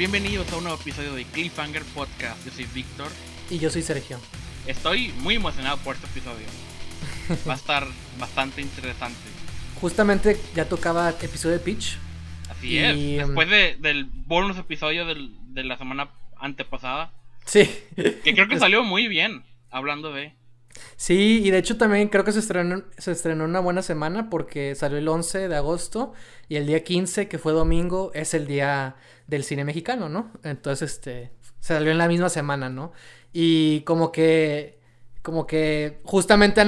bienvenidos a un nuevo episodio de Cliffhanger Podcast. Yo soy Víctor. Y yo soy Sergio. Estoy muy emocionado por este episodio. Va a estar bastante interesante. Justamente ya tocaba episodio de Pitch. Así es. Después de, del bonus episodio del, de la semana antepasada. Sí. Que creo que salió muy bien, hablando de... Sí, y de hecho también creo que se estrenó, se estrenó una buena semana porque salió el 11 de agosto y el día 15, que fue domingo, es el día del cine mexicano, ¿no? Entonces, este, salió en la misma semana, ¿no? Y como que, como que justamente,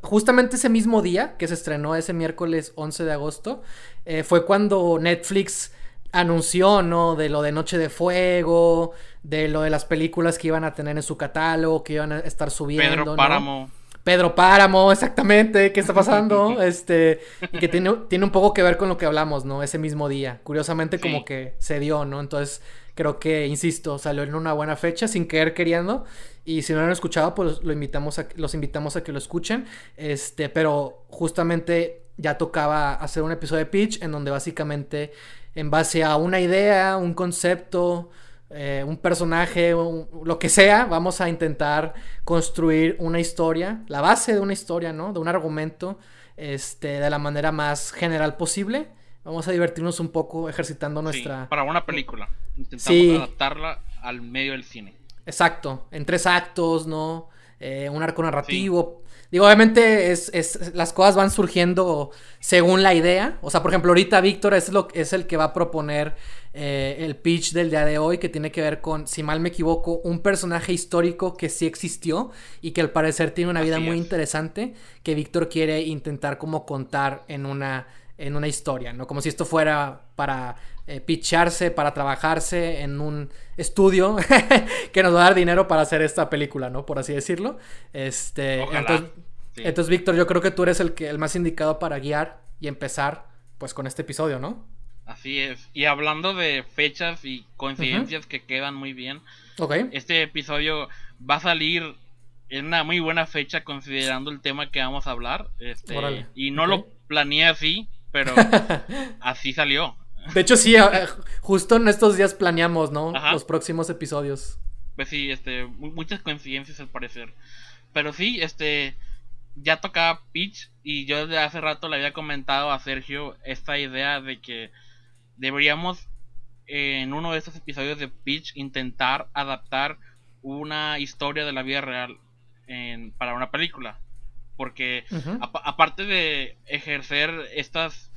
justamente ese mismo día que se estrenó ese miércoles 11 de agosto, eh, fue cuando Netflix anunció, ¿no? De lo de Noche de Fuego, de lo de las películas que iban a tener en su catálogo, que iban a estar subiendo. Pedro Páramo. Pedro Páramo, exactamente, ¿qué está pasando? este, y que tiene, tiene un poco que ver con lo que hablamos, ¿no? Ese mismo día. Curiosamente, como que se dio, ¿no? Entonces, creo que, insisto, salió en una buena fecha, sin querer queriendo. Y si no lo han escuchado, pues lo invitamos a, los invitamos a que lo escuchen. Este, pero justamente ya tocaba hacer un episodio de Pitch en donde básicamente en base a una idea, un concepto, eh, un personaje, lo que sea, vamos a intentar construir una historia, la base de una historia, ¿no? De un argumento, este, de la manera más general posible. Vamos a divertirnos un poco ejercitando nuestra... para una película. Intentamos adaptarla al medio del cine. Exacto, en tres actos, ¿no? Eh, un arco narrativo. Digo, obviamente es, es, las cosas van surgiendo según la idea. O sea, por ejemplo, ahorita Víctor es, lo, es el que va a proponer eh, el pitch del día de hoy, que tiene que ver con, si mal me equivoco, un personaje histórico que sí existió y que al parecer tiene una vida muy interesante, que Víctor quiere intentar como contar en una, en una historia, ¿no? Como si esto fuera para eh, pitcharse, para trabajarse en un estudio que nos va a dar dinero para hacer esta película, ¿no? Por así decirlo. Este, entonces, entonces, Víctor, yo creo que tú eres el, que, el más indicado para guiar y empezar, pues, con este episodio, ¿no? Así es. Y hablando de fechas y coincidencias que quedan muy bien, este episodio va a salir en una muy buena fecha considerando el tema que vamos a hablar. Este, y no lo planeé así, pero así salió. De hecho, sí, justo en estos días planeamos, ¿no? Los próximos episodios. Pues sí, este, muchas coincidencias al parecer. Pero sí, este, ya tocaba Peach y yo desde hace rato le había comentado a Sergio esta idea de que deberíamos en uno de estos episodios de Pitch intentar adaptar una historia de la vida real para una película. Porque aparte de ejercer estas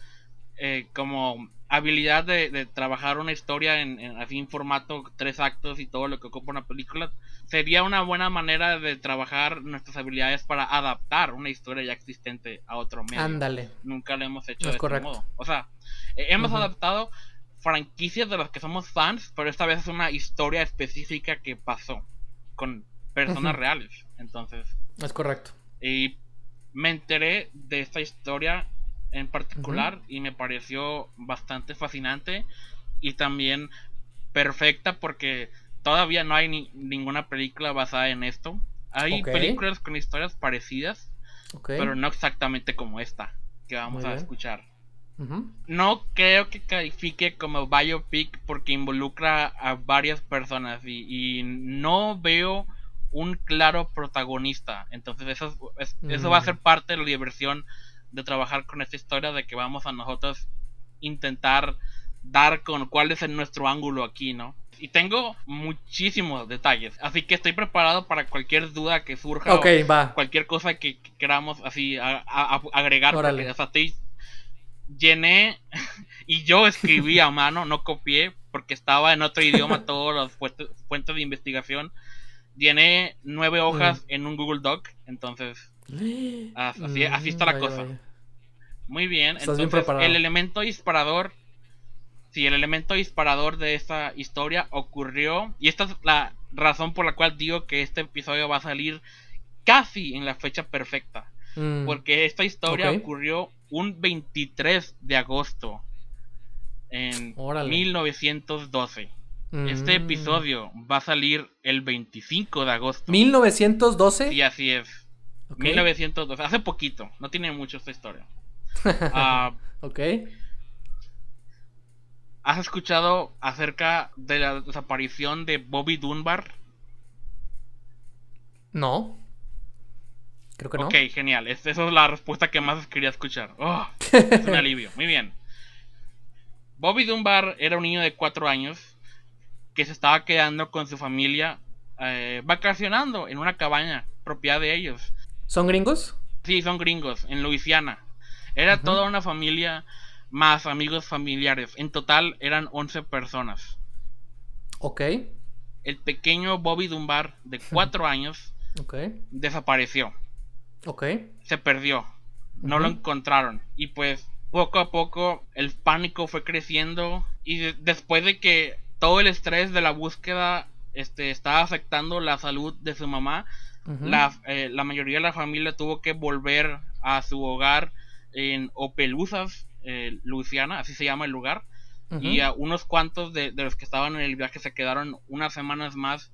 eh, como habilidad de, trabajar una historia en, en, así en formato tres actos y todo lo que ocupa una película, sería una buena manera de trabajar nuestras habilidades para adaptar una historia ya existente a otro medio. Ándale. Nunca lo hemos hecho de este modo. O sea, hemos adaptado franquicias de las que somos fans, pero esta vez es una historia específica que pasó con personas reales. Entonces. Es correcto. Y me enteré de esta historia en particular y me pareció bastante fascinante y también perfecta porque todavía no hay ninguna película basada en esto. Hay películas con historias parecidas, pero no exactamente como esta que vamos a escuchar. No creo que califique como biopic porque involucra a varias personas y, no veo un claro protagonista. Entonces eso, eso va a mm. ser parte de la diversión de trabajar con esta historia de que vamos a nosotros intentar dar con cuál es nuestro ángulo aquí, ¿no? Y tengo muchísimos detalles, así que estoy preparado para cualquier duda que surja Ok, va. cualquier cosa que, queramos así agregar. Porque, llené y yo escribí a mano, no copié porque estaba en otro idioma todas las fuentes, de investigación. Llené nueve hojas en un Google Doc, entonces así, así está la cosa. Muy bien, entonces el elemento disparador, sí, el elemento disparador de esta historia ocurrió y esta es la razón por la cual digo que este episodio va a salir casi en la fecha perfecta. Mm. Porque esta historia ocurrió un 23 de agosto en 1912. Este mm. episodio va a salir el 25 de agosto. ¿1912? Sí, así es. 1912, hace poquito, no tiene mucho esta historia. Ah, ok. ¿Has escuchado acerca de la desaparición de Bobby Dunbar? No. Creo que no. Ok, genial. esa es la respuesta que más quería escuchar. Oh, es un alivio. Muy bien. Bobby Dunbar era un niño de 4 años que se estaba quedando con su familia eh, vacacionando en una cabaña propiedad de ellos. ¿Son gringos? Sí, son gringos, en Luisiana. Era toda una familia más amigos familiares. En total eran 11 personas. Ok. El pequeño Bobby Dunbar, de 4 años, desapareció. Ok. Se perdió. No lo encontraron. Y pues poco a poco el pánico fue creciendo. Y después de que todo el estrés de la búsqueda este, estaba afectando la salud de su mamá, eh, la, mayoría de la familia tuvo que volver a su hogar en Opelousas, eh, Luisiana, así se llama el lugar. Y a unos cuantos de, los que estaban en el viaje se quedaron unas semanas más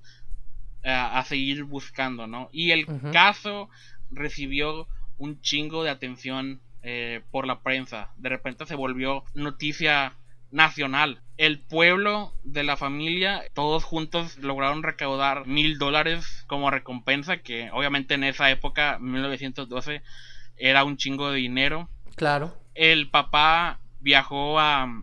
eh, a seguir buscando, ¿no? Y el caso recibió un chingo de atención eh, por la prensa. De repente se volvió noticia nacional. El pueblo de la familia, todos juntos lograron recaudar mil dólares como recompensa, que obviamente en esa época, 1912, era un chingo de dinero. Claro. El papá viajó a,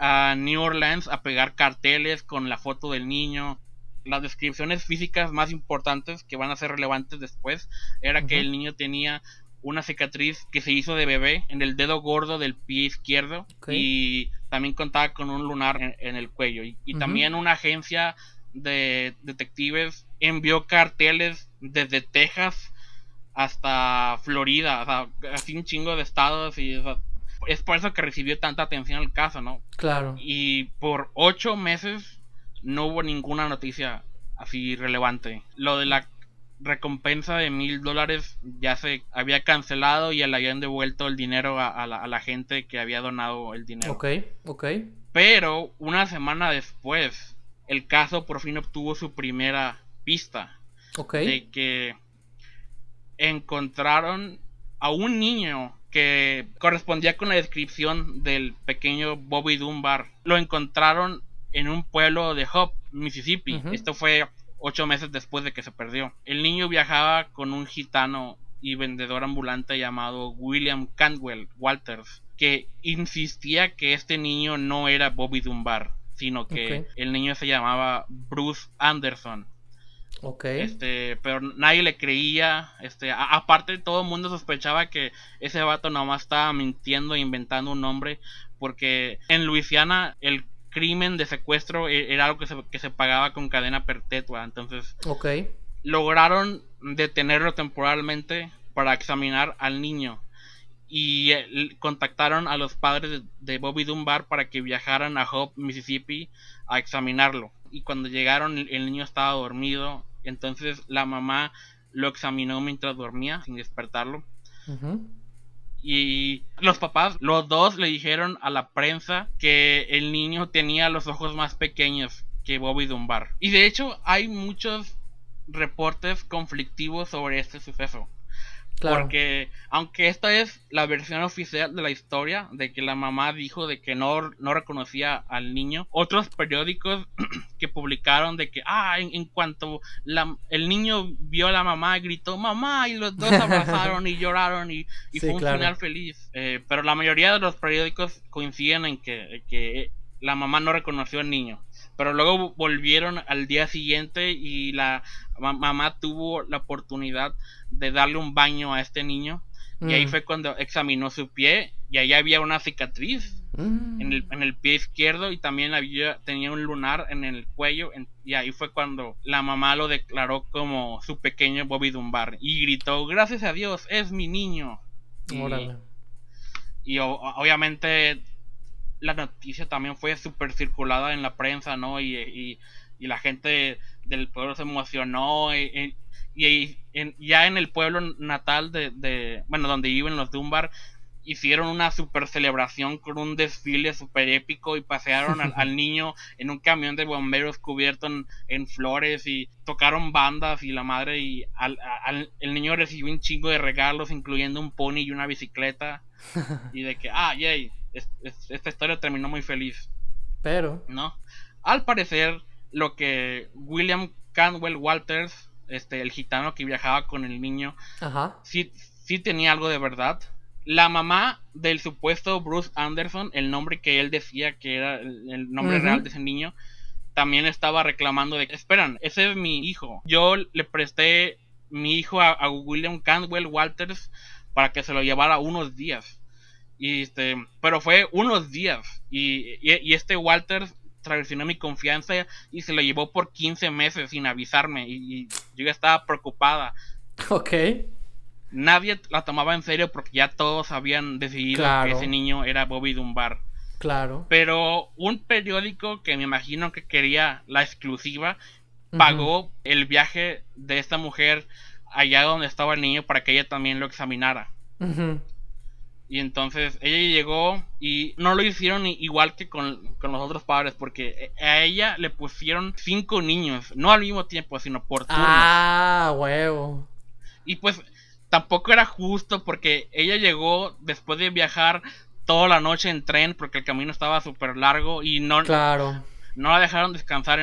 a New Orleans a pegar carteles con la foto del niño las descripciones físicas más importantes que van a ser relevantes después era que el niño tenía una cicatriz que se hizo de bebé en el dedo gordo del pie izquierdo y también contaba con un lunar en, el cuello y, también una agencia de detectives envió carteles desde Texas hasta Florida, o sea, así un chingo de estados y es por eso que recibió tanta atención el caso, ¿no? Claro. Y por ocho meses no hubo ninguna noticia así relevante. Lo de la recompensa de mil dólares ya se había cancelado y le habían devuelto el dinero a, la, gente que había donado el dinero. Ok, ok. Pero una semana después, el caso por fin obtuvo su primera pista. Ok. De que encontraron a un niño que correspondía con la descripción del pequeño Bobby Dunbar. Lo encontraron en un pueblo de Hope, Mississippi. Esto fue ocho meses después de que se perdió. El niño viajaba con un gitano y vendedor ambulante llamado William Cantwell Walters, que insistía que este niño no era Bobby Dunbar, sino que el niño se llamaba Bruce Anderson. Ok. Este, pero nadie le creía. Este, aparte, todo el mundo sospechaba que ese vato nomás estaba mintiendo e inventando un nombre. Porque en Luisiana el crimen de secuestro e-, era algo que se, que se pagaba con cadena perpetua. Entonces, okay. lograron detenerlo temporalmente para examinar al niño. Y eh, contactaron a los padres de, Bobby Dunbar para que viajaran a Hope, Mississippi, a examinarlo. Y cuando llegaron, el, niño estaba dormido. Entonces, la mamá lo examinó mientras dormía, sin despertarlo. Y los papás, los dos le dijeron a la prensa que el niño tenía los ojos más pequeños que Bobby Dunbar. Y de hecho hay muchos reportes conflictivos sobre este suceso. Porque aunque esta es la versión oficial de la historia, de que la mamá dijo de que no, no reconocía al niño, otros periódicos que publicaron de que, ah, en, cuanto la, el niño vio a la mamá, gritó mamá y los dos abrazaron y lloraron y, fue un final feliz. Eh, pero la mayoría de los periódicos coinciden en que, que la mamá no reconoció al niño. Pero luego volvieron al día siguiente y la mamá tuvo la oportunidad de darle un baño a este niño. Y ahí mm. fue cuando examinó su pie y ahí había una cicatriz mm. en, el, en, el, pie izquierdo y también había, tenía un lunar en el cuello. y ahí fue cuando la mamá lo declaró como su pequeño Bobby Dunbar y gritó, gracias a Dios, es mi niño. Y, obviamente la noticia también fue súper circulada en la prensa, ¿no? Y, la gente del pueblo se emocionó. Y, ya en el pueblo natal de, bueno, donde viven los Dunbar, hicieron una super celebración con un desfile super épico y pasearon al, niño en un camión de bomberos cubierto en, flores y tocaron bandas y la madre y el niño recibió un chingo de regalos incluyendo un pony y una bicicleta y de que ah yay esta historia terminó muy feliz. Pero. No. Al parecer, lo que William Canwell Walters, este, el gitano que viajaba con el niño, Ajá. sí, sí tenía algo de verdad. La mamá del supuesto Bruce Anderson, el nombre que él decía que era el nombre real de ese niño, también estaba reclamando de esperan, ese es mi hijo. Yo le presté mi hijo a, a William Canwell Walters para que se lo llevara unos días. Y este, pero fue unos días. Y, y- y este Walters traicionó mi confianza y se lo llevó por 15 meses sin avisarme. Y, y yo ya estaba preocupada. Ok. Nadie la tomaba en serio porque ya todos habían decidido Claro. que ese niño era Bobby Dunbar. Claro. Pero un periódico que me imagino que quería la exclusiva pagó el viaje de esta mujer allá donde estaba el niño para que ella también lo examinara. Ujú. Y entonces ella llegó y no lo hicieron igual que con, con los otros padres porque a ella le pusieron cinco niños, no al mismo tiempo, sino por turnos. Ah, huevo. Y pues tampoco era justo porque ella llegó después de viajar toda la noche en tren porque el camino estaba súper largo y no, Claro. no la dejaron descansar.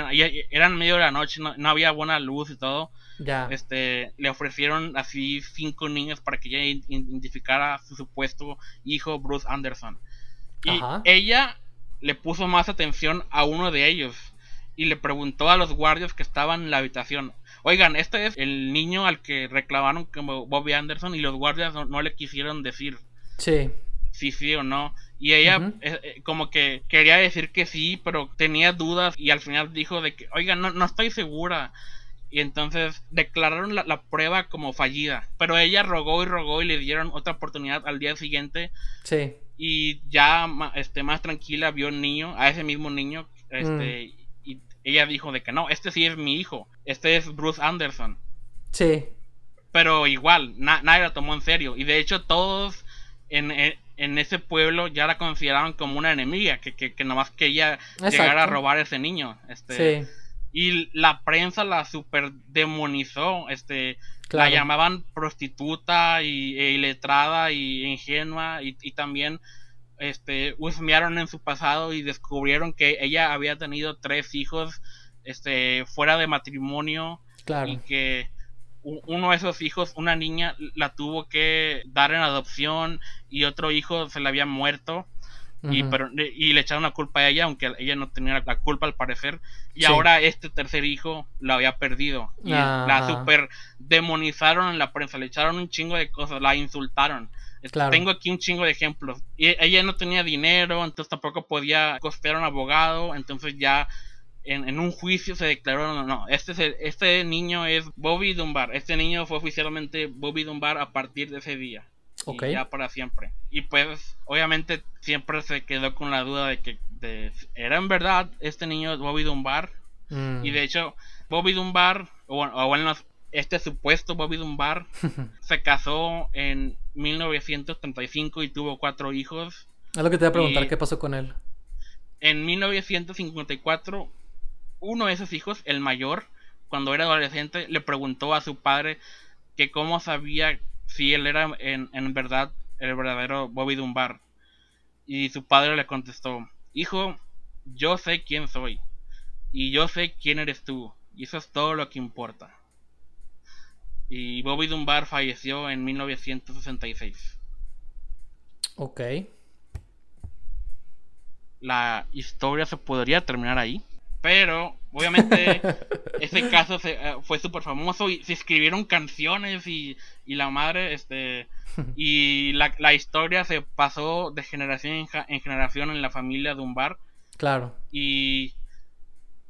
Eran medio de la noche, no, no había buena luz y todo. Ya. Este, le ofrecieron así cinco niños para que ella identificara a su supuesto hijo Bruce Anderson. Y Ajá. ella le puso más atención a uno de ellos y le preguntó a los guardias que estaban en la habitación. Oigan, este es el niño al que reclamaron como Bobby Anderson y los guardias no, no le quisieron decir Sí. si sí o no. Y ella eh, eh, como que quería decir que sí, pero tenía dudas y al final dijo de que, oigan, no, no estoy segura. Y entonces declararon la, la prueba como fallida. Pero ella rogó y rogó y le dieron otra oportunidad al día siguiente. Sí. Y ya este, más tranquila vio un niño, a ese mismo niño. Este, Y ella dijo de que no, este sí es mi hijo. Este es Bruce Anderson. Sí. Pero igual, na- nadie la tomó en serio. Y de hecho todos en, en, en ese pueblo ya la consideraban como una enemiga. Que, que, que nomás quería llegar a robar a ese niño. Este, Sí. Y la prensa la super demonizó. Este, Claro. La llamaban prostituta y, e iletrada y ingenua. Y, y también este, husmearon en su pasado y descubrieron que ella había tenido tres hijos este, fuera de matrimonio y Claro. que u- uno de esos hijos, una niña, la tuvo que dar en adopción y otro hijo se le había muerto y, pero, y le echaron la culpa a ella, aunque ella no tenía la culpa al parecer. Y Sí. ahora este tercer hijo lo había perdido. Y la super demonizaron en la prensa, le echaron un chingo de cosas, la insultaron. Claro. Tengo aquí un chingo de ejemplos. Y ella no tenía dinero, entonces tampoco podía costear un abogado, entonces ya en, en un juicio se declaró, no, no, este, es el- este niño es Bobby Dunbar, este niño fue oficialmente Bobby Dunbar a partir de ese día. Y ya para siempre. Y pues, obviamente, siempre se quedó con la duda de que de- era en verdad este niño Bobby Dunbar. Mm. Y de hecho, Bobby Dunbar, o, o bueno, este supuesto Bobby Dunbar, se casó en 1935 y tuvo cuatro hijos. Es lo que te iba a preguntar, y- ¿qué pasó con él? En 1954, uno de esos hijos, el mayor, cuando era adolescente, le preguntó a su padre que cómo sabía si él era en, en verdad el verdadero Bobby Dunbar. Y su padre le contestó, hijo, yo sé quién soy. Y yo sé quién eres tú. Y eso es todo lo que importa. Y Bobby Dunbar falleció en 1966. Ok. la historia se podría terminar ahí. Pero, obviamente, ese caso se, eh, fue súper famoso y se escribieron canciones y, y la madre, este, y la, la historia se pasó de generación en, ja- en generación en la familia Dunbar. Claro. Y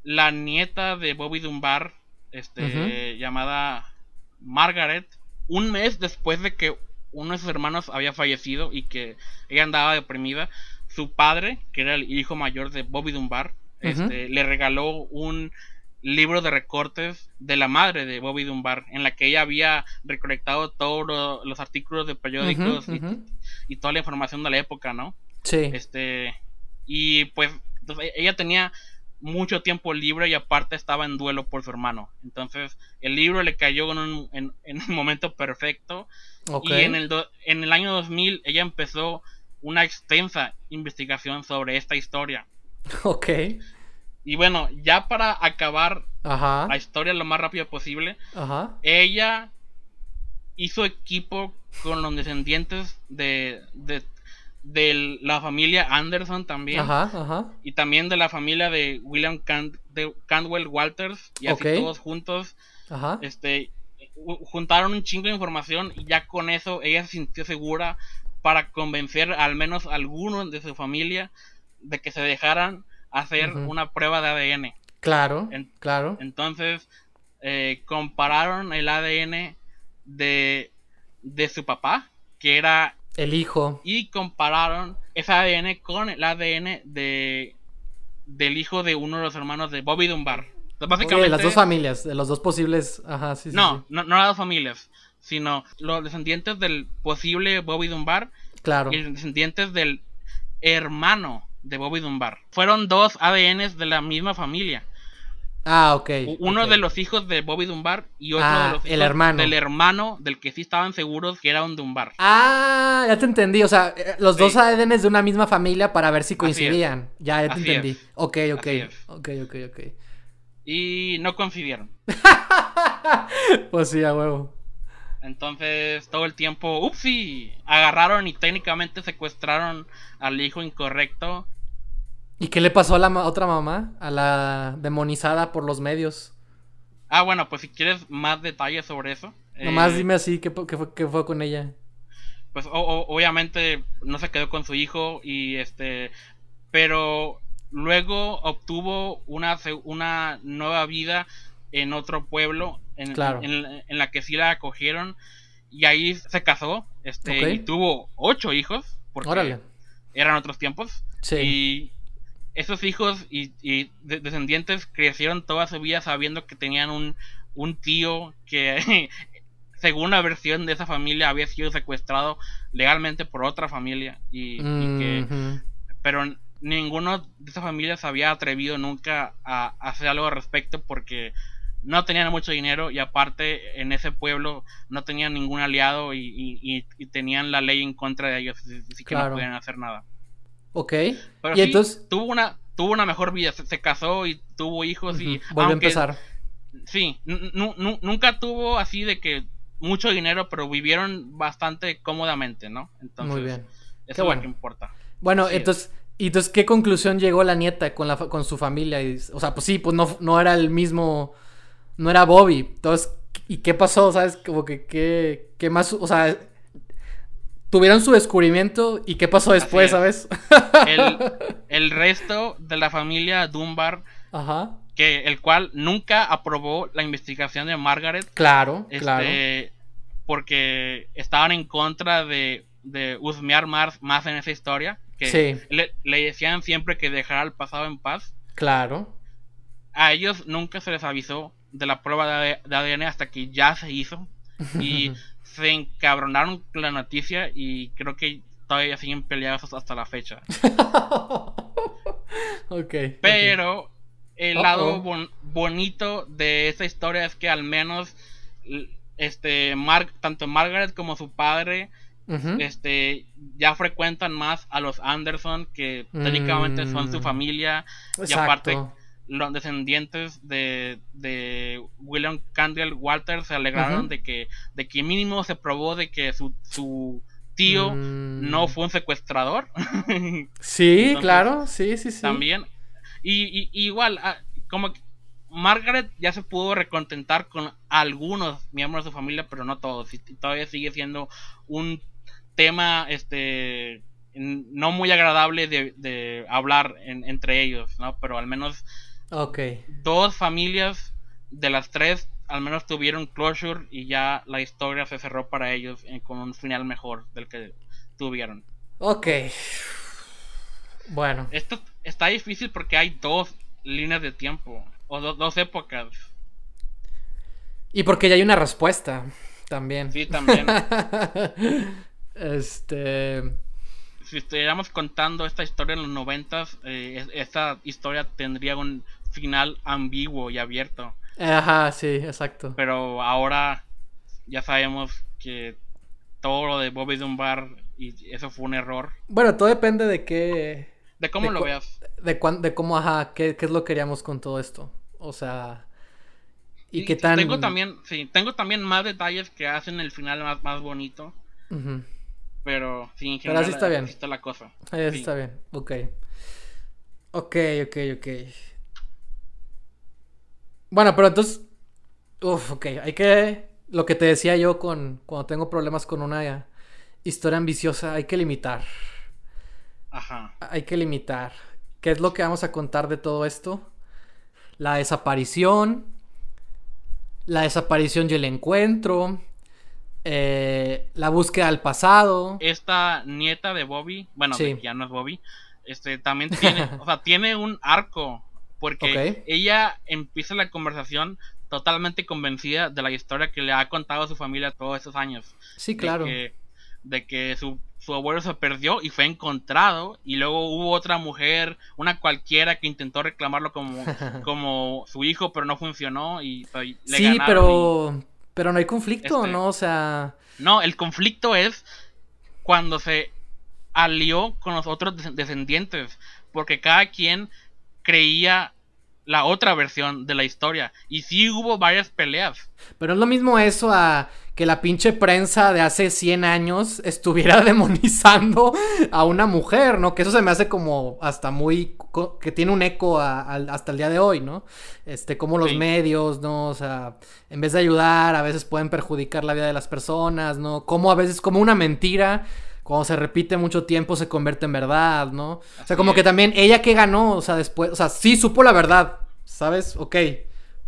la nieta de Bobby Dunbar, este, llamada Margaret, un mes después de que uno de sus hermanos había fallecido y que ella andaba deprimida, su padre, que era el hijo mayor de Bobby Dunbar, este, le regaló un libro de recortes de la madre de Bobby Dunbar, en la que ella había recolectado todos lo- los artículos de periódicos y- toda la información de la época, ¿no? Sí. Este, y pues entonces, ella tenía mucho tiempo libre y aparte estaba en duelo por su hermano. Entonces el libro le cayó en un, en, en un momento perfecto. Y en el, do- en el año 2000 ella empezó una extensa investigación sobre esta historia. Ok. Y bueno, ya para acabar Ajá. la historia lo más rápido posible, Ajá. ella hizo equipo con los descendientes de, de, de la familia Anderson también. Ajá, ajá. Y también de la familia de William Can- de Cantwell Walters. Y así todos juntos. Ajá. Este ju- juntaron un chingo de información y ya con eso ella se sintió segura para convencer al menos a algunos de su familia de que se dejaran hacer una prueba de ADN. Claro, En- claro. Entonces eh, compararon el ADN de, de su papá, que era, El hijo. y compararon ese ADN con el ADN de del hijo de uno de los hermanos de Bobby Dunbar. De básicamente, las dos familias, de los dos posibles. Ajá, sí, sí. no, sí. no, no las dos familias, sino los descendientes del posible Bobby Dunbar Claro. y los descendientes del hermano de Bobby Dunbar. Fueron dos ADNs de la misma familia. Ah, ok. Uno de los hijos de Bobby Dunbar y otro Ah, de los el hijos hermano. del hermano del que sí estaban seguros que era un Dunbar. Ah, ya te entendí. O sea, eh, los dos. ADNs de una misma familia para ver si coincidían. Ya, ya te Así entendí. es. Ok, ok. Ok, ok, ok. Y no coincidieron. Pues sí, a huevo. Entonces, todo el tiempo, upsi, agarraron y técnicamente secuestraron al hijo incorrecto. ¿Y qué le pasó a la ma- otra mamá? A la demonizada por los medios. Ah, bueno, pues si quieres más detalles sobre eso. Nomás eh, dime así, ¿qué, fue, qué fue con ella? Pues o- o- obviamente no se quedó con su hijo y este... Pero luego obtuvo una, una nueva vida en otro pueblo en, Claro. en- en la que sí la acogieron y ahí se casó este, y tuvo ocho hijos porque Órale. eran otros tiempos Sí. y esos hijos y, y de- descendientes crecieron toda su vida sabiendo que tenían un, un tío que según la versión de esa familia había sido secuestrado legalmente por otra familia y, y que pero ninguno de esas familias se había atrevido nunca a, a hacer algo al respecto porque no tenían mucho dinero y aparte en ese pueblo no tenían ningún aliado y, y- y- y tenían la ley en contra de ellos así así que Claro. no podían hacer nada Ok. pero y sí, entonces. tuvo una tuvo una mejor vida se, se casó y tuvo hijos y ujú, Volvió a aunque- empezar. sí nu- nu- nu- nunca tuvo así de que mucho dinero pero vivieron bastante cómodamente no entonces Muy bien. eso Qué es bueno. lo que importa Bueno, Así es. entonces, ¿y entonces qué conclusión llegó la nieta con la con su familia? Y, o sea, pues sí, pues no, no era el mismo, no era Bobby. Entonces, ¿y qué pasó? ¿Sabes? Como que qué, qué más, o sea, tuvieron su descubrimiento y qué pasó después, es. ¿sabes? el, el resto de la familia Dunbar, Ajá. que el cual nunca aprobó la investigación de Margaret, Claro, este, claro. porque estaban en contra de, de husmear más, más en esa historia, que Sí. le, le decían siempre que dejara el pasado en paz. Claro. A ellos nunca se les avisó de la prueba de, de ADN hasta que ya se hizo y se encabronaron con la noticia y creo que todavía siguen peleados hasta la fecha. ok. Pero el lado bon- bonito de esta historia es que al menos este Mar- tanto Margaret como su padre este ya frecuentan más a los Anderson que técnicamente son su Mm. familia y Exacto. aparte los descendientes de, de William Candle Walter se alegraron de que de que mínimo se probó de que su, su tío Mm. no fue un secuestrador Sí, Entonces, claro, sí, sí, sí. también. Y, y- y igual, ah, como que Margaret ya se pudo recontentar con algunos miembros de su familia, pero no todos. Y, todavía sigue siendo un tema este no muy agradable de, de hablar en- entre ellos, ¿no? Pero al menos Ok. dos familias de las tres al menos tuvieron closure y ya la historia se cerró para ellos en- con un final mejor del que tuvieron. Ok. Bueno. Esto está difícil porque hay dos líneas de tiempo o do- dos épocas. Y porque ya hay una respuesta también. Sí, también. este. si estuviéramos contando esta historia en los noventas, eh, es- esta historia tendría un final ambiguo y abierto. Ajá, sí, exacto. Pero ahora ya sabemos que todo lo de Bobby Dunbar y eso fue un error. Bueno, todo depende de qué. De cómo De lo veas. de, de cómo, ajá, qué, qué es lo que queríamos con todo esto. O sea, y, qué tan... Tengo también, sí, tengo también más detalles que hacen el final más, más bonito. Pero sí, en general, Pero así está bien. está la cosa. Así está bien, ok. Ok, ok, ok. Bueno, pero entonces... Uf, ok, hay que... Lo que te decía yo con cuando tengo problemas con una historia ambiciosa, hay que limitar. Ajá. Hay que limitar. ¿Qué es lo que vamos a contar de todo esto? La desaparición. La desaparición y el encuentro. Eh, la búsqueda del pasado. Esta nieta de Bobby, bueno, ya no es Bobby, este también tiene, o sea, tiene un arco. Porque ella empieza la conversación totalmente convencida de la historia que le ha contado a su familia todos esos años. Sí, claro. de que su su abuelo se perdió y fue encontrado y luego hubo otra mujer, una cualquiera que intentó reclamarlo como, como su hijo, pero no funcionó y le Sí, pero pero no hay conflicto, este, ¿no? O sea, no, el conflicto es cuando se alió con los otros descendientes, porque cada quien creía la otra versión de la historia. Y sí hubo varias peleas. Pero es lo mismo eso a que la pinche prensa de hace 100 años estuviera demonizando a una mujer, ¿no? Que eso se me hace como hasta muy... que tiene un eco hasta el día de hoy, ¿no? Este, como los medios, ¿no? O sea, en vez de ayudar, a veces pueden perjudicar la vida de las personas, ¿no? Como a veces, como una mentira cuando se repite mucho tiempo se convierte en verdad, ¿no? o sea, como que también ella que ganó, o sea, después, o sea, sí supo la verdad, ¿sabes? Ok.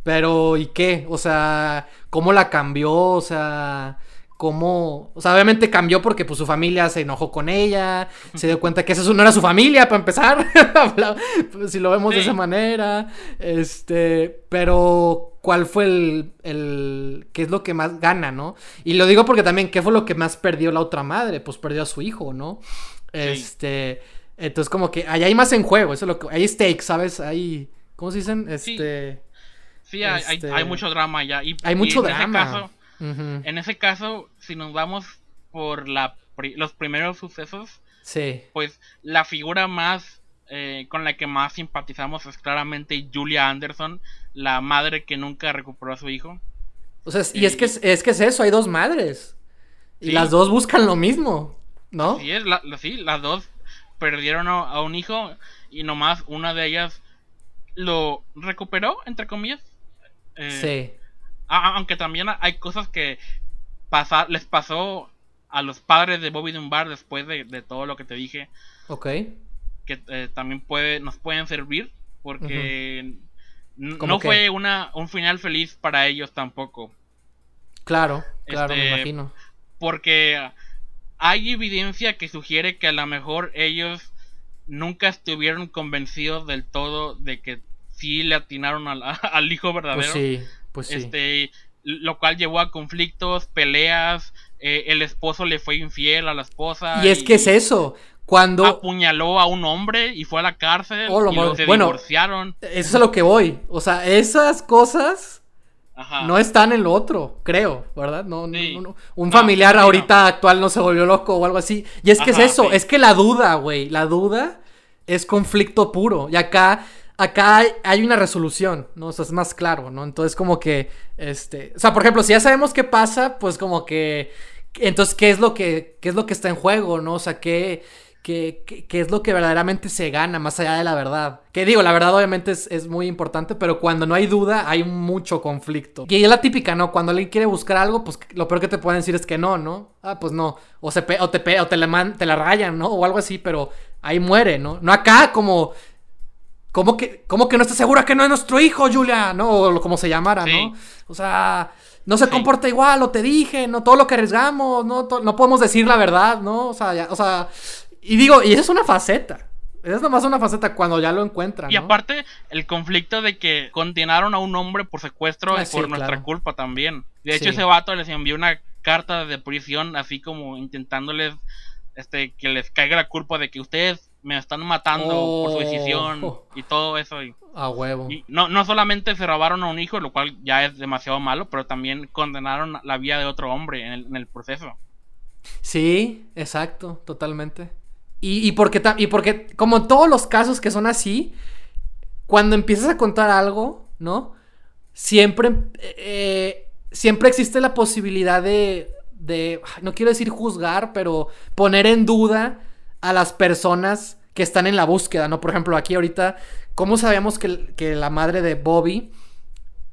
Pero, ¿y qué? O sea, ¿cómo la cambió? O sea, cómo, o sea, obviamente cambió porque pues su familia se enojó con ella, se dio cuenta que esa no era su familia para empezar, pues, si lo vemos de esa manera, este, pero cuál fue el, el, qué es lo que más gana, ¿no? Y lo digo porque también, ¿qué fue lo que más perdió la otra madre? Pues perdió a su hijo, ¿no? Este, entonces como que ahí hay más en juego, eso es lo que, hay stakes, ¿sabes? Hay, ¿cómo se dicen? Este... Sí, hay, hay, este, mucho drama ya. Y, hay mucho drama. En ese caso, si nos vamos por la, los primeros sucesos, sí. pues la figura más eh, con la que más simpatizamos es claramente Julia Anderson, la madre que nunca recuperó a su hijo. O sea, y es que es, que es eso, hay dos madres. Y las dos buscan lo mismo, ¿no? Sí, es, sí, las dos perdieron a, un hijo y nomás una de ellas lo recuperó, entre comillas. Eh, sí. Aunque también hay cosas que les pasó a los padres de Bobby Dunbar después de, todo lo que te dije. Ok. Que eh, también puede, nos pueden servir. Porque no fue una, un final feliz para ellos tampoco. Claro, claro, me este, imagino. Porque hay evidencia que sugiere que a lo mejor ellos nunca estuvieron convencidos del todo de que sí le atinaron al, al hijo verdadero. Pues sí. Pues este, lo cual llevó a conflictos, peleas, eh, el esposo le fue infiel a la esposa. Y es que es eso. Cuando apuñaló a un hombre y fue a la cárcel oh, y se divorciaron. Eso es a lo que voy. O sea, esas cosas no están en lo otro, creo, ¿verdad? No, Un familiar ahorita actual no se volvió loco o algo así. Y es que es eso, es que la duda, güey, la duda es conflicto puro. Y acá acá hay, una resolución, ¿no? O sea, es más claro, ¿no? Entonces, como que, este, o sea, por ejemplo, si ya sabemos qué pasa, pues como que, entonces, ¿qué es lo que, qué es lo que está en juego, ¿no? O sea, ¿qué, qué, qué, es lo que verdaderamente se gana más allá de la verdad? Que digo, la verdad obviamente es, muy importante, pero cuando no hay duda, hay mucho conflicto. Y es la típica, ¿no? Cuando alguien quiere buscar algo, pues lo peor que te pueden decir es que no, ¿no? Ah, pues no. O, se o te, o te, la, te la rayan, ¿no? O algo así, pero ahí muere, ¿no? No acá como ¿Cómo que, ¿Cómo que no estás segura que no es nuestro hijo, Julia? ¿No? O como se llamara, ¿no? O sea, no se comporta igual, lo te dije, no todo lo que arriesgamos, no, no podemos decir la verdad, ¿no? O sea, o sea, y digo, y esa es una faceta. Es nomás una faceta cuando ya lo encuentran. Y aparte, el conflicto de que condenaron a un hombre por secuestro es ah, por nuestra culpa también. De hecho, ese vato les envió una carta de prisión, así como intentándoles este, que les caiga la culpa de que ustedes me están matando por su decisión oh. y todo eso. Y, a huevo. Y no, no solamente se robaron a un hijo, lo cual ya es demasiado malo, pero también condenaron la vida de otro hombre en el, proceso. Sí, exacto, totalmente. Y, porque, y porque, como en todos los casos que son así, cuando empiezas a contar algo, ¿no? Siempre, eh, siempre existe la posibilidad de, de, no quiero decir juzgar, pero poner en duda a las personas que están en la búsqueda, ¿no? Por ejemplo, aquí ahorita, ¿cómo sabemos que, la madre de Bobby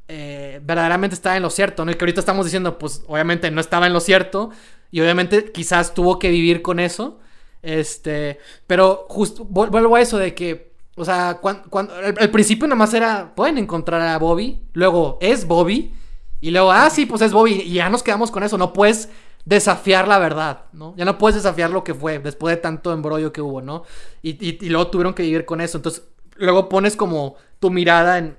eh, verdaderamente estaba en lo cierto, ¿no? Y que ahorita estamos diciendo, pues obviamente no estaba en lo cierto y obviamente quizás tuvo que vivir con eso, este, pero justo vuelvo a eso de que, o sea, cuando, al, principio nada más era, pueden encontrar a Bobby, luego es Bobby y luego, ah, sí, pues es Bobby y ya nos quedamos con eso, no puedes desafiar la verdad, ¿no? Ya no puedes desafiar lo que fue después de tanto embrollo que hubo, ¿no? Y, luego tuvieron que vivir con eso. Entonces, luego pones como tu mirada en,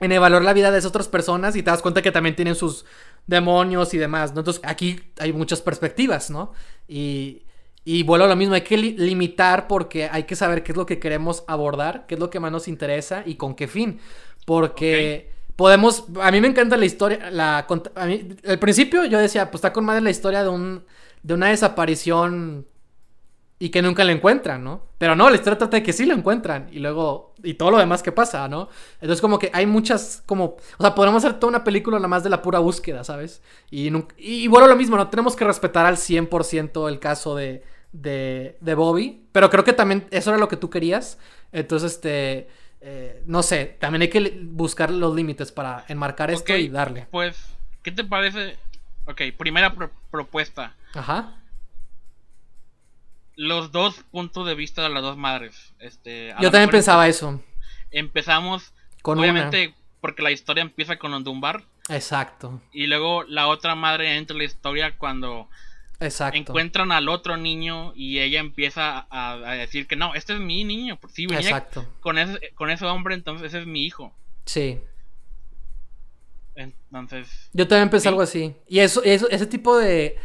en evaluar la vida de esas otras personas y te das cuenta que también tienen sus demonios y demás, ¿no? Entonces, aquí hay muchas perspectivas, ¿no? Y, y vuelvo a lo mismo, hay que limitar porque hay que saber qué es lo que queremos abordar, qué es lo que más nos interesa y con qué fin. Porque podemos. A mí me encanta la historia. La, al principio yo decía, pues está con madre la historia de un. de una desaparición. Y que nunca la encuentran, ¿no? Pero no, la historia trata de que sí lo encuentran. Y luego. Y todo lo demás que pasa, ¿no? Entonces, como que hay muchas. como. O sea, podemos hacer toda una película nada más de la pura búsqueda, ¿sabes? Y, y, bueno, lo mismo, no tenemos que respetar al 100% el caso de, de. de Bobby. Pero creo que también eso era lo que tú querías. Entonces, este eh, no sé, también hay que buscar los límites para enmarcar esto y darle. Pues, ¿qué te parece? Ok, primera propuesta. Ajá. Los dos puntos de vista de las dos madres. Este, Yo también pensaba eso. Empezamos, con obviamente, porque la historia empieza con los Dunbar. Exacto. Y luego la otra madre entra en la historia cuando Exacto. Encuentran al otro niño y ella empieza a, decir que no, este es mi niño. Sí, venía Exacto. Con, ese, con ese hombre, entonces ese es mi hijo. Sí. Entonces. Yo también pensé algo así. Y eso, eso, ese tipo de.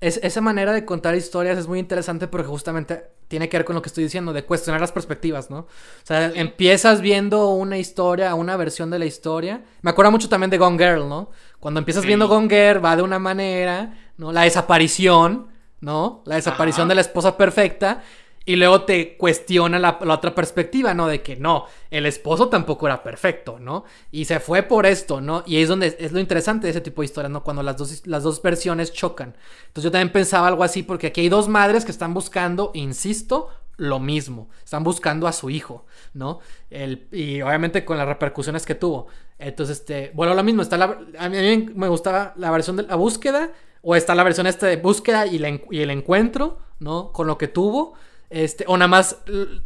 esa manera de contar historias es muy interesante porque justamente tiene que ver con lo que estoy diciendo, de cuestionar las perspectivas, ¿no? O sea, empiezas viendo una historia, una versión de la historia. Me acuerdo mucho también de Gone Girl, ¿no? Cuando empiezas viendo Gone Girl va de una manera ¿no? La desaparición, ¿no? La desaparición de la esposa perfecta. Y luego te cuestiona la, otra perspectiva, ¿no? De que no, el esposo tampoco era perfecto, ¿no? Y se fue por esto, ¿no? Y es donde es lo interesante de ese tipo de historias, ¿no? Cuando las dos, las dos versiones chocan. Entonces yo también pensaba algo así, porque aquí hay dos madres que están buscando, insisto, lo mismo. Están buscando a su hijo, ¿no? El, y obviamente con las repercusiones que tuvo. Entonces, este, bueno, lo mismo. Está la, a mí me gustaba la versión de la búsqueda o está la versión esta de búsqueda y, el encuentro, ¿no? Con lo que tuvo. Este, o nada más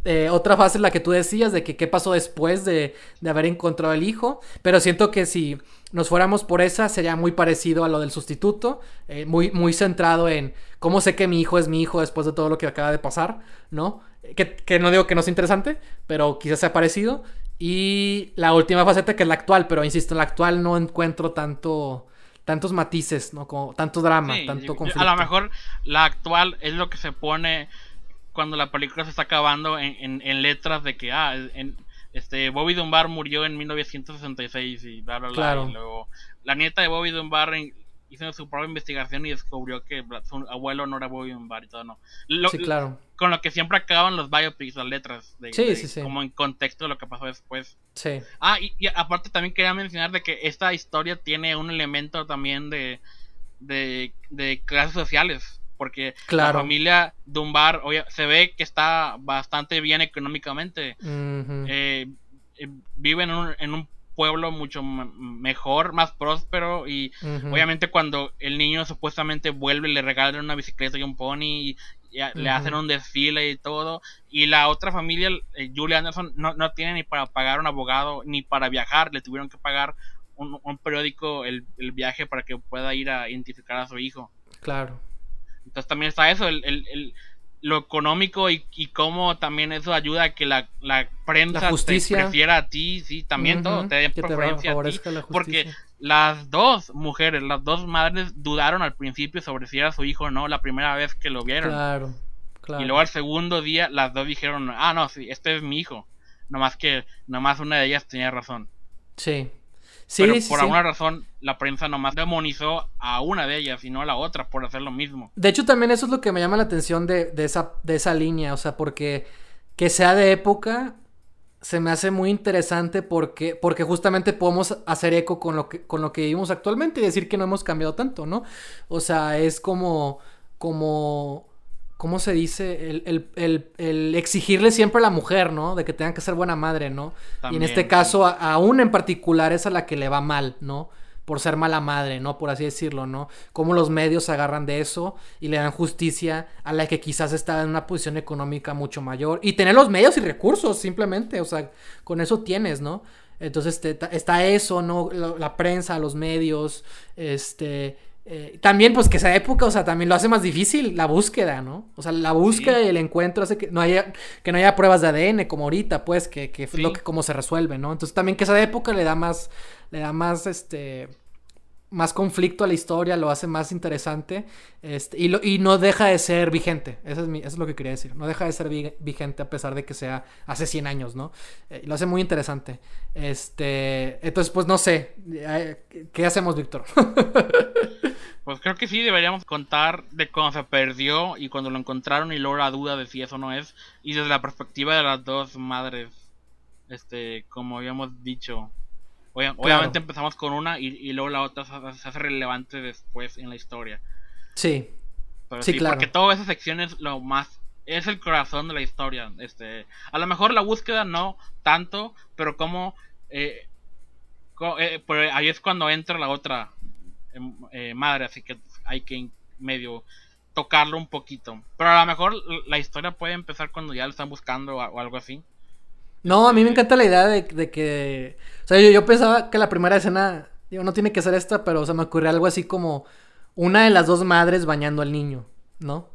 eh, otra fase la que tú decías de que qué pasó después de, haber encontrado el hijo. Pero siento que si nos fuéramos por esa sería muy parecido a lo del sustituto. Eh, muy, muy centrado en cómo sé que mi hijo es mi hijo después de todo lo que acaba de pasar, ¿no? Que, que no digo que no sea interesante, pero quizás sea parecido. Y la última faceta que es la actual, pero insisto, en la actual no encuentro tanto tantos matices, ¿no? Como tanto drama, tanto conflicto. A lo mejor la actual es lo que se pone cuando la película se está acabando en, en, letras de que, ah, en, este, Bobby Dunbar murió en 1966 y bla, bla, bla. Y luego la nieta de Bobby Dunbar hizo su propia investigación y descubrió que su abuelo no era y todo, no. sí, claro. Con lo que siempre acaban los biopics, las letras, de, sí, sí, sí. como en contexto de lo que pasó después. Sí. Ah, y, aparte también quería mencionar de que esta historia tiene un elemento también de, de, de clases sociales. Porque la familia Dunbar se ve que está bastante bien económicamente. Eh, eh, vive en un, en un pueblo mucho mejor, más próspero y obviamente cuando el niño supuestamente vuelve le regalan una bicicleta y un pony y, le hacen un desfile y todo y la otra familia, eh, Julia Anderson, no, no tiene ni para pagar un abogado ni para viajar, le tuvieron que pagar un, periódico el, el, viaje para que pueda ir a identificar a su hijo. Claro. Entonces también está eso, el, el lo económico y, y cómo también eso ayuda a que la, la prensa te prefiera a ti, sí, también todo, te dé preferencia a ti. Porque las dos mujeres, las dos madres dudaron al principio sobre si era su hijo o no la primera vez que lo vieron. Claro, claro. Y luego al segundo día las dos dijeron, ah, no, sí, este es mi hijo. Nomás que, nomás una de ellas tenía razón. Sí. Sí, pero por alguna razón la prensa nomás demonizó a una de ellas y no a la otra por hacer lo mismo. De hecho, también eso es lo que me llama la atención de, esa, de esa línea, o sea, porque que sea de época se me hace muy interesante porque, porque justamente podemos hacer eco con lo, que, con lo que vivimos actualmente y decir que no hemos cambiado tanto, ¿no? O sea, es como, como, ¿cómo se dice? El, exigirle siempre a la mujer, ¿no? De que tenga que ser buena madre, ¿no? y en este caso, a, una en particular es a la que le va mal, ¿no? por ser mala madre, ¿no? Por así decirlo, ¿no? Cómo los medios se agarran de eso y le dan justicia a la que quizás está en una posición económica mucho mayor. Y tener los medios y recursos, simplemente, o sea, con eso tienes, ¿no? Entonces está eso, ¿no? La, prensa, los medios, este... Eh, también, pues que esa época, o sea, también lo hace más difícil la búsqueda, ¿no? O sea, la búsqueda y el encuentro hace que no haya, que no haya pruebas de ADN como ahorita, pues, que, que es lo que cómo se resuelve, ¿no? Entonces también que esa época le da más, le da más, este, más conflicto a la historia, lo hace más interesante este, y, lo, y no deja de ser vigente. Eso es, es lo que quería decir. No deja de ser vigente a pesar de que sea hace 100 años, ¿no? Eh, lo hace muy interesante. Este, entonces, pues no sé. ¿Qué hacemos, Víctor? pues creo que sí, deberíamos contar de cuando se perdió y cuando lo encontraron y luego la duda de si eso no es. Y desde la perspectiva de las dos madres, este, como habíamos dicho obviamente empezamos con una y, luego la otra se, hace relevante después en la historia. Sí. sí, claro. Porque toda esa sección es lo más. Es el corazón de la historia. Este, a lo mejor la búsqueda no tanto, pero como. Eh, eh, ahí es cuando entra la otra em, eh, madre, así que hay que medio tocarlo un poquito. Pero a lo mejor la historia puede empezar cuando ya lo están buscando o algo así. No, a mí me encanta la idea de, que. O sea, yo, pensaba que la primera escena. Digo, no tiene que ser esta, pero se me ocurrió algo así como una de las dos madres bañando al niño, ¿no?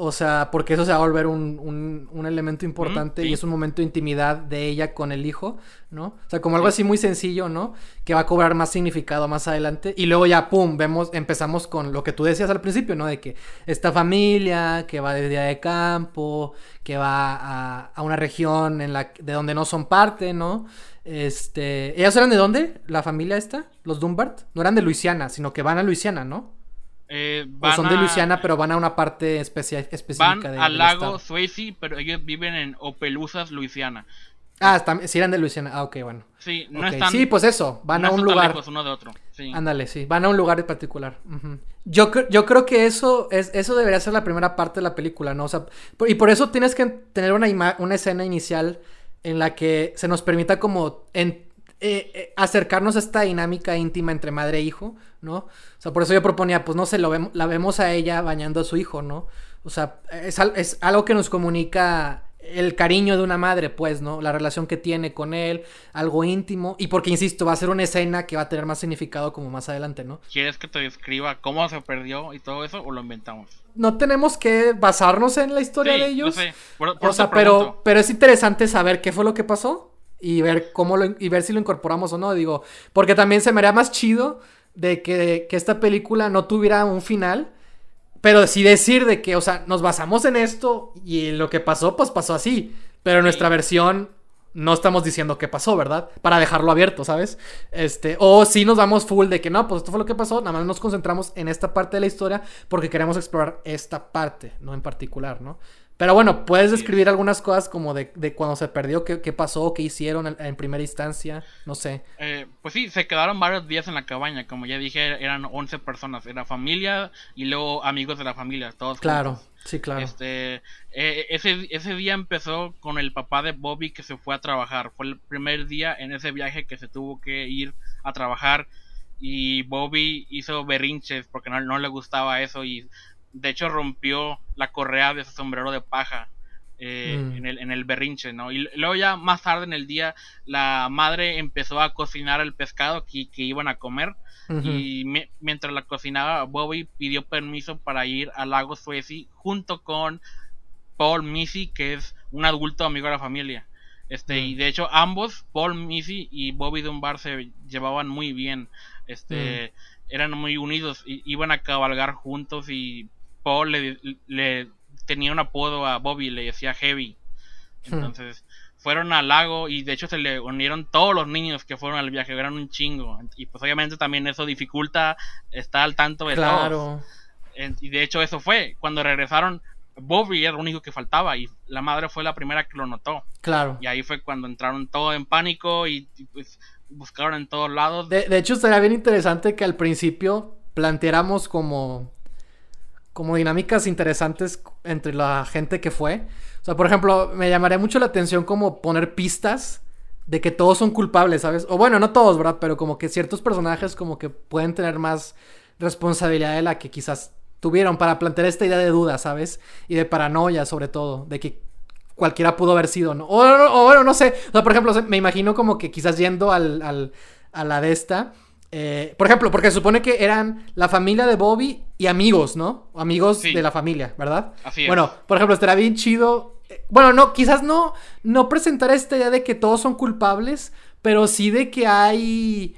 O sea, porque eso se va a volver un, un, elemento importante y es un momento de intimidad de ella con el hijo, ¿no? O sea, como algo así muy sencillo, ¿no? Que va a cobrar más significado más adelante. Y luego ya, pum, vemos, empezamos con lo que tú decías al principio, ¿no? De que esta familia que va de día de campo, que va a, a una región en la, de donde no son parte, ¿no? Este, ¿ellas eran de dónde? ¿La familia esta? ¿Los Dunbart? No eran de Luisiana, sino que van a Luisiana, ¿no? Eh, son de Luisiana, pero van a una parte específica van al lago Swayze, pero ellos viven en Opelousas, Luisiana. Ah, sí eran de Luisiana. Ah, ok, bueno. Sí, no están, sí pues eso, van a un lugar. uno de otro. Ándale, sí, van a un lugar en particular. yo, yo creo que eso, es, eso debería ser la primera parte de la película, ¿no? O sea, y por eso tienes que tener una, una escena inicial en la que se nos permita como en, eh, eh, acercarnos a esta dinámica íntima entre madre e hijo, ¿no? O sea, por eso yo proponía, pues no sé, lo vemos, la vemos a ella bañando a su hijo, ¿no? O sea, es, es algo que nos comunica el cariño de una madre, pues, ¿no? La relación que tiene con él, algo íntimo. Y porque, insisto, va a ser una escena que va a tener más significado como más adelante, ¿no? ¿Quieres que te describa cómo se perdió y todo eso o lo inventamos? No tenemos que basarnos en la historia de ellos. sé. o sea, pero, pero es interesante saber qué fue lo que pasó y ver cómo lo, y ver si lo incorporamos o no, digo, porque también se me haría más chido de que, que esta película no tuviera un final, pero sí decir de que, o sea, nos basamos en esto y lo que pasó, pues pasó así, pero nuestra versión no estamos diciendo qué pasó, ¿verdad? Para dejarlo abierto, ¿sabes? Este, o si nos vamos full de que no, pues esto fue lo que pasó, nada más nos concentramos en esta parte de la historia porque queremos explorar esta parte, no en particular, ¿no? Pero bueno, ¿puedes describir algunas cosas como de, de cuando se perdió? ¿Qué, qué pasó? ¿Qué hicieron en, primera instancia? No sé. Eh, pues sí, se quedaron varios días en la cabaña. Como ya dije, eran 11 personas. Era familia y luego amigos de la familia, todos. Claro, sí, claro. Este, eh, ese, ese día empezó con el papá de Bobby que se fue a trabajar. Fue el primer día en ese viaje que se tuvo que ir a trabajar. Y Bobby hizo berrinches porque no, no le gustaba eso y de hecho rompió la correa de su sombrero de paja eh, mm. en, el, en el berrinche, ¿no? Y luego ya más tarde en el día la madre empezó a cocinar el pescado que, que iban a comer y mientras la cocinaba Bobby pidió permiso para ir al lago Suezi junto con Paul Missy que es un adulto amigo de la familia. Este, y mm. de hecho ambos, Paul Missy y Bobby Dunbar se llevaban muy bien. Este, mm. eran muy unidos, y, iban a cabalgar juntos y le, tenía un apodo a Bobby, le decía Heavy. Hmm. Entonces, fueron al lago y de hecho se le unieron todos los niños que fueron al viaje, eran un chingo. Y pues obviamente también eso dificulta estar al tanto de claro. Y de hecho eso fue, cuando regresaron, Bobby era el único que faltaba y la madre fue la primera que lo notó. Claro. Y ahí fue cuando entraron todo en pánico y, pues buscaron en todos lados. De, de hecho, sería bien interesante que al principio planteáramos como como dinámicas interesantes entre la gente que fue. O sea, por ejemplo, me llamaría mucho la atención como poner pistas de que todos son culpables, ¿sabes? O bueno, no todos, ¿verdad? Pero como que ciertos personajes como que pueden tener más responsabilidad de la que quizás tuvieron para plantear esta idea de duda, ¿sabes? Y de paranoia sobre todo, de que cualquiera pudo haber sido, ¿no? O, bueno, no sé. O sea, por ejemplo, me imagino como que quizás yendo al, al, a la de esta eh, por ejemplo, porque se supone que eran la familia de Bobby y amigos, ¿no? Amigos de la familia, ¿verdad? Así es. Bueno, por ejemplo, estaría bien chido. Eh, bueno, no, quizás no, no presentar esta idea de que todos son culpables, pero sí de que hay.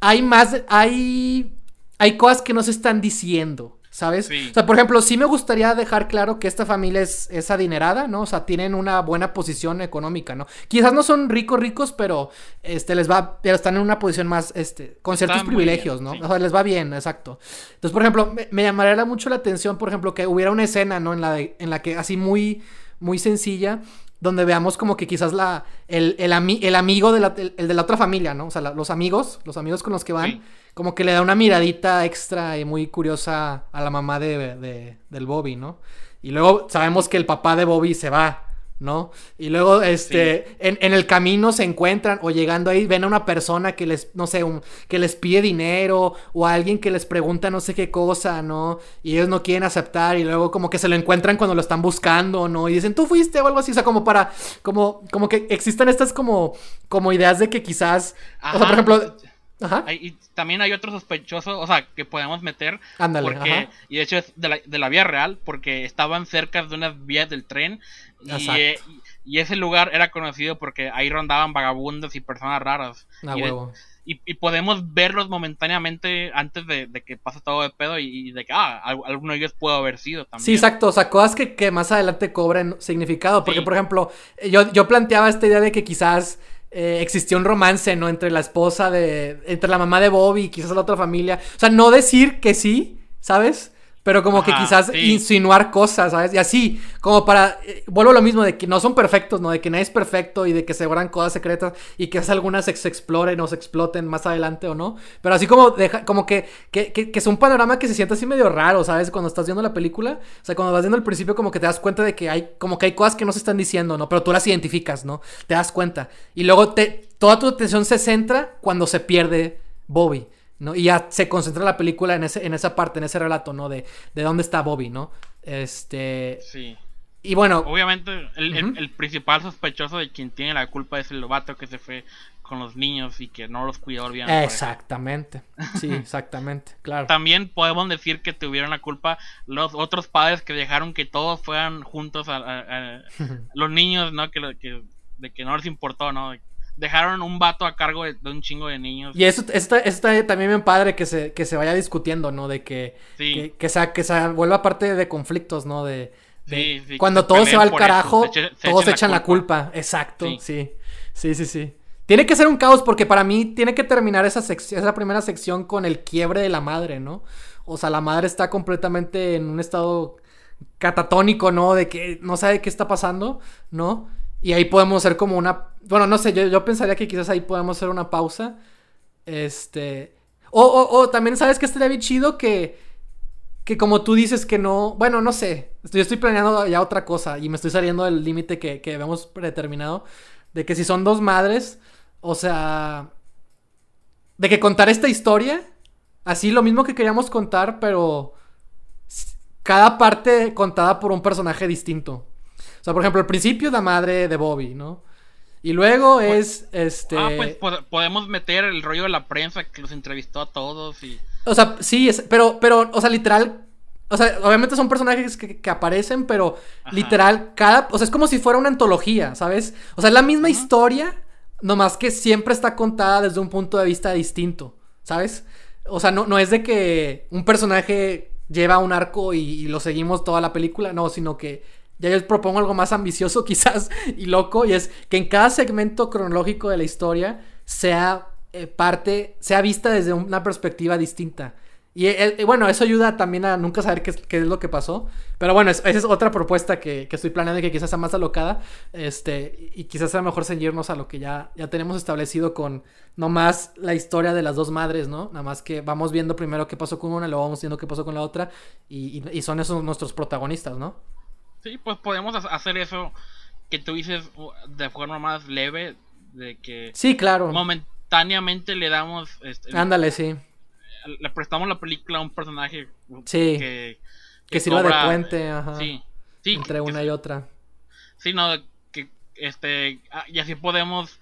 Hay más. Hay. Hay cosas que no se están diciendo. ¿Sabes? O sea, por ejemplo, sí me gustaría dejar claro que esta familia es, es, adinerada, ¿no? O sea, tienen una buena posición económica, ¿no? Quizás no son ricos, ricos, pero este les va, pero están en una posición más, este, con ciertos privilegios, ¿no? O sea, les va bien, exacto. Entonces, por ejemplo, me, llamaría mucho la atención, por ejemplo, que hubiera una escena, ¿no? En la, en la que así muy, muy sencilla, donde veamos como que quizás la, el, el, amigo de la, el, de la otra familia, ¿no? O sea, los amigos, los amigos con los que van como que le da una miradita extra y muy curiosa a la mamá de, del Bobby, ¿no? Y luego sabemos que el papá de Bobby se va, ¿no? Y luego, este, en, el camino se encuentran o llegando ahí ven a una persona que les, no sé, un, que les pide dinero o a alguien que les pregunta no sé qué cosa, ¿no? Y ellos no quieren aceptar y luego como que se lo encuentran cuando lo están buscando, ¿no? Y dicen, tú fuiste o algo así, o sea, como para, como, como que existen estas como, como ideas de que quizás, o sea, por ejemplo Ajá. y también hay otro sospechoso, o sea, que podemos meter. Ándale, porque, Y de hecho es de la, de la, vía real, porque estaban cerca de unas vías del tren. Y, eh, y, ese lugar era conocido porque ahí rondaban vagabundos y personas raras. y, huevo. y, podemos verlos momentáneamente antes de, que pase todo de pedo y, de que, ah, alguno de ellos puede haber sido también. Sí, exacto. O sea, cosas que, que más adelante cobren significado. Porque, por ejemplo, yo, yo planteaba esta idea de que quizás eh, existió un romance, ¿no? Entre la esposa de. Entre la mamá de Bobby y quizás la otra familia. O sea, no decir que sí, ¿sabes? Pero como que quizás insinuar cosas, ¿sabes? Y así, como para, eh, vuelvo a lo mismo, de que no son perfectos, ¿no? De que nadie es perfecto y de que se guardan cosas secretas y que algunas se, exploren o se exploten más adelante o no. Pero así como, deja, como que, que, que, es un panorama que se siente así medio raro, ¿sabes? Cuando estás viendo la película, o sea, cuando vas viendo el principio como que te das cuenta de que hay, como que hay cosas que no se están diciendo, ¿no? Pero tú las identificas, ¿no? Te das cuenta. Y luego te, toda tu atención se centra cuando se pierde Bobby. ¿No? Y ya se concentra la película en, ese, en esa parte, en ese relato, ¿no? De, de dónde está Bobby, ¿no? Este... Sí. Y bueno... Obviamente el, principal sospechoso de quien tiene la culpa es el lobato que se fue con los niños y que no los cuidó bien. Exactamente. Sí, exactamente, claro. También podemos decir que tuvieron la culpa los otros padres que dejaron que todos fueran juntos a, los niños, ¿no? Que, que, de que no les importó, ¿no? Dejaron un vato a cargo de, un chingo de niños. Y eso está, está también bien padre que se, que se vaya discutiendo, ¿no? De que, que, sea, que se vuelva parte de conflictos, ¿no? De, cuando todo se va al carajo, todos se echan la culpa. Exacto, sí. Sí, sí, sí. Tiene que ser un caos porque para mí tiene que terminar esa, esa primera sección con el quiebre de la madre, ¿no? O sea, la madre está completamente en un estado catatónico, ¿no? De que no sabe qué está pasando, ¿no? Y ahí podemos hacer como una. Bueno, no sé, yo, yo pensaría que quizás ahí podemos hacer una pausa. Este. O, o, también sabes que estaría bien chido que. Que como tú dices que no. Bueno, no sé. Yo estoy planeando ya otra cosa. Y me estoy saliendo del límite que, que habíamos predeterminado. De que si son dos madres. O sea. De que contar esta historia. Así lo mismo que queríamos contar, pero. Cada parte contada por un personaje distinto. O sea, por ejemplo, al principio la madre de Bobby, ¿no? Y luego pues, es este. Ah, pues podemos meter el rollo de la prensa que los entrevistó a todos y. O sea, sí, es, pero, pero, o sea, literal. O sea, obviamente son personajes que, aparecen, pero literal, cada. O sea, es como si fuera una antología, ¿sabes? O sea, es la misma historia, nomás que siempre está contada desde un punto de vista distinto, ¿sabes? O sea, no, no es de que un personaje lleva un arco y lo seguimos toda la película, no, sino que ya yo propongo algo más ambicioso quizás y loco, y es que en cada segmento cronológico de la historia sea eh, parte, sea vista desde una perspectiva distinta. Y eh, eh, bueno, eso ayuda también a nunca saber qué es, lo que pasó. Pero bueno, esa es otra propuesta que, que, estoy planeando y que quizás sea más alocada. Este, y quizás sea mejor ceñirnos a lo que ya, ya tenemos establecido con nomás la historia de las dos madres, ¿no? Nada más que vamos viendo primero qué pasó con una, luego vamos viendo qué pasó con la otra. Y son esos nuestros protagonistas, ¿no? Sí, pues podemos hacer eso que tú dices de forma más leve. De que. Sí, claro. Momentáneamente le damos. Este, Ándale, sí le prestamos la película a un personaje sí, que, que, sirva de puente ajá, sí, entre una y otra. Sí, no, que este y así podemos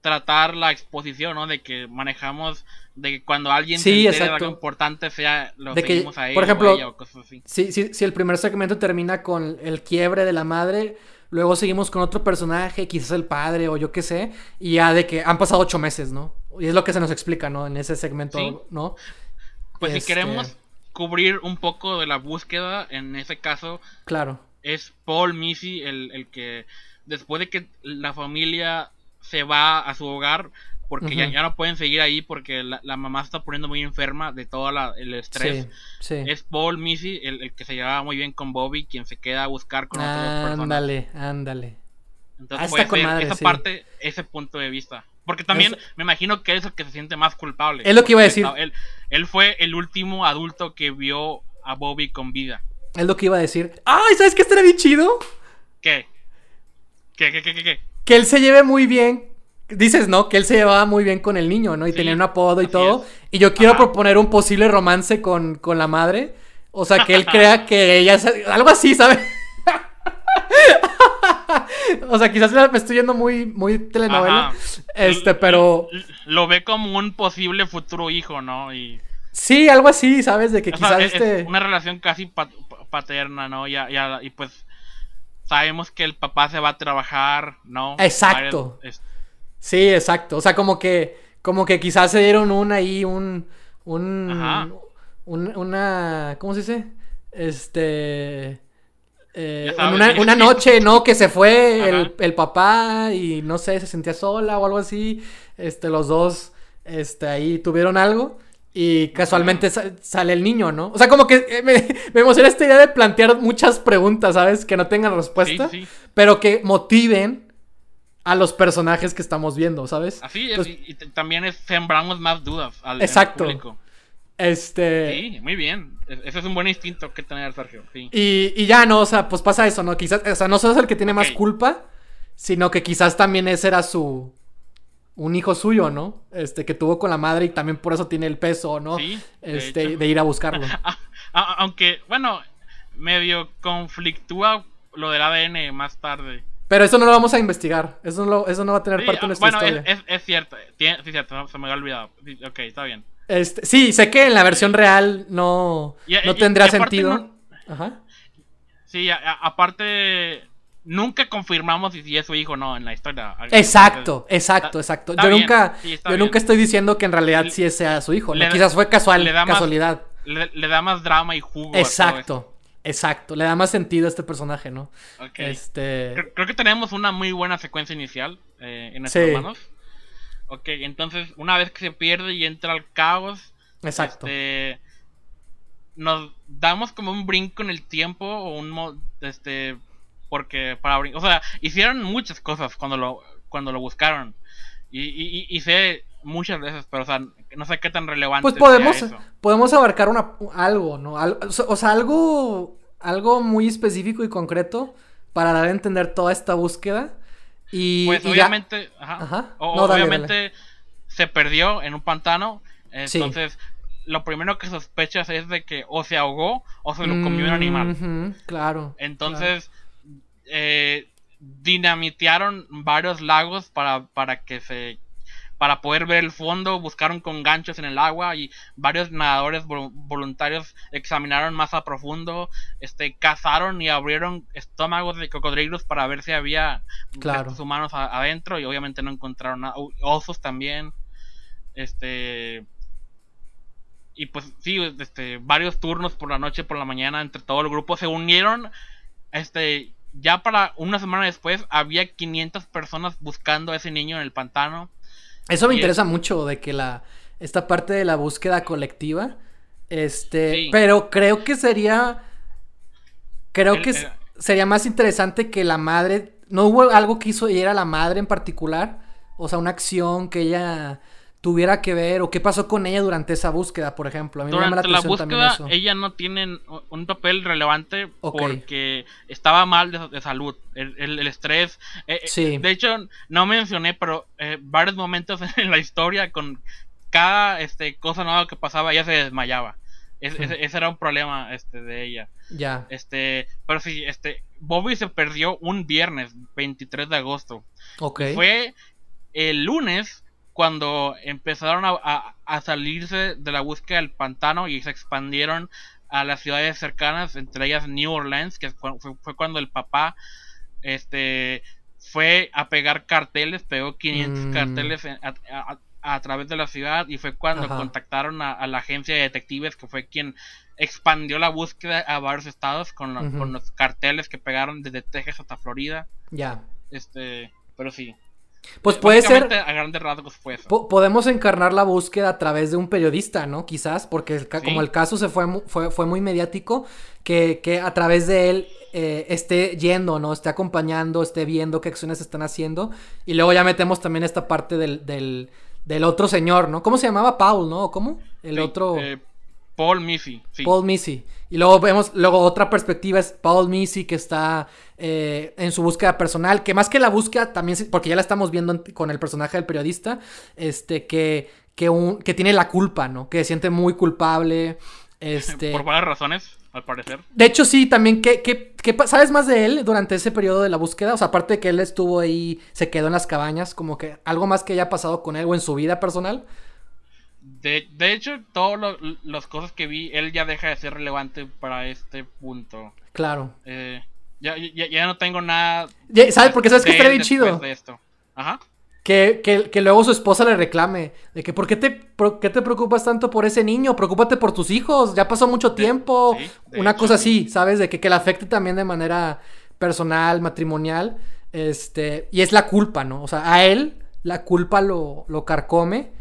tratar la exposición, ¿no? De que manejamos de que cuando alguien sí, se de algo importante sea lo de que, a Por ejemplo, o cosas así. Si, si, si el primer segmento termina con el quiebre de la madre, luego seguimos con otro personaje, quizás el padre o yo qué sé, y ya de que han pasado ocho meses, ¿no? Y es lo que se nos explica, ¿no? En ese segmento, ¿no? Pues si queremos este cubrir un poco de la búsqueda, en ese caso, claro. es Paul Missy el, el que después de que la familia se va a su hogar, porque ya, ya, no pueden seguir ahí porque la, la, mamá está poniendo muy enferma de todo la, el estrés. Sí, sí. Es Paul Missy, el, el, que se llevaba muy bien con Bobby, quien se queda a buscar con otras personas. Ándale, ándale. Entonces puede ser madre, esa sí. parte, ese punto de vista. Porque también es... me imagino que es el que se siente más culpable. Es lo que iba a decir. Él, él fue el último adulto que vio a Bobby con vida. Es lo que iba a decir. ¡Ay! ¿Sabes qué estaría bien chido? ¿Qué? ¿Qué, qué, qué, qué? qué? Que él se lleve muy bien dices, ¿no? Que él se llevaba muy bien con el niño, ¿no? Y sí, tenía un apodo y todo. Es. Y yo quiero Ajá. proponer un posible romance con, con, la madre. O sea, que él crea que ella... Algo así, ¿sabes? o sea, quizás me estoy yendo muy, muy telenovela. Ajá. Este, pero. Lo ve como un posible futuro hijo, ¿no? Y. Sí, algo así, ¿sabes? De que o quizás sea, este. una relación casi pat paterna, ¿no? Ya, ya, y pues. Sabemos que el papá se va a trabajar, ¿no? Exacto. Varios, sí, exacto. O sea, como que. Como que quizás se dieron un ahí, un. Un. Ajá. un una. ¿Cómo se dice? Este eh, una, una, noche, ¿no? Que se fue el, el, papá y no sé, se sentía sola o algo así. Este, los dos, este, ahí tuvieron algo. Y casualmente sa sale el niño, ¿no? O sea, como que eh, me, me, emociona esta idea de plantear muchas preguntas, ¿sabes? Que no tengan respuesta, sí, sí. pero que motiven a los personajes que estamos viendo, ¿sabes? Así es, y, y, también es, sembramos más dudas al exacto. público. Este. Sí, muy bien. Ese es un buen instinto que tener, Sergio. Sí. Y, y, ya, no, o sea, pues pasa eso, ¿no? Quizás, o sea, no solo es el que tiene okay. más culpa, sino que quizás también ese era su. Un hijo suyo, ¿no? Este, que tuvo con la madre y también por eso tiene el peso, ¿no? Sí, de este, hecho. de ir a buscarlo. Aunque, bueno, medio conflictúa lo del ADN más tarde. Pero eso no lo vamos a investigar. Eso no, lo, eso no va a tener sí, parte de nuestra bueno, historia. Es, es, es cierto. Tiene, sí, cierto. Se me había olvidado. Ok, está bien. Este, sí, sé que en la versión real no, y, no tendría y, y sentido. No, Ajá. Sí, aparte, nunca confirmamos si es su hijo o no en la historia. Exacto, exacto, exacto. Yo bien, nunca, sí, yo bien. nunca estoy diciendo que en realidad sí sea su hijo. Quizás fue casual, le casualidad. Más, le, da más drama y jugo. Exacto. Exacto, le da más sentido a este personaje, ¿no? Okay. Este... Creo, creo, que tenemos una muy buena secuencia inicial eh, en nuestras sí. manos. Ok, entonces una vez que se pierde y entra al caos, Exacto. Este, nos damos como un brinco en el tiempo o un este porque para o sea, hicieron muchas cosas cuando lo cuando lo buscaron. Y, y, y sé muchas veces, pero o sea, no sé qué tan relevante Pues podemos podemos abarcar una algo, ¿no? Al, o sea, algo algo muy específico y concreto para dar a entender toda esta búsqueda y, pues y obviamente, ya... ajá. ajá. O, no, obviamente dale, se perdió en un pantano. Entonces, sí. lo primero que sospechas es de que o se ahogó o se lo comió mm un animal. Claro. Entonces, claro. Eh, dinamitearon varios lagos para, para que se para poder ver el fondo, buscaron con ganchos en el agua y varios nadadores voluntarios examinaron más a profundo, este, cazaron y abrieron estómagos de cocodrilos para ver si había claro. humanos adentro y obviamente no encontraron nada, osos también, este, y pues sí, este, varios turnos por la noche, por la mañana entre todo el grupo se unieron, este, ya para una semana después había 500 personas buscando a ese niño en el pantano. Eso me interesa mucho de que la esta parte de la búsqueda colectiva este, pero creo que sería creo que sería más interesante que la madre no hubo algo que hizo ella la madre en particular, o sea, una acción que ella tuviera que ver o qué pasó con ella durante esa búsqueda, por ejemplo. A mí durante me la, búsqueda ella no tiene un papel relevante porque estaba mal de, salud, el, estrés. Eh, eh, de hecho, no mencioné, pero eh, varios momentos en la historia con cada este, cosa nueva que pasaba ella se desmayaba. ese, era un problema este, de ella. Ya. Este, pero sí, este, Bobby se perdió un viernes, 23 de agosto. Fue el lunes cuando empezaron a, salirse de la búsqueda del pantano y se expandieron a las ciudades cercanas, entre ellas New Orleans, que fue, cuando el papá este fue a pegar carteles, pegó 500 mm. carteles a, través de la ciudad y fue cuando contactaron a, la agencia de detectives que fue quien expandió la búsqueda a varios estados con, con los carteles que pegaron desde Texas hasta Florida. Ya. Este, pero sí. Pues puede ser. A grandes rasgos fue podemos encarnar la búsqueda a través de un periodista, ¿no? Quizás, porque como el caso se fue, fue, fue muy mediático, que, que, a través de él eh, esté yendo, ¿no? Esté acompañando, esté viendo qué acciones están haciendo. Y luego ya metemos también esta parte del, del, del otro señor, ¿no? ¿Cómo se llamaba? Paul, ¿no? ¿Cómo? El otro. Eh, Paul Missy. Paul Missy. Y luego vemos, luego otra perspectiva es Paul Missy que está eh, en su búsqueda personal, que más que la búsqueda también, porque ya la estamos viendo con el personaje del periodista, este, que, que, un, que tiene la culpa, ¿no? Que se siente muy culpable. Este... Por varias razones, al parecer. De hecho, sí, también, ¿qué, qué, qué, sabes más de él durante ese periodo de la búsqueda? O sea, aparte de que él estuvo ahí, se quedó en las cabañas, como que algo más que haya pasado con él o en su vida personal. De, de hecho, todas las cosas que vi, él ya deja de ser relevante para este punto. Claro. Eh, ya, ya, no tengo nada. ¿Sabes? Porque sabes que estaría bien chido. De esto. Ajá. Que, que, que, luego su esposa le reclame. De que, ¿por qué, te, por qué te preocupas tanto por ese niño? Preocúpate por tus hijos. Ya pasó mucho tiempo. Una cosa así, ¿sabes? De que, que le afecte también de manera personal, matrimonial. Este. Y es la culpa, ¿no? O sea, a él la culpa lo, lo carcome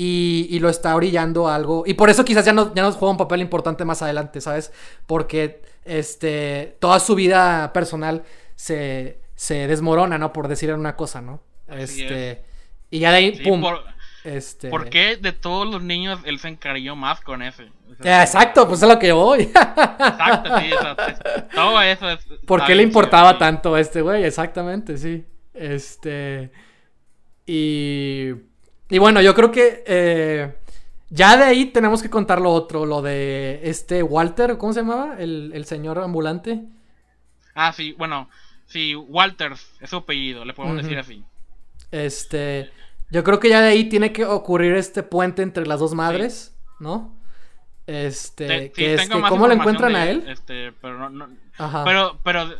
y, lo está orillando a algo. Y por eso quizás ya, no, ya nos juega un papel importante más adelante, ¿sabes? Porque este, toda su vida personal se, se desmorona, ¿no? Por decir una cosa, ¿no? este, y ya de ahí, ¡pum! Por, este... ¿Por qué de todos los niños él se encariñó más con ese? exacto, pues es lo que voy. exacto, sí, todo eso es... ¿Por qué le importaba tanto a este güey? Exactamente, sí. Este... Y y bueno, yo creo que eh, ya de ahí tenemos que contar lo otro, lo de este Walter, ¿cómo se llamaba? El, señor ambulante. Ah, sí, bueno, sí, Walter es su apellido, le podemos decir así. Este, yo creo que ya de ahí tiene que ocurrir este puente entre las dos madres, ¿no? Este, que ¿cómo lo encuentran a él? Este, pero no, Ajá. Pero, pero,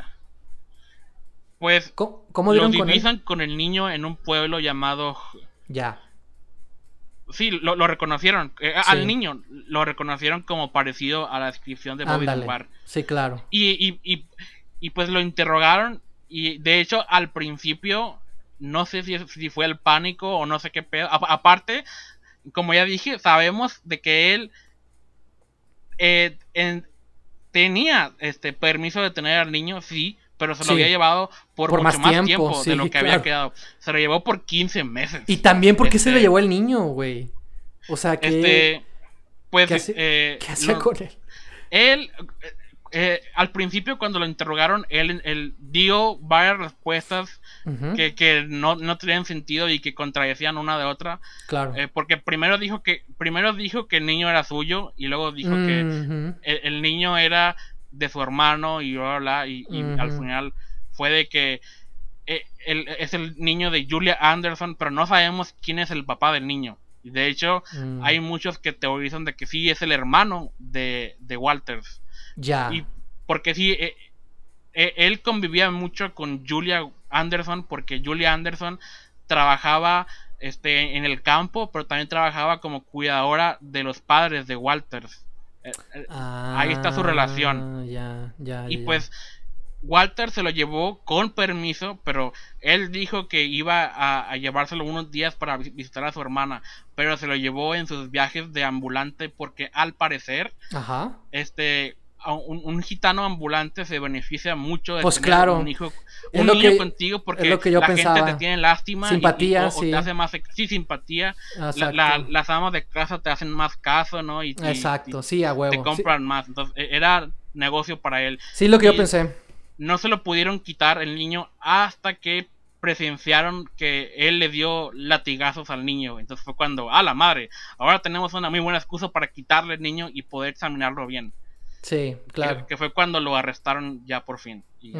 pues, ¿Cómo, lo divisan con, con el niño en un pueblo llamado... Ya. Sí, lo, reconocieron. Eh, al niño lo reconocieron como parecido a la descripción de Bobby Dunbar. Sí, claro. Y, y, y, pues lo interrogaron. Y de hecho, al principio, no sé si, si fue el pánico o no sé qué pedo. aparte, como ya dije, sabemos de que él eh, tenía este permiso de tener al niño, sí, pero se lo había llevado por, mucho más tiempo, de lo que había quedado. Se lo llevó por 15 meses. Y también porque se lo este, llevó el niño, güey. O sea que. Este, pues. ¿Qué, eh, hacía con él? Él. Eh, al principio, cuando lo interrogaron, él, él dio varias respuestas que, que no, no, tenían sentido y que contradecían una de otra. Claro. Eh, porque primero dijo que primero dijo que el niño era suyo y luego dijo que el, niño era de su hermano y bla, y, al final fue de que eh, es el niño de Julia Anderson, pero no sabemos quién es el papá del niño. Y de hecho, mm. hay muchos que teorizan de que sí es el hermano de, de Walters. Ya. Y porque sí, eh, eh, él convivía mucho con Julia Anderson, porque Julia Anderson trabajaba este, en el campo, pero también trabajaba como cuidadora de los padres de Walters. Ahí está su relación. Ya, ya, y pues Walter se lo llevó con permiso, pero él dijo que iba a, llevárselo unos días para visitar a su hermana, pero se lo llevó en sus viajes de ambulante porque al parecer, este, un, gitano ambulante se beneficia mucho de pues tener un hijo, un niño contigo porque la gente te tiene lástima simpatía y, te hace más sí simpatía. Las amas de casa te hacen más caso no y, exacto sí a huevo te compran más. Entonces e, era negocio para él. Sí lo que yo pensé. no se lo pudieron quitar el niño hasta que presenciaron que él le dio latigazos al niño. Entonces fue cuando, a la madre, ahora tenemos una muy buena excusa para quitarle al niño y poder examinarlo bien. Sí, claro. Que, fue cuando lo arrestaron ya por fin. Y,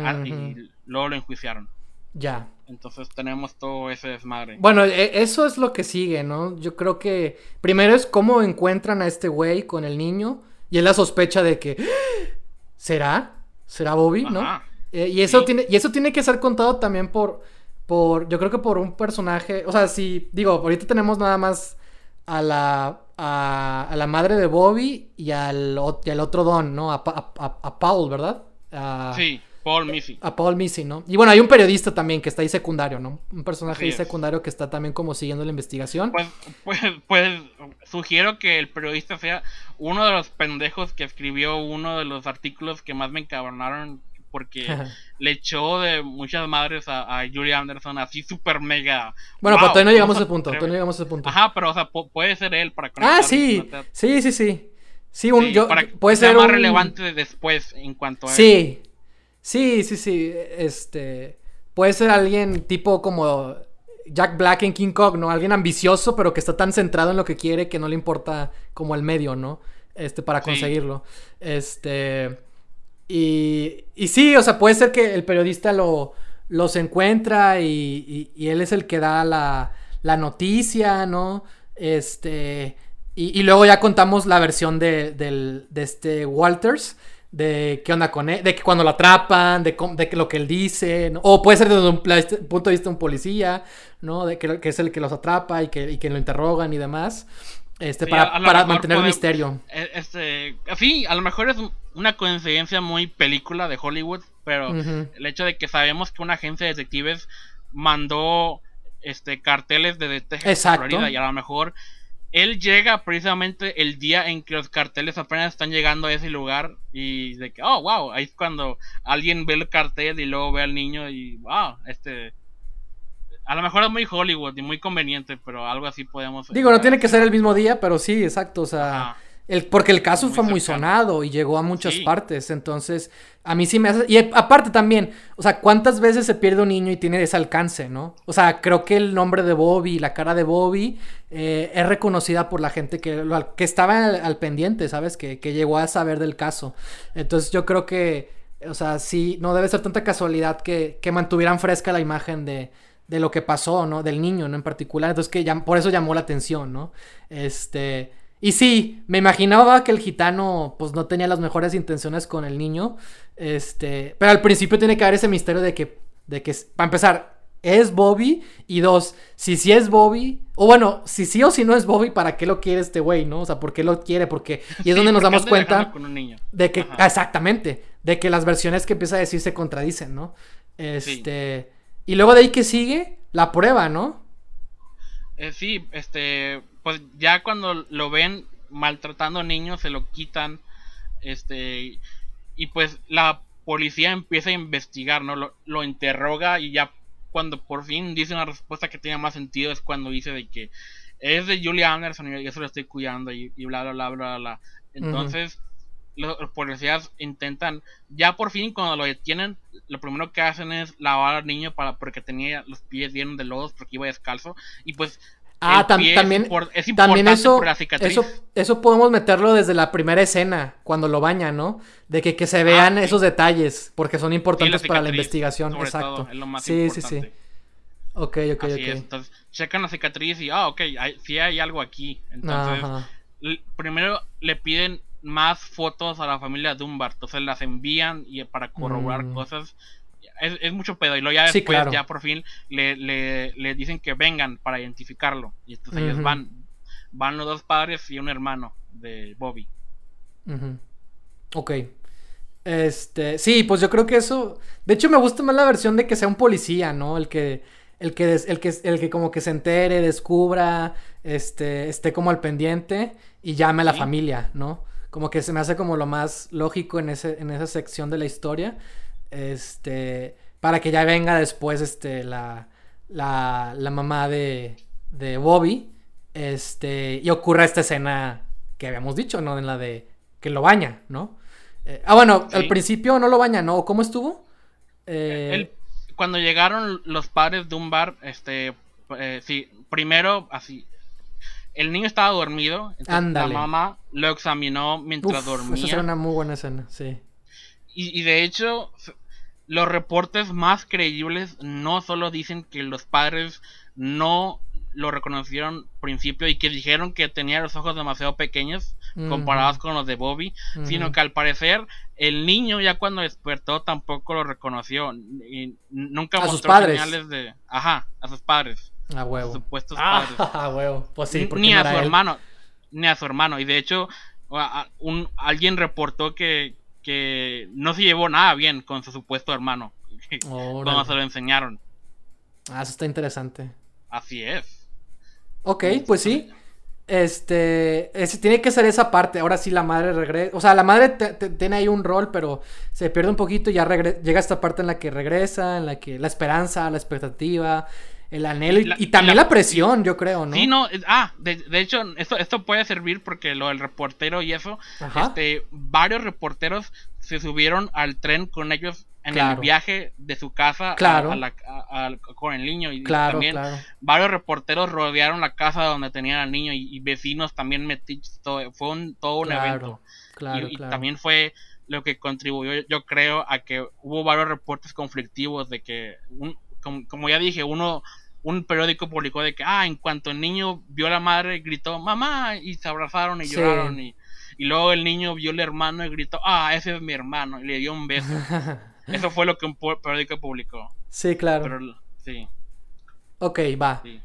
luego lo enjuiciaron. Ya. Entonces tenemos todo ese desmadre. Bueno, e, eso es lo que sigue, ¿no? Yo creo que primero es cómo encuentran a este güey con el niño y es la sospecha de que ¡Ah! ¿será? ¿Será Bobby, no? Eh, y eso tiene y eso tiene que ser contado también por por yo creo que por un personaje, o sea, si digo, ahorita tenemos nada más a la a, la madre de Bobby y al, otro Don, ¿no? A, a, Paul, ¿verdad? sí, Paul Missy. A Paul Missy, ¿no? Y bueno, hay un periodista también que está ahí secundario, ¿no? Un personaje ahí secundario que está también como siguiendo la investigación. Pues, pues, pues sugiero que el periodista sea uno de los pendejos que escribió uno de los artículos que más me encabronaron porque le echó de muchas madres a, Julie Anderson así súper mega. Bueno, pero todavía no llegamos a ese punto, todavía no llegamos a ese punto. Ajá, pero o sea, puede ser él para conectar. Ah, sí, sí, sí, sí. Sí, un, yo, puede ser más relevante después en cuanto a Sí, sí, sí, sí, este, puede ser alguien tipo como Jack Black en King Kong, ¿no? Alguien ambicioso, pero que está tan centrado en lo que quiere que no le importa como el medio, ¿no? Este, para conseguirlo. Este... Y, y sí, o sea, puede ser que el periodista lo, los encuentra y, y, él es el que da la, la noticia, ¿no? Este, y, luego ya contamos la versión de, del, de este Walters, de qué onda con él, de que cuando lo atrapan, de, de lo que él dice, ¿no? o puede ser desde un punto de vista de un policía, ¿no? De que, que, es el que los atrapa y que, y que lo interrogan y demás. Este, para, mantener el misterio. E, este, sí, a lo mejor es una coincidencia muy película de Hollywood, pero el hecho de que sabemos que una agencia de detectives mandó este carteles de detectives Florida y a lo mejor él llega precisamente el día en que los carteles apenas están llegando a ese lugar y de que, oh, wow, ahí es cuando alguien ve el cartel y luego ve al niño y, wow, este, a lo mejor es muy Hollywood y muy conveniente, pero algo así podemos. Digo, no tiene que ser el mismo día, pero sí, exacto. O sea, el, porque el caso fue muy sonado y llegó a muchas partes. Entonces, a mí sí me hace. Y aparte también, o sea, ¿cuántas veces se pierde un niño y tiene ese alcance, no? O sea, creo que el nombre de Bobby, la cara de Bobby, eh, es reconocida por la gente que, que estaba al, pendiente, ¿sabes? Que, que llegó a saber del caso. Entonces, yo creo que. O sea, sí, no debe ser tanta casualidad que, que mantuvieran fresca la imagen de, de lo que pasó, ¿no? Del niño, ¿no? En particular. Entonces que ya, por eso llamó la atención, ¿no? Este... Y sí, me imaginaba que el gitano pues no tenía las mejores intenciones con el niño. Este, pero al principio tiene que haber ese misterio de que de que para empezar es Bobby y dos, si sí es Bobby o bueno, si sí o si no es Bobby, ¿para qué lo quiere este güey, no? O sea, ¿por qué lo quiere? Porque y es donde nos damos cuenta de que exactamente, de que las versiones que empieza a decir se contradicen, ¿no? Este, y luego de ahí que sigue la prueba, ¿no? Eh, sí, este, pues ya cuando lo ven maltratando a niños se lo quitan, este, y pues la policía empieza a investigar, ¿no? Lo, lo interroga y ya cuando por fin dice una respuesta que tiene más sentido es cuando dice de que es de Julia Anderson y eso lo estoy cuidando y, bla bla bla bla bla. Entonces, los, policías intentan, ya por fin cuando lo detienen, lo primero que hacen es lavar al niño para porque tenía los pies llenos de lodos porque iba descalzo y pues Ah, también, es, también eso, por la cicatriz. eso, eso podemos meterlo desde la primera escena, cuando lo baña, ¿no? De que, que se vean ah, esos detalles, porque son importantes para la investigación. Exacto. sí, sí, sí. Ok, ok, ok. Entonces, checan la cicatriz y, ah, ok, hay, sí hay algo aquí. Entonces, primero le piden más fotos a la familia Dunbar, entonces las envían y para corroborar mm. cosas. Es, mucho pedo y luego ya después, ya por fin le, le, dicen que vengan para identificarlo. Y entonces ellos van, van los dos padres y un hermano de Bobby. Ok. Este, sí, pues yo creo que eso. De hecho, me gusta más la versión de que sea un policía, ¿no? El que. El que, el que, el que como que se entere, descubra, este, esté como al pendiente y llame a la familia, ¿no? Como que se me hace como lo más lógico en, ese, en esa sección de la historia. Este, para que ya venga después, este, la, la, la mamá de, de Bobby, este, y ocurra esta escena que habíamos dicho, ¿no? En la de que lo baña, ¿no? Eh, ah, bueno, al principio no lo baña, ¿no? ¿Cómo estuvo? Eh... cuando llegaron los padres de un bar, este, eh, sí, primero, así, el niño estaba dormido, entonces la mamá lo examinó mientras dormía. Esa era una muy buena escena, sí. Y, y de hecho, los reportes más creíbles no solo dicen que los padres no lo reconocieron principio y que dijeron que tenía los ojos demasiado pequeños comparados con los de Bobby, sino que al parecer el niño ya cuando despertó tampoco lo reconoció y nunca mostró señales de, ajá, a sus padres, a huevo, supuestos ah, padres, a huevo, pues sí, ni a su hermano, ni a su hermano y de hecho un alguien reportó que que no se llevó nada bien con su supuesto hermano cuando se lo enseñaron. Ah, eso está interesante. Así es. Ok, pues sí. Este, tiene que ser esa parte. Ahora sí la madre regresa. O sea, la madre tiene ahí un rol, pero se pierde un poquito y ya llega esta parte en la que regresa, en la que la esperanza, la expectativa, el anhelo y, también la, presión, yo creo, ¿no? Sí, no, ah, de, hecho, esto, esto puede servir porque lo del reportero y eso, este, varios reporteros se subieron al tren con ellos en el viaje de su casa con el niño y también varios reporteros rodearon la casa donde tenían al niño y, vecinos también metidos, fue un, todo un evento. y, también fue lo que contribuyó yo creo a que hubo varios reportes conflictivos de que como, ya dije uno un periódico publicó de que ah en cuanto el niño vio a la madre gritó mamá y se abrazaron y lloraron y y luego el niño vio al hermano y gritó, ah, ese es mi hermano, y le dio un beso. Eso fue lo que un periódico publicó. Sí, claro. sí. Ok, va. Sí.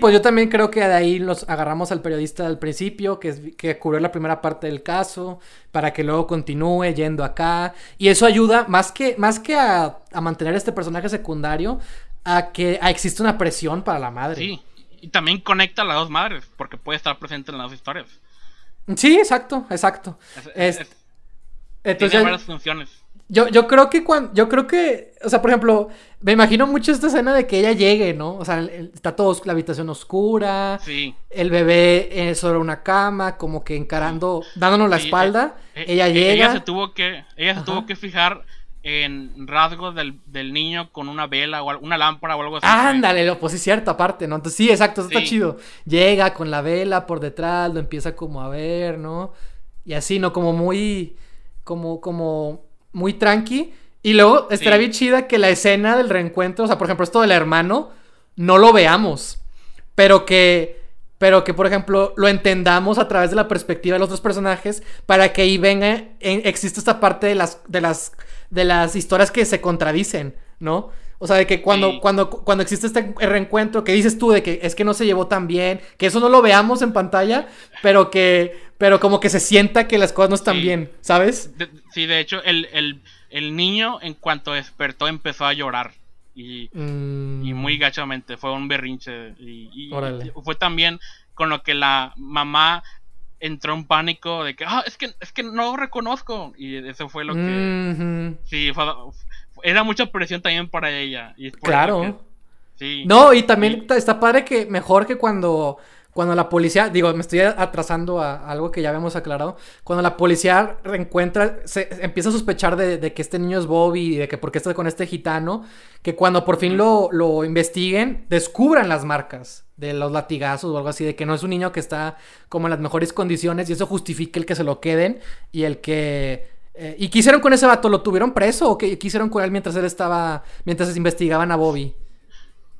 Pues yo también creo que de ahí nos agarramos al periodista al principio, que, es, que cubrió la primera parte del caso, para que luego continúe yendo acá. Y eso ayuda, más que, más que a, a mantener este personaje secundario, a que existe una presión para la madre. Sí, y también conecta a las dos madres, porque puede estar presente en las dos historias. Sí, exacto, exacto. entonces, tiene varias funciones. Yo, yo creo que cuando, yo creo que, o sea, por ejemplo, me imagino mucho esta escena de que ella llegue, ¿no? O sea, está todo la habitación oscura, sí. el bebé eh, sobre una cama, como que encarando, dándonos la espalda, eh, ella eh, llega. Ella se tuvo que, ella se tuvo que fijar en rasgos del, niño con una vela o una lámpara o algo así. Ándale, pues sí, cierto, aparte, ¿no? Entonces sí, exacto, eso está chido. Llega con la vela por detrás, lo empieza como a ver, ¿no? Y así, ¿no? Como muy, como, como, muy tranqui. Y luego estará bien chida que la escena del reencuentro, o sea, por ejemplo, esto del hermano, no lo veamos. Pero que, pero que, por ejemplo, lo entendamos a través de la perspectiva de los otros personajes para que ahí venga, existe esta parte de las, de las de las historias que se contradicen, ¿no? O sea, de que cuando, cuando, cuando existe este reencuentro, que dices tú de que es que no se llevó tan bien, que eso no lo veamos en pantalla, pero que, pero como que se sienta que las cosas no están bien, ¿sabes? sí, de hecho, el, niño en cuanto despertó empezó a llorar. Y, mm. y muy gachamente, fue un berrinche. Y, fue también con lo que la mamá entró en pánico de que, ah, es que, es que no reconozco. Y eso fue lo que... Sí, era mucha presión también para ella. Y claro. sí. No, y también está padre que mejor que cuando cuando la policía, digo, me estoy atrasando a, algo que ya habíamos aclarado, cuando la policía reencuentra, se empieza a sospechar de, que este niño es Bobby y de que por qué está con este gitano, que cuando por fin lo, lo investiguen, descubran las marcas de los latigazos o algo así, de que no es un niño que está como en las mejores condiciones y eso justifica el que se lo queden y el que... Eh, ¿Y qué hicieron con ese vato? ¿Lo tuvieron preso o qué, qué hicieron con él mientras él estaba, mientras se investigaban a Bobby?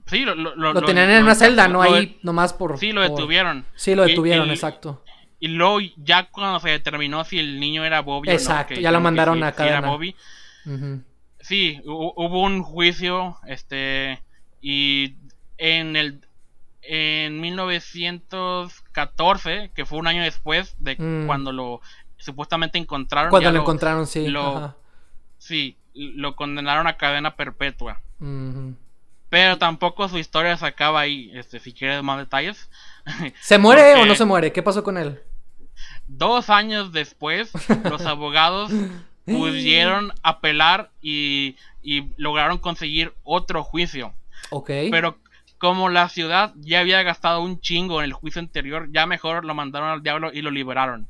Sí, lo, lo, tenían en una celda, no ahí nomás por. Sí, lo detuvieron. Sí, lo detuvieron, exacto. Y luego, ya cuando se determinó si el niño era Bobby exacto, o no, ya lo mandaron a cadena. era Bobby. Sí, hubo un juicio, este. Y en el. En 1914, que fue un año después de mm. cuando lo supuestamente encontraron. Cuando lo encontraron, sí. Lo, Sí, lo condenaron a cadena perpetua. Pero tampoco su historia se acaba ahí. Este, si quieres más detalles. ¿Se muere o no se muere? ¿Qué pasó con él? Dos años después, los abogados pudieron apelar y, y, lograron conseguir otro juicio. Ok. Pero como la ciudad ya había gastado un chingo en el juicio anterior, ya mejor lo mandaron al diablo y lo liberaron.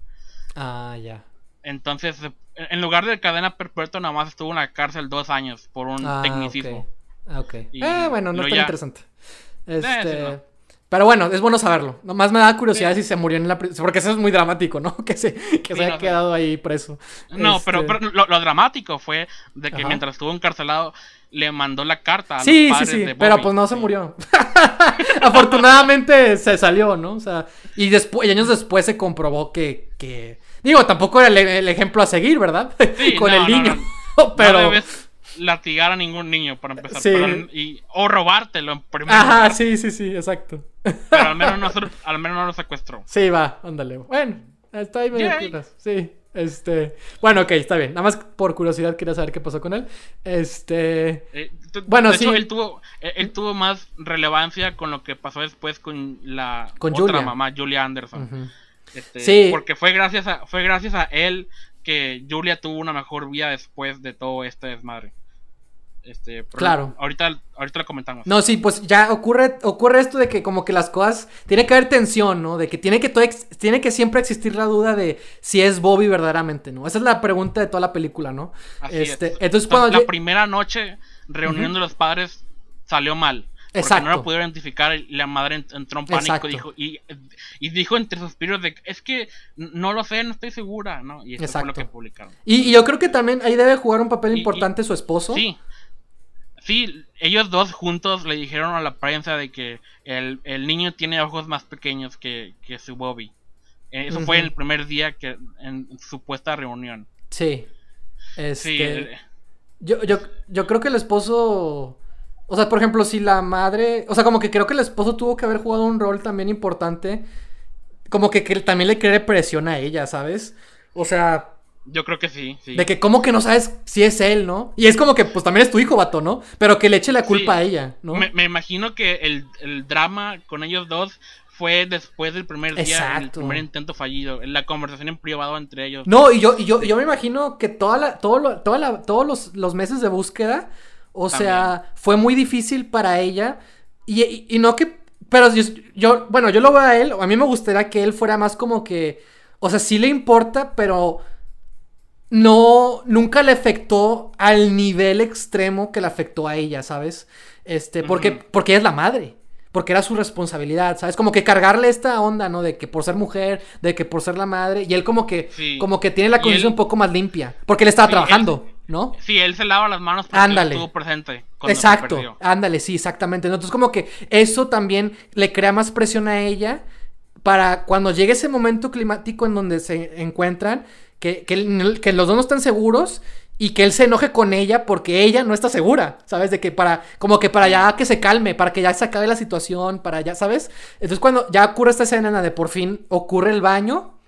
Ah, ya. Entonces, en lugar de cadena perpetua, nada más estuvo en la cárcel dos años por un ah, tecnicismo. Ah, ok. ah, bueno, no es tan interesante. Eh, este... Pero bueno, es bueno saberlo. Nomás me da curiosidad si se murió en la prisión. Porque eso es muy dramático, ¿no? Que se, que se haya quedado ahí preso. No, pero, este lo, dramático fue de que mientras estuvo encarcelado, le mandó la carta a sí, los padres sí, sí, Pero pues no se murió. Afortunadamente se salió, ¿no? O sea, y después, años después se comprobó que, que... Digo, tampoco era el, ejemplo a seguir, ¿verdad? Con el niño. pero latigar a ningún niño para empezar. y, o robártelo en primer Ajá, sí, sí, sí, exacto. Pero al menos no, al menos no lo secuestró. Sí, va, ándale. Bueno, está ahí medio Sí, este. Bueno, ok, está bien. Nada más por curiosidad quería saber qué pasó con él. Este. Eh, bueno, sí. él tuvo, él tuvo más relevancia con lo que pasó después con la con otra mamá, Julia Anderson. Este, sí. Porque fue gracias a, fue gracias a él que Julia tuvo una mejor vida después de todo este desmadre. Este, claro. Ahorita, ahorita lo comentamos. No, sí, pues ya ocurre, ocurre esto de que como que las cosas, tiene que haber tensión, ¿no? De que tiene que, todo tiene que siempre existir la duda de si es Bobby verdaderamente, ¿no? Esa es la pregunta de toda la película, ¿no? este, Entonces cuando... La, primera noche, reunión de los padres, salió mal. Exacto. no lo pudieron identificar y la madre entró en pánico dijo, y, y, dijo entre suspiros de es que no lo sé, no estoy segura, ¿no? Y eso fue lo que publicaron. Y, yo creo que también ahí debe jugar un papel importante su esposo. Sí, Sí, ellos dos juntos le dijeron a la prensa de que el, niño tiene ojos más pequeños que, su Bobby. Eh, eso fue el primer día que en supuesta reunión. Sí. Este, eh, yo, yo, yo creo que el esposo... O sea, por ejemplo, si la madre... O sea, como que creo que el esposo tuvo que haber jugado un rol también importante. Como que, que también le cree presión a ella, ¿sabes? O sea, yo creo que sí, sí. De que como que no sabes si es él, ¿no? Y es como que pues también es tu hijo, vato, ¿no? Pero que le eche la culpa a ella, ¿no? Me, imagino que el, drama con ellos dos fue después del primer día, el primer intento fallido, la conversación en privado entre ellos. No, y yo, y yo, yo me imagino que toda la, todo toda la, todos los, meses de búsqueda, o sea, fue muy difícil para ella. Y, y, no que, pero yo, yo, bueno, yo lo veo a él, a mí me gustaría que él fuera más como que, o sea, sí le importa, pero no, nunca le afectó al nivel extremo que le afectó a ella, ¿sabes? Este, porque, porque ella es la madre. Porque era su responsabilidad, ¿sabes? Como que cargarle esta onda, ¿no? De que por ser mujer, de que por ser la madre. Y él como que, como que tiene la condición un poco más limpia. Porque él estaba trabajando, ¿no? Sí, él se lava las manos porque ándale. estuvo presente. Exacto, ándale, sí, exactamente. Entonces como que eso también le crea más presión a ella para cuando llegue ese momento climático en donde se encuentran, que, que, los dos no están seguros y que él se enoje con ella porque ella no está segura, ¿sabes? De que para, como que para ya que se calme, para que ya se acabe la situación, para ya, ¿sabes? Entonces cuando ya ocurre esta escena de por fin ocurre el baño,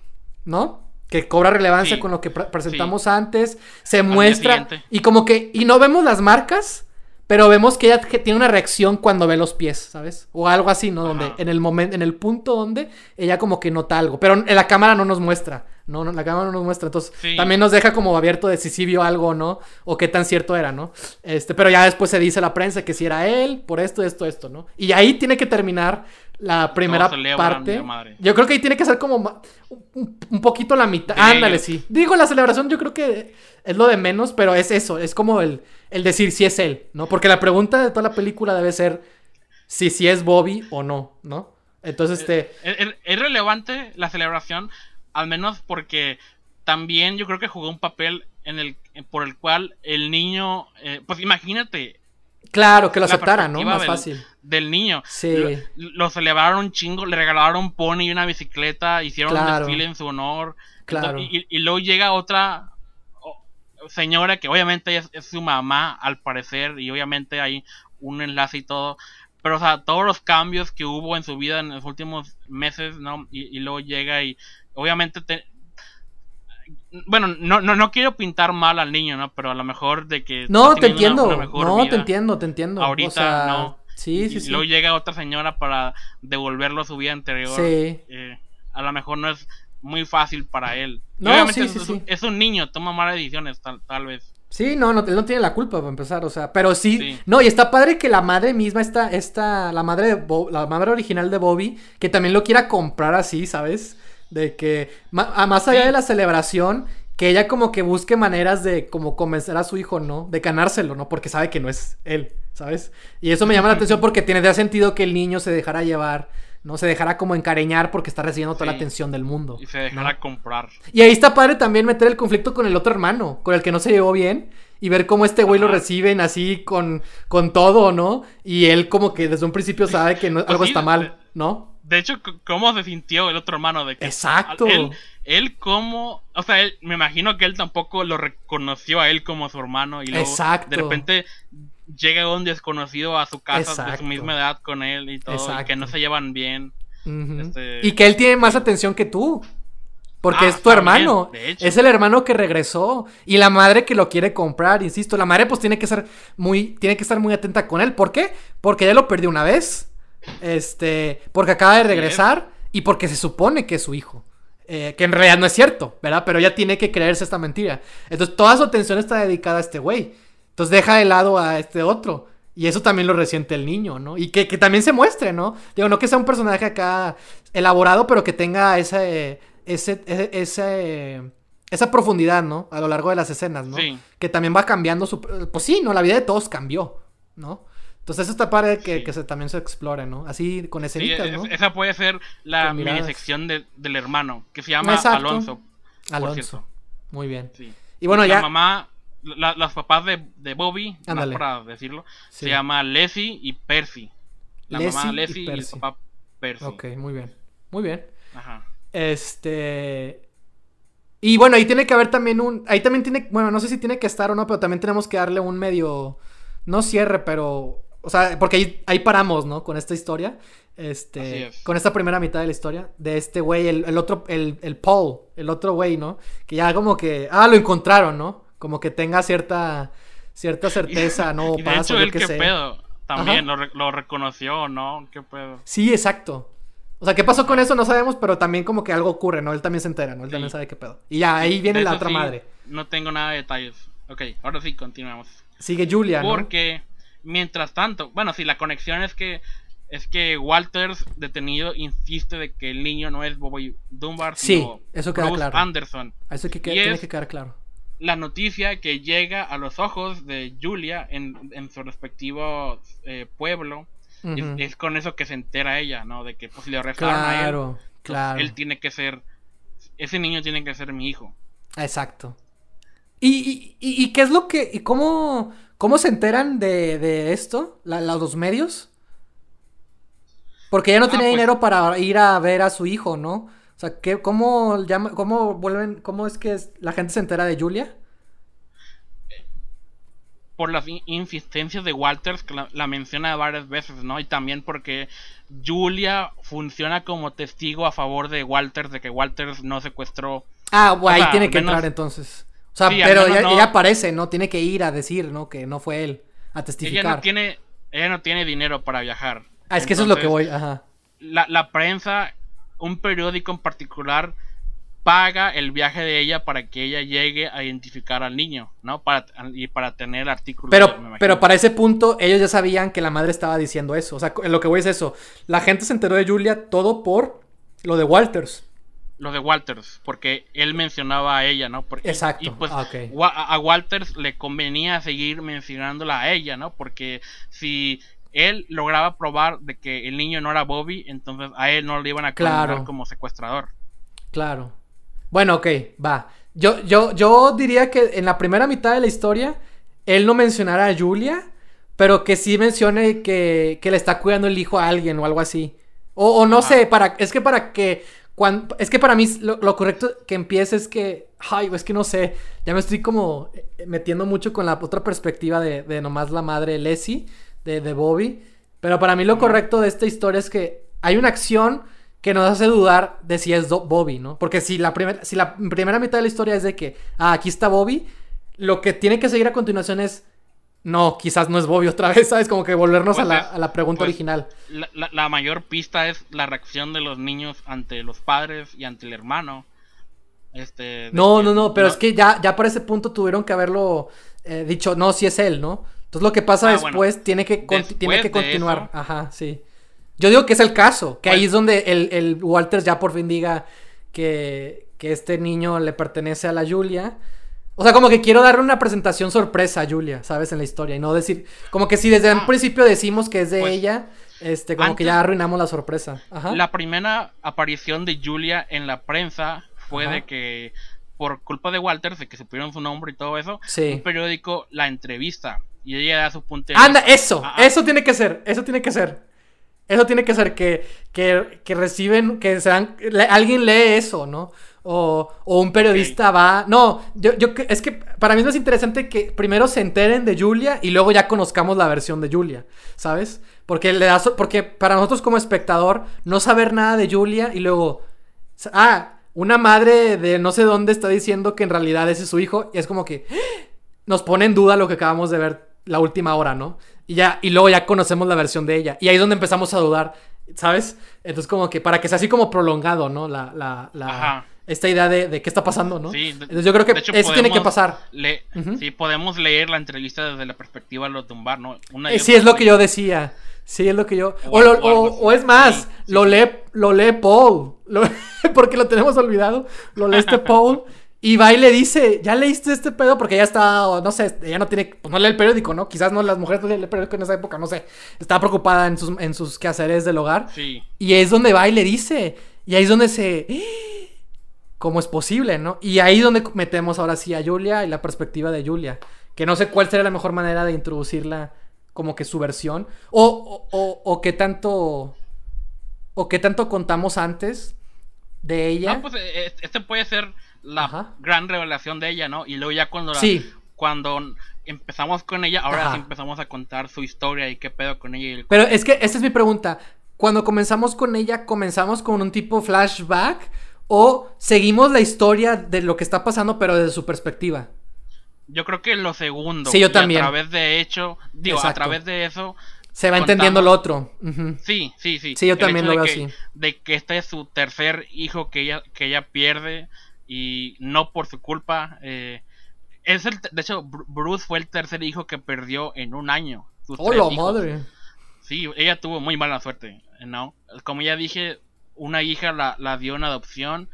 ¿no? Que cobra relevancia con lo que presentamos antes, se muestra y como que, y no vemos las marcas, pero vemos que ella tiene una reacción cuando ve los pies, ¿sabes? O algo así, ¿no? Donde en el momento, en el punto donde ella como que nota algo, pero en la cámara no nos muestra. No, no, la cámara no nos muestra. Entonces, también nos deja como abierto de si sí vio algo o no, o qué tan cierto era, ¿no? Este, pero ya después se dice a la prensa que si era él, por esto, esto, esto, ¿no? Y ahí tiene que terminar la primera parte. Yo creo que ahí tiene que ser como un, poquito la mitad. Ándale, sí. Digo, la celebración yo creo que es lo de menos, pero es eso, es como el, el decir si es él, ¿no? Porque la pregunta de toda la película debe ser si, si es Bobby o no, ¿no? Entonces, este... es relevante la celebración al menos porque también yo creo que jugó un papel en el por el cual el niño, eh, pues imagínate. Claro, que lo aceptara, ¿no? Más fácil. Del niño. Sí. Lo, celebraron un chingo, le regalaron un pony y una bicicleta, hicieron un desfile en su honor. Claro. y, luego llega otra señora que obviamente es, su mamá, al parecer, y obviamente hay un enlace y todo. Pero, o sea, todos los cambios que hubo en su vida en los últimos meses, ¿no? Y, y luego llega y obviamente bueno, no, no, no quiero pintar mal al niño, ¿no? Pero a lo mejor de que... No, te entiendo. no, te entiendo, te entiendo. Ahorita no. Sí, sí, y Luego llega otra señora para devolverlo a su vida anterior. Sí. Eh, a lo mejor no es muy fácil para él. No, obviamente sí, sí, es, un niño, toma malas decisiones, tal, tal vez. Sí, no, no, él no tiene la culpa para empezar, o sea, pero sí, no, y está padre que la madre misma, esta, esta, la madre de la madre original de Bobby, que también lo quiera comprar así, ¿sabes? De que, más allá de la celebración, que ella como que busque maneras de como convencer a su hijo, ¿no? De ganárselo, ¿no? Porque sabe que no es él, ¿sabes? Y eso me llama la atención porque tiene sentido que el niño se dejara llevar, ¿no? Se dejara como encareñar porque está recibiendo toda la atención del mundo. Y se dejara comprar. Y ahí está padre también meter el conflicto con el otro hermano, con el que no se llevó bien. Y ver cómo este güey lo reciben así con, con todo, ¿no? Y él como que desde un principio sabe que pues algo está mal, ¿no? De hecho, ¿cómo se sintió el otro hermano? De que Exacto. Él, él como, o sea, él, me imagino que él tampoco lo reconoció a él como su hermano y luego Exacto. de repente llega un desconocido a su casa de su misma edad con él y todo, y que no se llevan bien. Este, y que él tiene más atención que tú. Porque ah, es tu hermano. Es el hermano que regresó. Y la madre que lo quiere comprar, insisto. La madre pues tiene que ser muy. Tiene que estar muy atenta con él. ¿Por qué? Porque ya lo perdió una vez. Este, porque acaba de regresar y porque se supone que es su hijo. Eh, que en realidad no es cierto, ¿verdad? Pero ella tiene que creerse esta mentira. Entonces toda su atención está dedicada a este güey. Entonces deja de lado a este otro. Y eso también lo resiente el niño, ¿no? Y que, también se muestre, ¿no? Digo, no que sea un personaje acá elaborado, pero que tenga ese, ese, ese, esa profundidad, ¿no? A lo largo de las escenas, ¿no? Que también va cambiando su... Pues sí, ¿no? La vida de todos cambió, ¿no? Entonces eso está padre que, que se, también se explore, ¿no? Así con escenitas, ¿no? Esa puede ser la mini sección del hermano, que se llama Alonso. Alonso. Muy bien. Y bueno, ya... La mamá, las papás de, de Bobby, más para decirlo, se llama Leslie y Percy. La mamá Leslie y, el papá Percy. Ok, muy bien. Muy bien. Ajá. Este... Y bueno, ahí tiene que haber también un... Ahí también tiene... Bueno, no sé si tiene que estar o no, pero también tenemos que darle un medio... No cierre, pero o sea, porque ahí, paramos, ¿no? Con esta historia. Este. Con esta primera mitad de la historia. De este güey, el, otro, el, el Paul, el otro güey, ¿no? Que ya como que. Ah, lo encontraron, ¿no? Como que tenga cierta. Cierta certeza, ¿no? y de hecho, él, qué pedo. También lo, lo, reconoció, ¿no? ¿Qué pedo? Sí, exacto. O sea, ¿qué pasó con eso? No sabemos, pero también como que algo ocurre, ¿no? Él también se entera, ¿no? Él también sabe qué pedo. Y ya, ahí viene la otra madre. No tengo nada de detalles. Ok, ahora sí, continuamos. Sigue Julia, ¿no? Porque Mientras tanto, bueno, si la conexión es que es que Walters detenido insiste de que el niño no es Bobby Dunbar, sino eso queda claro. Anderson. Eso que, tiene que quedar claro. La noticia que llega a los ojos de Julia en, en su respectivo eh, pueblo es, con eso que se entera ella, ¿no? De que pues, le arrestaron a él. Pues, claro. Él tiene que ser. Ese niño tiene que ser mi hijo. Exacto. ¿Y, y, y qué es lo que. y cómo ¿Cómo se enteran de, de esto? ¿Los medios? Porque ella no tiene ah, pues dinero para ir a ver a su hijo, ¿no? O sea, ¿qué, cómo, llama, ¿cómo vuelven, cómo es que la gente se entera de Julia? Por las insistencias de Walters, que la, menciona varias veces, ¿no? Y también porque Julia funciona como testigo a favor de Walters, de que Walters no secuestró. Ah, bueno, ahí tiene que entrar entonces. O sea, pero ella, aparece, ¿no? Tiene que ir a decir, ¿no? Que no fue él, a testificar. Ella no tiene, ella no tiene dinero para viajar. Ah, es que eso es lo que voy, ajá. La, la prensa, un periódico en particular, paga el viaje de ella para que ella llegue a identificar al niño, ¿no? Para, y para tener artículos. Pero, pero para ese punto, ellos ya sabían que la madre estaba diciendo eso. O sea, lo que voy es eso. La gente se enteró de Julia todo por lo de Walters lo de Walters, porque él mencionaba a ella, ¿no? Porque, Exacto. Y pues ah, a Walters le convenía seguir mencionándola a ella, ¿no? Porque si él lograba probar de que el niño no era Bobby, entonces a él no le iban a condenar como secuestrador. Claro. Bueno, ok, va. Yo, yo, yo diría que en la primera mitad de la historia, él no mencionara a Julia, pero que sí mencione que, que le está cuidando el hijo a alguien o algo así. O, o no sé, para, es que para que es que para mí lo, correcto que empiece es que. Ay, es que no sé. Ya me estoy como eh, metiendo mucho con la otra perspectiva de, de nomás la madre Leslie, de, de Bobby. Pero para mí lo correcto de esta historia es que hay una acción que nos hace dudar de si es Bobby, ¿no? Porque si la, si la primera mitad de la historia es de que, ah, aquí está Bobby, lo que tiene que seguir a continuación es, no, quizás no es Bobby otra vez, ¿sabes? Como que volvernos a, la, pues pregunta pues, original. La, mayor pista es la reacción de los niños ante los padres y ante el hermano. Este, no, no, no, pero es que ya, ya por ese punto tuvieron que haberlo eh, dicho, no, si es él, ¿no? Entonces lo que pasa ah, después tiene que, tiene que continuar. Ajá, sí. Yo digo que es el caso, que ahí es donde el, el, Walters ya por fin diga que, que este niño le pertenece a la Julia. O sea, como que quiero darle una presentación sorpresa a Julia, ¿sabes? En la historia. Y no decir. Como que si desde el ah. principio decimos que es de pues, ella, este, como que ya arruinamos la sorpresa. Ajá. La primera aparición de Julia en la prensa fue de que. Por culpa de Walters, de que supieron su nombre y todo eso, sí. un periódico la entrevista. Y ella da su punto de Anda, eso, ah, eso tiene que ser, eso tiene que ser. Eso tiene que ser que, que, que reciben, que sean, alguien lee eso, ¿no? O, o un periodista va. No, yo, yo es que para mí es más interesante que primero se enteren de Julia y luego ya conozcamos la versión de Julia, ¿sabes? Porque le da porque para nosotros como espectador no saber nada de Julia y luego ah, una madre de no sé dónde está diciendo que en realidad ese es su hijo y es como que nos pone en duda lo que acabamos de ver la última hora, ¿no? Y ya, y luego ya conocemos la versión de ella. Y ahí es donde empezamos a dudar, ¿sabes? Entonces, como que para que sea así como prolongado, ¿no? La, la, la esta idea de, de, qué está pasando, ¿no? Sí, Entonces yo creo que eso tiene que pasar. Sí, podemos leer la entrevista desde la perspectiva de los Dumbar, ¿no? Eh, sí, es lo que yo decía. Sí, es lo que yo. O, o, es más, lo, Lee, lo lee Paul. porque lo tenemos olvidado. Lo lee este Paul. Y va y le dice, ¿ya leíste este pedo? Porque ella está, no sé, ella no tiene, pues no lee el periódico, ¿no? Quizás no las mujeres no leen el periódico en esa época, no sé. Estaba preocupada en sus, en sus quehaceres del hogar. Sí. Y es donde va y le dice. Y ahí es donde se... ¿Cómo es posible, no? Y ahí es donde metemos ahora sí a Julia y la perspectiva de Julia. Que no sé cuál sería la mejor manera de introducirla como que su versión. O, o, o, qué tanto... O qué tanto contamos antes de ella. No, pues eh, este puede ser la gran revelación de ella, ¿no? Y luego ya cuando, cuando empezamos con ella, ahora sí empezamos a contar su historia y qué pedo con ella. Pero es que esta es mi pregunta. Cuando comenzamos con ella, ¿comenzamos con un tipo flashback? ¿O seguimos la historia de lo que está pasando, pero desde su perspectiva? Yo creo que lo segundo. Sí, yo también. A través de hecho, digo, a través de eso. Se va entendiendo lo otro. Sí, sí, sí. Sí, yo también lo veo así. De que este es su tercer hijo que ella, que ella pierde y no por su culpa. Eh, es el, de hecho, Bruce fue el tercer hijo que perdió en un año. ¡Hola, madre! Sí, ella tuvo muy mala suerte, ¿no? Como ya dije, una hija la, dio en adopción,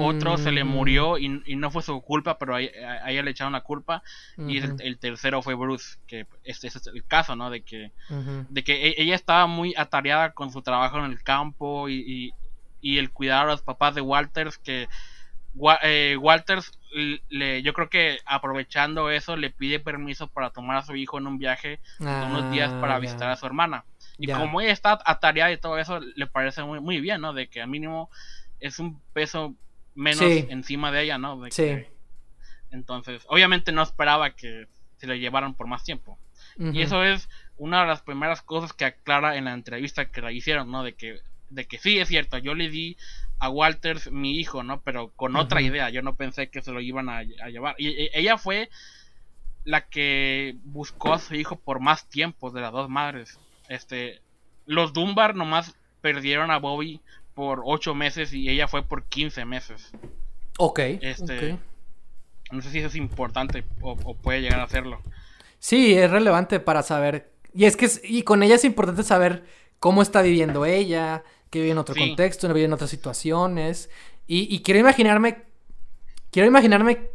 otro se le murió y, no fue su culpa, pero a, ella le echaron la culpa. Y el, tercero fue Bruce, que este, es el caso, ¿no? De que, de que e, ella estaba muy atareada con su trabajo en el campo y, y el cuidar a los papás de Walters, que eh, Walters, le, yo creo que aprovechando eso, le pide permiso para tomar a su hijo en un viaje unos días para ah, visitar a su hermana. Y como ella está atareada y todo eso, le parece muy, muy bien, ¿no? De que al mínimo es un peso menos encima de ella, ¿no? sí. entonces, obviamente no esperaba que se lo llevaran por más tiempo. Y eso es una de las primeras cosas que aclara en la entrevista que la hicieron, ¿no? De que, de que sí, es cierto, yo le di a Walters mi hijo, ¿no? Pero con otra idea, yo no pensé que se lo iban a, llevar. Y, ella fue la que buscó a su hijo por más tiempo de las dos madres. Este, los Dunbar nomás perdieron a Bobby por ocho meses y ella fue por 15 meses. Ok. Este, No sé si eso es importante o, puede llegar a hacerlo. Sí, es relevante para saber. Y es que y con ella es importante saber cómo está viviendo ella, que vive en otro contexto, vive en otras situaciones. Y, quiero imaginarme, quiero imaginarme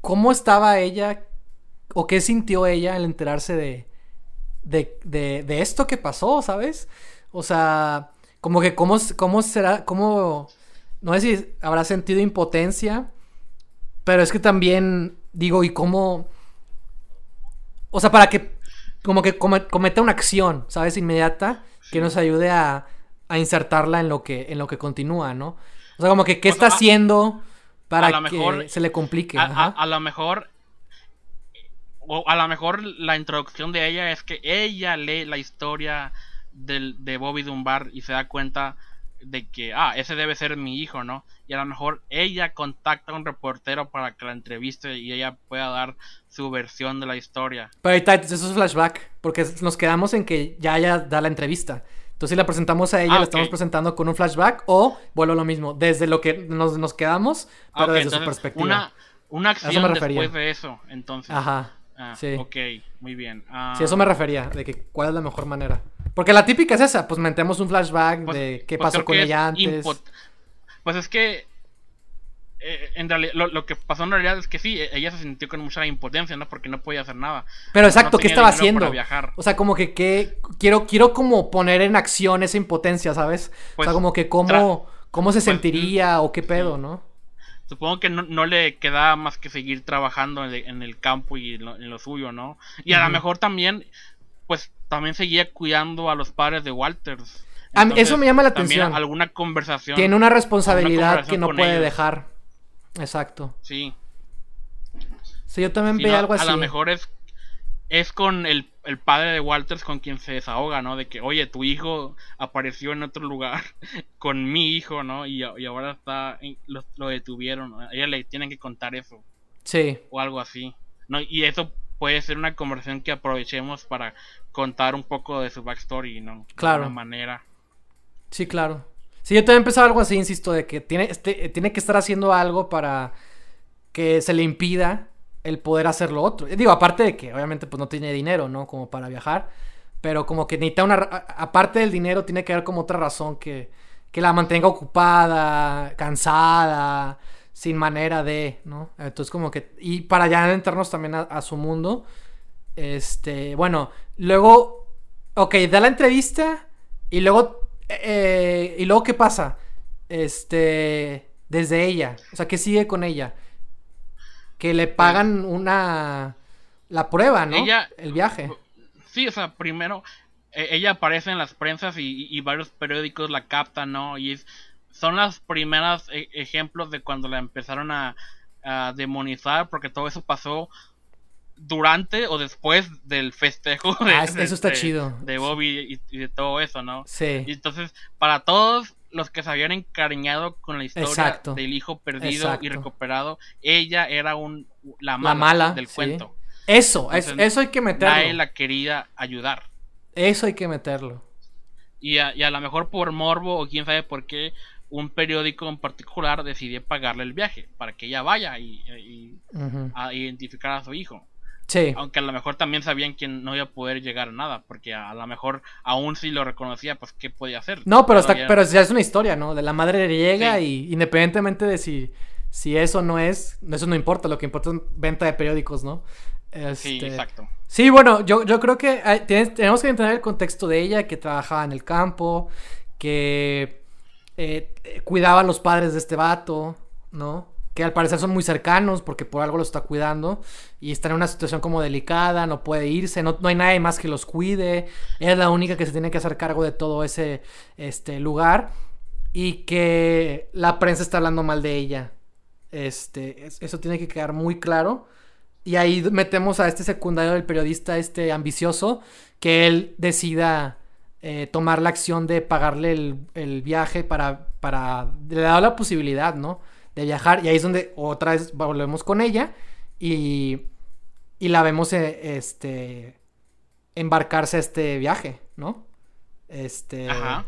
cómo estaba ella o qué sintió ella al enterarse de, de, de, esto que pasó, ¿sabes? O sea, como que cómo, cómo será, cómo, no sé si habrá sentido impotencia, pero es que también digo, ¿y cómo? O sea, para que como que cometa una acción, ¿sabes? Inmediata, que nos ayude a, a insertarla en lo que, en lo que continúa, ¿no? O sea, como que qué pues, está haciendo para que se le complique. A, lo mejor. O a lo mejor la introducción de ella es que ella lee la historia del, de Bobby Dunbar y se da cuenta de que, ah, ese debe ser mi hijo, ¿no? Y a lo mejor ella contacta a un reportero para que la entreviste y ella pueda dar su versión de la historia. Pero ahí está, eso es flashback, porque nos quedamos en que ya ella da la entrevista. Entonces, si la presentamos a ella, Ah, la estamos ok. presentando con un flashback o vuelvo a lo mismo, desde lo que nos, nos quedamos, Ah, pero ok, desde su entonces, perspectiva. Una, una acción después de eso, entonces. Ajá. Ah, sí. Ok, muy bien. Ah, Sí, eso me refería, de que cuál es la mejor manera. Porque la típica es esa, pues metemos un flashback pues- de qué pues pasó con ella es antes. Pues es que. eh, en realidad, lo, lo que pasó en realidad es que sí, e- ella se sintió con mucha impotencia, ¿no? Porque no podía hacer nada. Pero No exacto, ¿qué estaba haciendo? viajar. O sea, como que, que quiero, quiero como poner en acción esa impotencia, ¿sabes? o Pues, sea, como que cómo, cómo se pues, sentiría o qué pedo, sí. ¿no? Supongo que no, no le quedaba más que seguir trabajando en, en el campo y en lo, en lo suyo, ¿no? Y a lo mejor también, pues también seguía cuidando a los padres de Walters. Eso me llama la atención. alguna conversación. Tiene una responsabilidad conversación que no puede ellos. dejar. Exacto. Sí. Sí, yo también veía no, algo así. A lo mejor es, es con el, el padre de Walters con quien se desahoga, ¿no? De que, oye, tu hijo apareció en otro lugar con mi hijo, ¿no? Y, y ahora está, lo, lo detuvieron. ¿no? A ella le tienen que contar eso. Sí, o algo así. ¿no? Y eso puede ser una conversación que aprovechemos para contar un poco de su backstory, ¿no? Claro. De alguna manera. sí, claro. Sí, yo también pensaba algo así, insisto, de que tiene, este, tiene que estar haciendo algo para que se le impida el poder hacer lo otro. Digo, aparte de que obviamente pues no tiene dinero, ¿no? Como para viajar. Pero como que necesita una... Aparte del dinero, tiene que haber como otra razón que, que la mantenga ocupada, cansada, sin manera de, ¿no? Entonces como que... Y para ya entrarnos también a, a su mundo. Este, bueno, luego... Ok, da la entrevista y luego... eh, y luego, ¿qué pasa? Este... Desde ella. O sea, ¿qué sigue con ella? Que le pagan una... La prueba, ¿no? Ella- El viaje. Sí, o sea, primero eh, ella aparece en las prensas y, y varios periódicos la captan, ¿no? Y es, son las primeras e- ejemplos de cuando la empezaron a, a demonizar porque todo eso pasó durante o después del festejo de, Ah, es- eso está de- chido. de Bobby y, y de todo eso, ¿no? Y Sí. entonces, para todos los que se habían encariñado con la historia Exacto. del hijo perdido y recuperado, ella era un la La mala, del sí. cuento. Eso, es- eso hay que Nadie meterlo. la quería ayudar. Eso hay que meterlo. Y a, y a lo mejor por morbo o quién sabe por qué, un periódico en particular decidió pagarle el viaje para que ella vaya y, a identificar a su hijo. Sí. Aunque a lo mejor también sabían que no iba a poder llegar a nada, porque a, a lo mejor aún si lo reconocía, pues qué podía hacer. No, pero está, Todavía- pero ya es una historia, ¿no? De la madre llega Sí. y independientemente de si, si eso no es, eso no importa, lo que importa es venta de periódicos, ¿no? Sí, Este, exacto. Sí, bueno, yo, yo creo que hay- tienes- tenemos que entender el contexto de ella, que trabajaba en el campo, que eh, cuidaba a los padres de este vato, ¿no? Que al parecer son muy cercanos porque por algo los está cuidando y está en una situación como delicada, no puede irse, no, no hay nadie más que los cuide, es la única que se tiene que hacer cargo de todo ese este, lugar y que la prensa está hablando mal de ella. Este, es- eso tiene que quedar muy claro. Y ahí metemos a este secundario del periodista, este ambicioso, que él decida eh, tomar la acción de pagarle el, el viaje para, para, le da la posibilidad, ¿no? De viajar. Y ahí es donde otra vez volvemos con ella y, y la vemos, eh, este, embarcarse a este viaje, ¿no? Este... Ajá.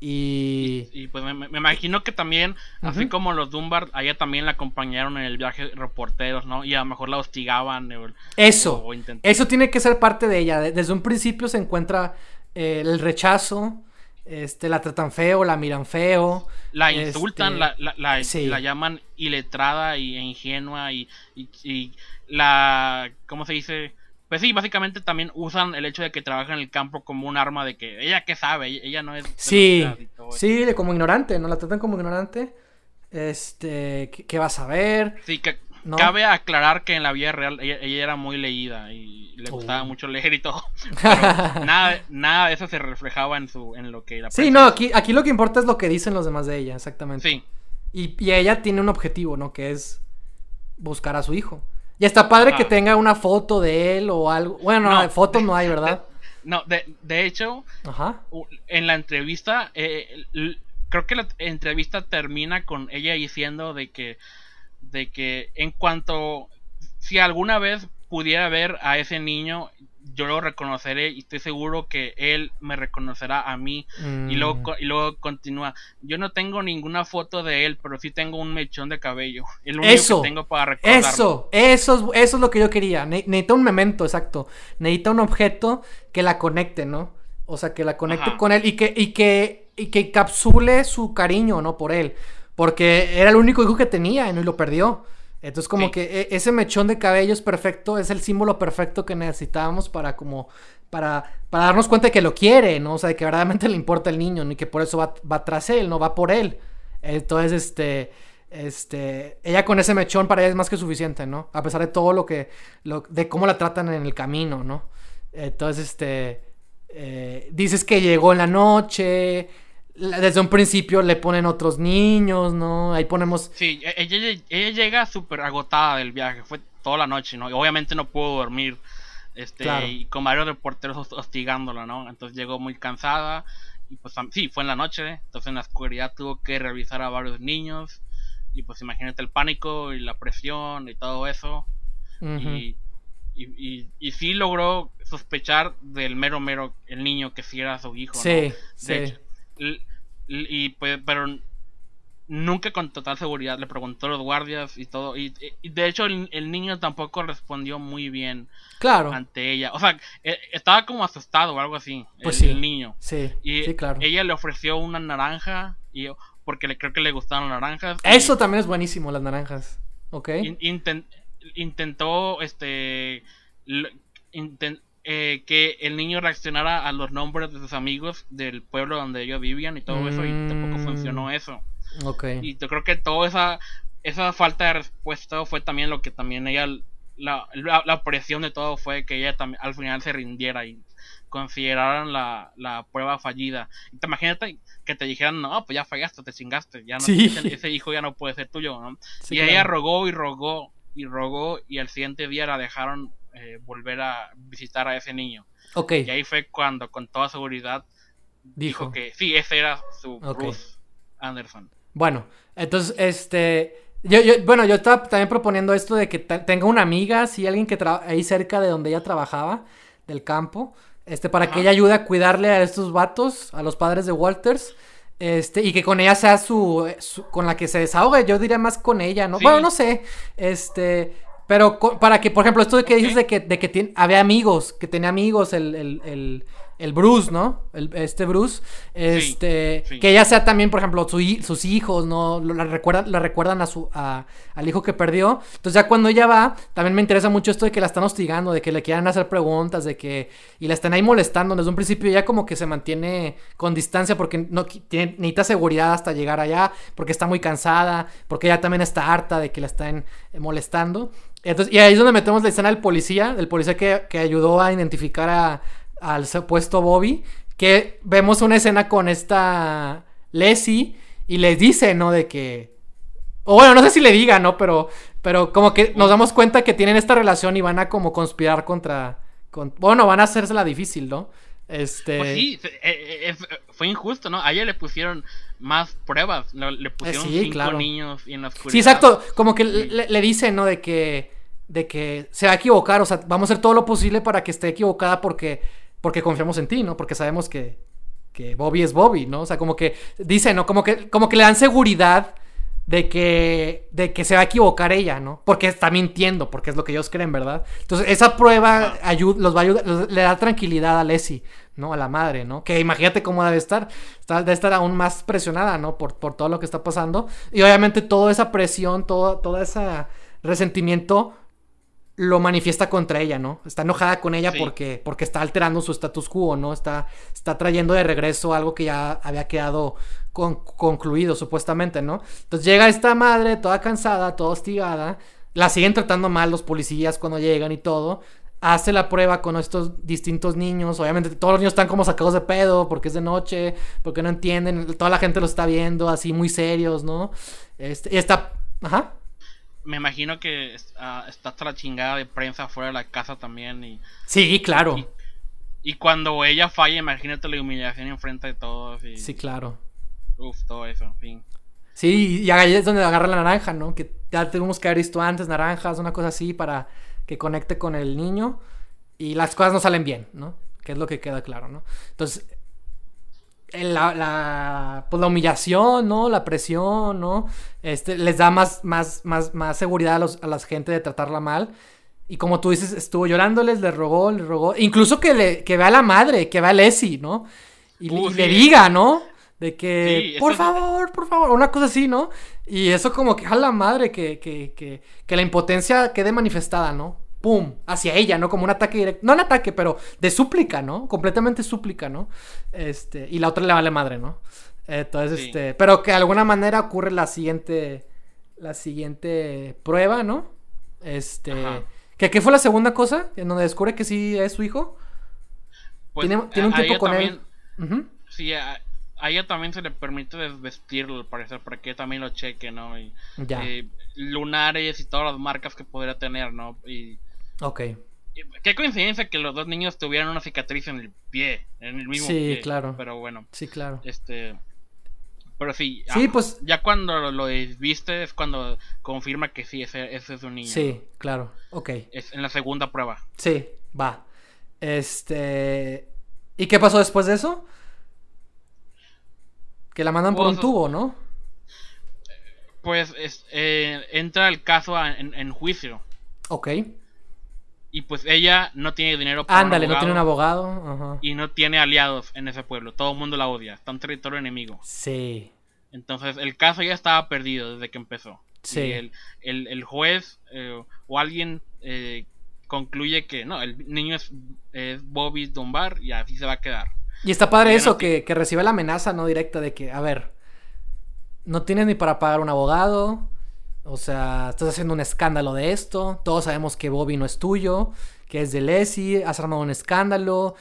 Y... Y pues me, me imagino que también, así como los Dunbar, a ella también la acompañaron en el viaje reporteros, ¿no? Y a lo mejor la hostigaban. o- Eso. o- Eso tiene que ser parte de ella. De- Desde un principio se encuentra eh, el rechazo, este, la tratan feo, la miran feo. La insultan, este, la, la, la- sí. la llaman iletrada y, e ingenua y, y, y la... ¿Cómo se dice? Pues sí, básicamente también usan el hecho de que trabaja en el campo como un arma de que ella qué sabe, ella, no es... Sí, sí, como ignorante, ¿no? La tratan como ignorante. Este, ¿qué, qué vas a ver? Sí, que ¿No? cabe aclarar que en la vida real ella, ella era muy leída y le gustaba Oh. mucho leer y todo. Pero nada, nada de eso se reflejaba en su en lo que la Sí, no, aquí, aquí lo que importa es lo que dicen los demás de ella, exactamente. Sí, Y, y ella tiene un objetivo, ¿no? Que es buscar a su hijo. Y está padre que tenga una foto de él o algo. Bueno, No, fotos no hay, ¿verdad? No, de, de hecho, Ajá. en la entrevista, eh, creo que la entrevista termina con ella diciendo de que, de que en cuanto, si alguna vez pudiera ver a ese niño, yo lo reconoceré y estoy seguro que él me reconocerá a mí. Y, luego, mm. y luego continúa. Yo no tengo ninguna foto de él, pero sí tengo un mechón de cabello. El único eso, que tengo para recordarlo. Eso, eso, eso es lo que yo quería. necesita un memento, exacto. Necesita un objeto que la conecte, ¿no? O sea, que la conecte con él y que, y que, y que capsule su cariño, ¿no? Por él. Porque era el único hijo que tenía y no lo perdió. Entonces como que e, ese mechón de cabello es perfecto, es el símbolo perfecto que necesitábamos para como para, para darnos cuenta de que lo quiere, ¿no? O sea, de que verdaderamente le importa el niño, ni que por eso va, va tras él, no va por él. Entonces, este, este, ella con ese mechón para ella es más que suficiente, ¿no? A pesar de todo lo que, lo, de cómo la tratan en el camino, ¿no? Entonces, este, eh, dices que llegó en la noche, desde un principio le ponen otros niños, ¿no? Ahí ponemos... Sí, e, ella, llega súper agotada del viaje, fue toda la noche, ¿no? Y obviamente no pudo dormir, este, y con varios reporteros hostigándola, ¿no? Entonces llegó muy cansada, y pues sí, fue en la noche, entonces en la oscuridad tuvo que revisar a varios niños, y pues imagínate el pánico y la presión y todo eso, y, y, y, sí logró sospechar del mero mero, el niño que sí era su hijo, sí, sí. Y, pues, pero nunca con total seguridad le preguntó a los guardias y todo. Y, de hecho el, niño tampoco respondió muy bien claro. ante ella. O sea, e, estaba como asustado o algo así. Pues el, sí. niño. Sí, y claro. Ella le ofreció una naranja y porque le, creo que le gustaban las naranjas. Eso también es buenísimo, las naranjas. Ok. intentó, este... Eh, que el niño reaccionara a los nombres de sus amigos del pueblo donde ellos vivían y todo eso, y tampoco mm. funcionó eso. Y yo creo que toda esa, esa falta de respuesta fue también lo que también ella, la, la, presión de todo fue que ella también al final se rindiera y consideraran la, la prueba fallida. Y te imagínate que te dijeran, no, pues ya fallaste, te chingaste, ya no, ese, hijo ya no puede ser tuyo, ¿no? y ella rogó y rogó y rogó y al siguiente día la dejaron eh, volver a visitar a ese niño. Ok. Y ahí fue cuando con toda seguridad dijo, que sí, ese era su Bruce Anderson. Bueno, entonces, este... Yo, yo, bueno, yo estaba también proponiendo esto de que tenga una amiga, si alguien que ahí cerca de donde ella trabajaba, del campo, este, para que ella ayude a cuidarle a estos vatos, a los padres de Walters, este, y que con ella sea su, con la que se desahogue, yo diría más con ella, ¿no? Bueno, no sé, este, pero para que, por ejemplo, esto de que dices de que, de que tiene, había amigos, que tenía amigos el, el, el, el Bruce, ¿no? El, este Bruce. Este. Que ella sea también, por ejemplo, sus hijos, ¿no? La recuerdan, la recuerdan a su, a, al hijo que perdió. Entonces, ya cuando ella va, también me interesa mucho esto de que la están hostigando, de que le quieran hacer preguntas, de que. Y la están ahí molestando. Desde un principio ya como que se mantiene con distancia porque no tiene, necesita seguridad hasta llegar allá, porque está muy cansada, porque ella también está harta de que la estén molestando. Entonces, y ahí es donde metemos la escena del policía, del policía que, que ayudó a identificar a, al supuesto Bobby, que vemos una escena con esta Leslie y le dice, ¿no? De que... O bueno, no sé si le diga, ¿no? Pero, pero como que nos damos cuenta que tienen esta relación y van a como conspirar contra... bueno, van a hacérsela difícil, ¿no? Este... Pues sí, eh, eh, fue injusto, ¿no? A ella le pusieron más pruebas, le pusieron cinco niños y en la oscuridad. Sí, exacto, como que le, le dicen, ¿no? De que, de que se va a equivocar, o sea, vamos a hacer todo lo posible para que esté equivocada porque, porque confiamos en ti, ¿no? Porque sabemos que, que Bobby es Bobby, ¿no? O sea, como que dicen, ¿no? Como que, como que le dan seguridad de que, de que se va a equivocar ella, ¿no? Porque está mintiendo, porque es lo que ellos creen, ¿verdad? Entonces, esa prueba los va a ayudar, le da tranquilidad a Leslie. ¿No? A la madre, ¿no? Que imagínate cómo debe estar. debe estar aún más presionada, ¿no? Por, por todo lo que está pasando. Y obviamente toda esa presión, todo, todo ese resentimiento lo manifiesta contra ella, ¿no? Está enojada con ella porque, porque está alterando su status quo, ¿no? Está, está trayendo de regreso algo que ya había quedado concluido, supuestamente, ¿no? Entonces llega esta madre toda cansada, toda hostigada. La siguen tratando mal los policías cuando llegan y todo hace la prueba con estos distintos niños. Obviamente todos los niños están como sacados de pedo porque es de noche, porque no entienden. Toda la gente lo está viendo así muy serios, ¿no? Este, y está... Ajá. Me imagino que está hasta la chingada de prensa fuera de la casa también. Y, sí, claro. Y cuando ella falla, imagínate la humillación enfrente de todos. Y... Sí, claro. Uf, todo eso, en fin. Sí, y ahí es donde agarra la naranja, ¿no? Que ya tenemos que haber visto antes naranjas, una cosa así, para que conecte con el niño. Y las cosas no salen bien, ¿no? Que es lo que queda claro, ¿no? Entonces, la, la, pues la humillación, ¿no? La presión, ¿no? Este, les da más, más, más, más seguridad a, los, a la gente de tratarla mal. Y como tú dices, estuvo llorándoles, le rogó, le rogó. Incluso que, le, que vea a la madre, que vea a Leslie, ¿no? Y, le diga, ¿no? De que, por favor, por favor, una cosa así, ¿no? Y eso como que a la madre, que, que, que, que la impotencia quede manifestada, ¿no? ¡Pum! Hacia ella, ¿no? Como un ataque directo. No un ataque, pero de súplica, ¿no? Completamente súplica, ¿no? Este, y la otra le vale madre, ¿no? Entonces, este, pero que de alguna manera ocurre la siguiente, la siguiente prueba, ¿no? Este, ¿qué, ¿qué fue la segunda cosa? En donde descubre que sí es su hijo. Pues, tiene, tiene, un tiempo con él. Sí, a, ella también se le permite desvestirlo, al parecer, para que también lo cheque, ¿no? Y, ya. Eh, lunares y todas las marcas que podría tener, ¿no? Y Ok. Qué coincidencia que los dos niños tuvieran una cicatriz en el pie, en el mismo sí, Sí, claro. Pero bueno. Sí, claro. Este. Pero sí. Sí, pues. Ya cuando lo viste es cuando confirma que sí, ese, ese es un niño. Sí, claro. Ok. Es en la segunda prueba. Sí, va. Este. ¿Y qué pasó después de eso? Que la mandan por un pues, tubo, ¿no? Pues es, eh, entra el caso en, en juicio. Ok. Y pues ella no tiene dinero para Ándale, no tiene un abogado. Y no tiene aliados en ese pueblo. Todo el mundo la odia. Está en territorio enemigo. Sí. Entonces el caso ya estaba perdido desde que empezó. Sí. el, juez eh, o alguien eh, concluye que no, el niño es, Bobby Dunbar y así se va a quedar. Y está padre eso, que, que recibe la amenaza no directa de que, a ver, no tienes ni para pagar un abogado, o sea, estás haciendo un escándalo de esto. Todos sabemos que Bobby no es tuyo, que es de Leslie. Has armado un escándalo.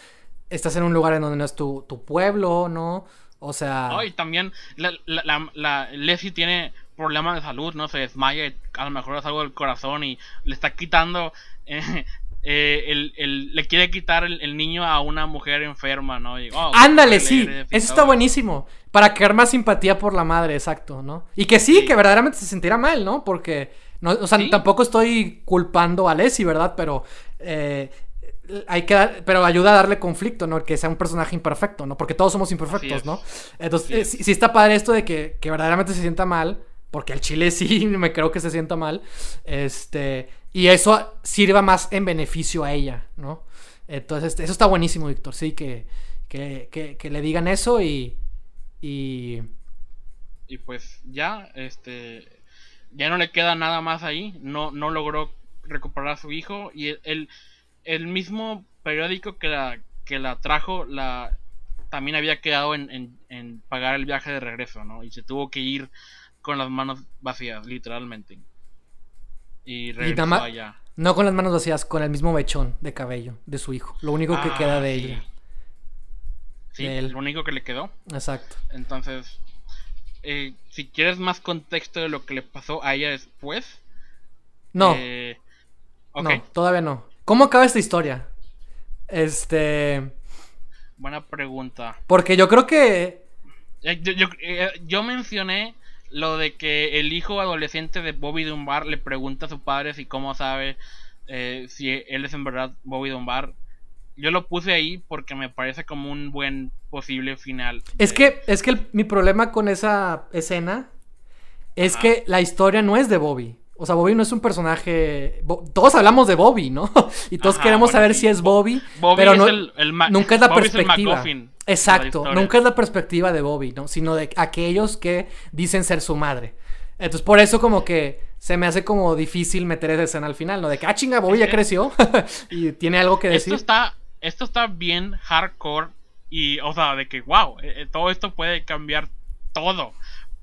Estás en un lugar en donde no es tu, pueblo, ¿no? O sea. No, y también la, Leslie tiene problemas de salud, ¿no? Se desmaya, a lo mejor es algo del corazón y le está quitando eh, eh, el, le quiere quitar el, niño a una mujer enferma, ¿no? Oh, Ándale, sí, eso está buenísimo. Para crear más simpatía por la madre, exacto, ¿no? Y que sí, que verdaderamente se sentirá mal, ¿no? Porque, no, o sea, tampoco estoy culpando a Leslie, ¿verdad? Pero eh, hay que pero ayuda a darle conflicto, ¿no? Que sea un personaje imperfecto, ¿no? Porque todos somos imperfectos, ¿no? Entonces, sí, sí, está padre esto de que, que verdaderamente se sienta mal porque el chile sí me creo que se sienta mal, este, y eso sirva más en beneficio a ella, ¿no? Entonces, eso está buenísimo, Víctor, sí, que, que, le digan eso y, y... Y pues ya, este, ya no le queda nada más ahí, no, no logró recuperar a su hijo y el, el, mismo periódico que la, que la trajo, la, también había quedado en, en, en pagar el viaje de regreso, ¿no? Y se tuvo que ir con las manos vacías, literalmente. Y regresó allá. No con las manos vacías, con el mismo mechón de cabello de su hijo. Lo único que queda de ah, ella. Sí, lo único que le quedó. Exacto. Entonces, eh, si quieres más contexto de lo que le pasó a ella después. No. Eh, no, todavía no. ¿Cómo acaba esta historia? Este. Buena pregunta. Porque yo creo que. Eh, yo, yo mencioné lo de que el hijo adolescente de Bobby Dunbar le pregunta a su padre si cómo sabe eh, si él es en verdad Bobby Dunbar. Yo lo puse ahí porque me parece como un buen posible final. Es que, es que mi problema con esa escena es que la historia no es de Bobby. O sea, Bobby no es un personaje. todos hablamos de Bobby, ¿no? y todos queremos saber si es Bobby. pero no, nunca es la perspectiva. Exacto, nunca es la perspectiva de Bobby, ¿no? Sino de aquellos que dicen ser su madre. Entonces, por eso, como que se me hace como difícil meter esa escena al final, ¿no? De que, ah, chinga, Bobby ya creció y tiene algo que decir. Esto está, esto está bien hardcore y, o sea, de que, wow, eh, eh, todo esto puede cambiar todo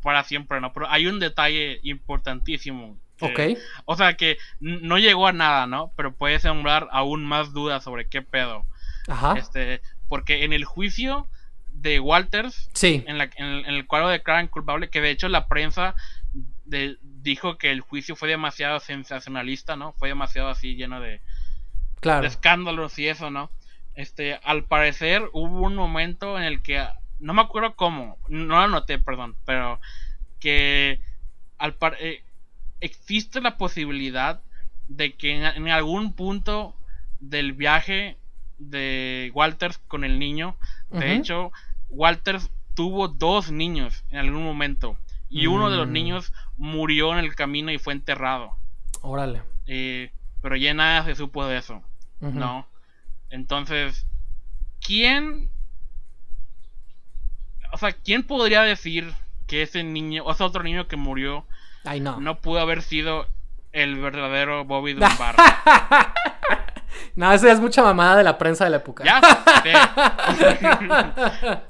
para siempre, ¿no? Pero hay un detalle importantísimo Ok. O sea que no llegó a nada, ¿no? Pero puede sembrar aún más dudas sobre qué pedo. Ajá. Este, porque en el juicio de Walters, sí. en, la, en, el cuadro declaran culpable, que de hecho la prensa dijo que el juicio fue demasiado sensacionalista, ¿no? Fue demasiado así lleno de, claro. de escándalos y eso, ¿no? este, al parecer hubo un momento en el que, no me acuerdo cómo, no lo anoté, perdón, pero que al eh, existe la posibilidad de que en, algún punto del viaje de Walters con el niño, de hecho, Walters tuvo dos niños en algún momento y uno de los mm. niños murió en el camino y fue enterrado. Órale. Eh, pero ya nada se supo de eso, ¿no? Entonces, ¿quién... O sea, ¿quién podría decir que ese niño, o ese otro niño que murió, Ay, no. no pudo haber sido el verdadero Bobby Dunbar? no, eso es mucha mamada de la prensa de la época. Ya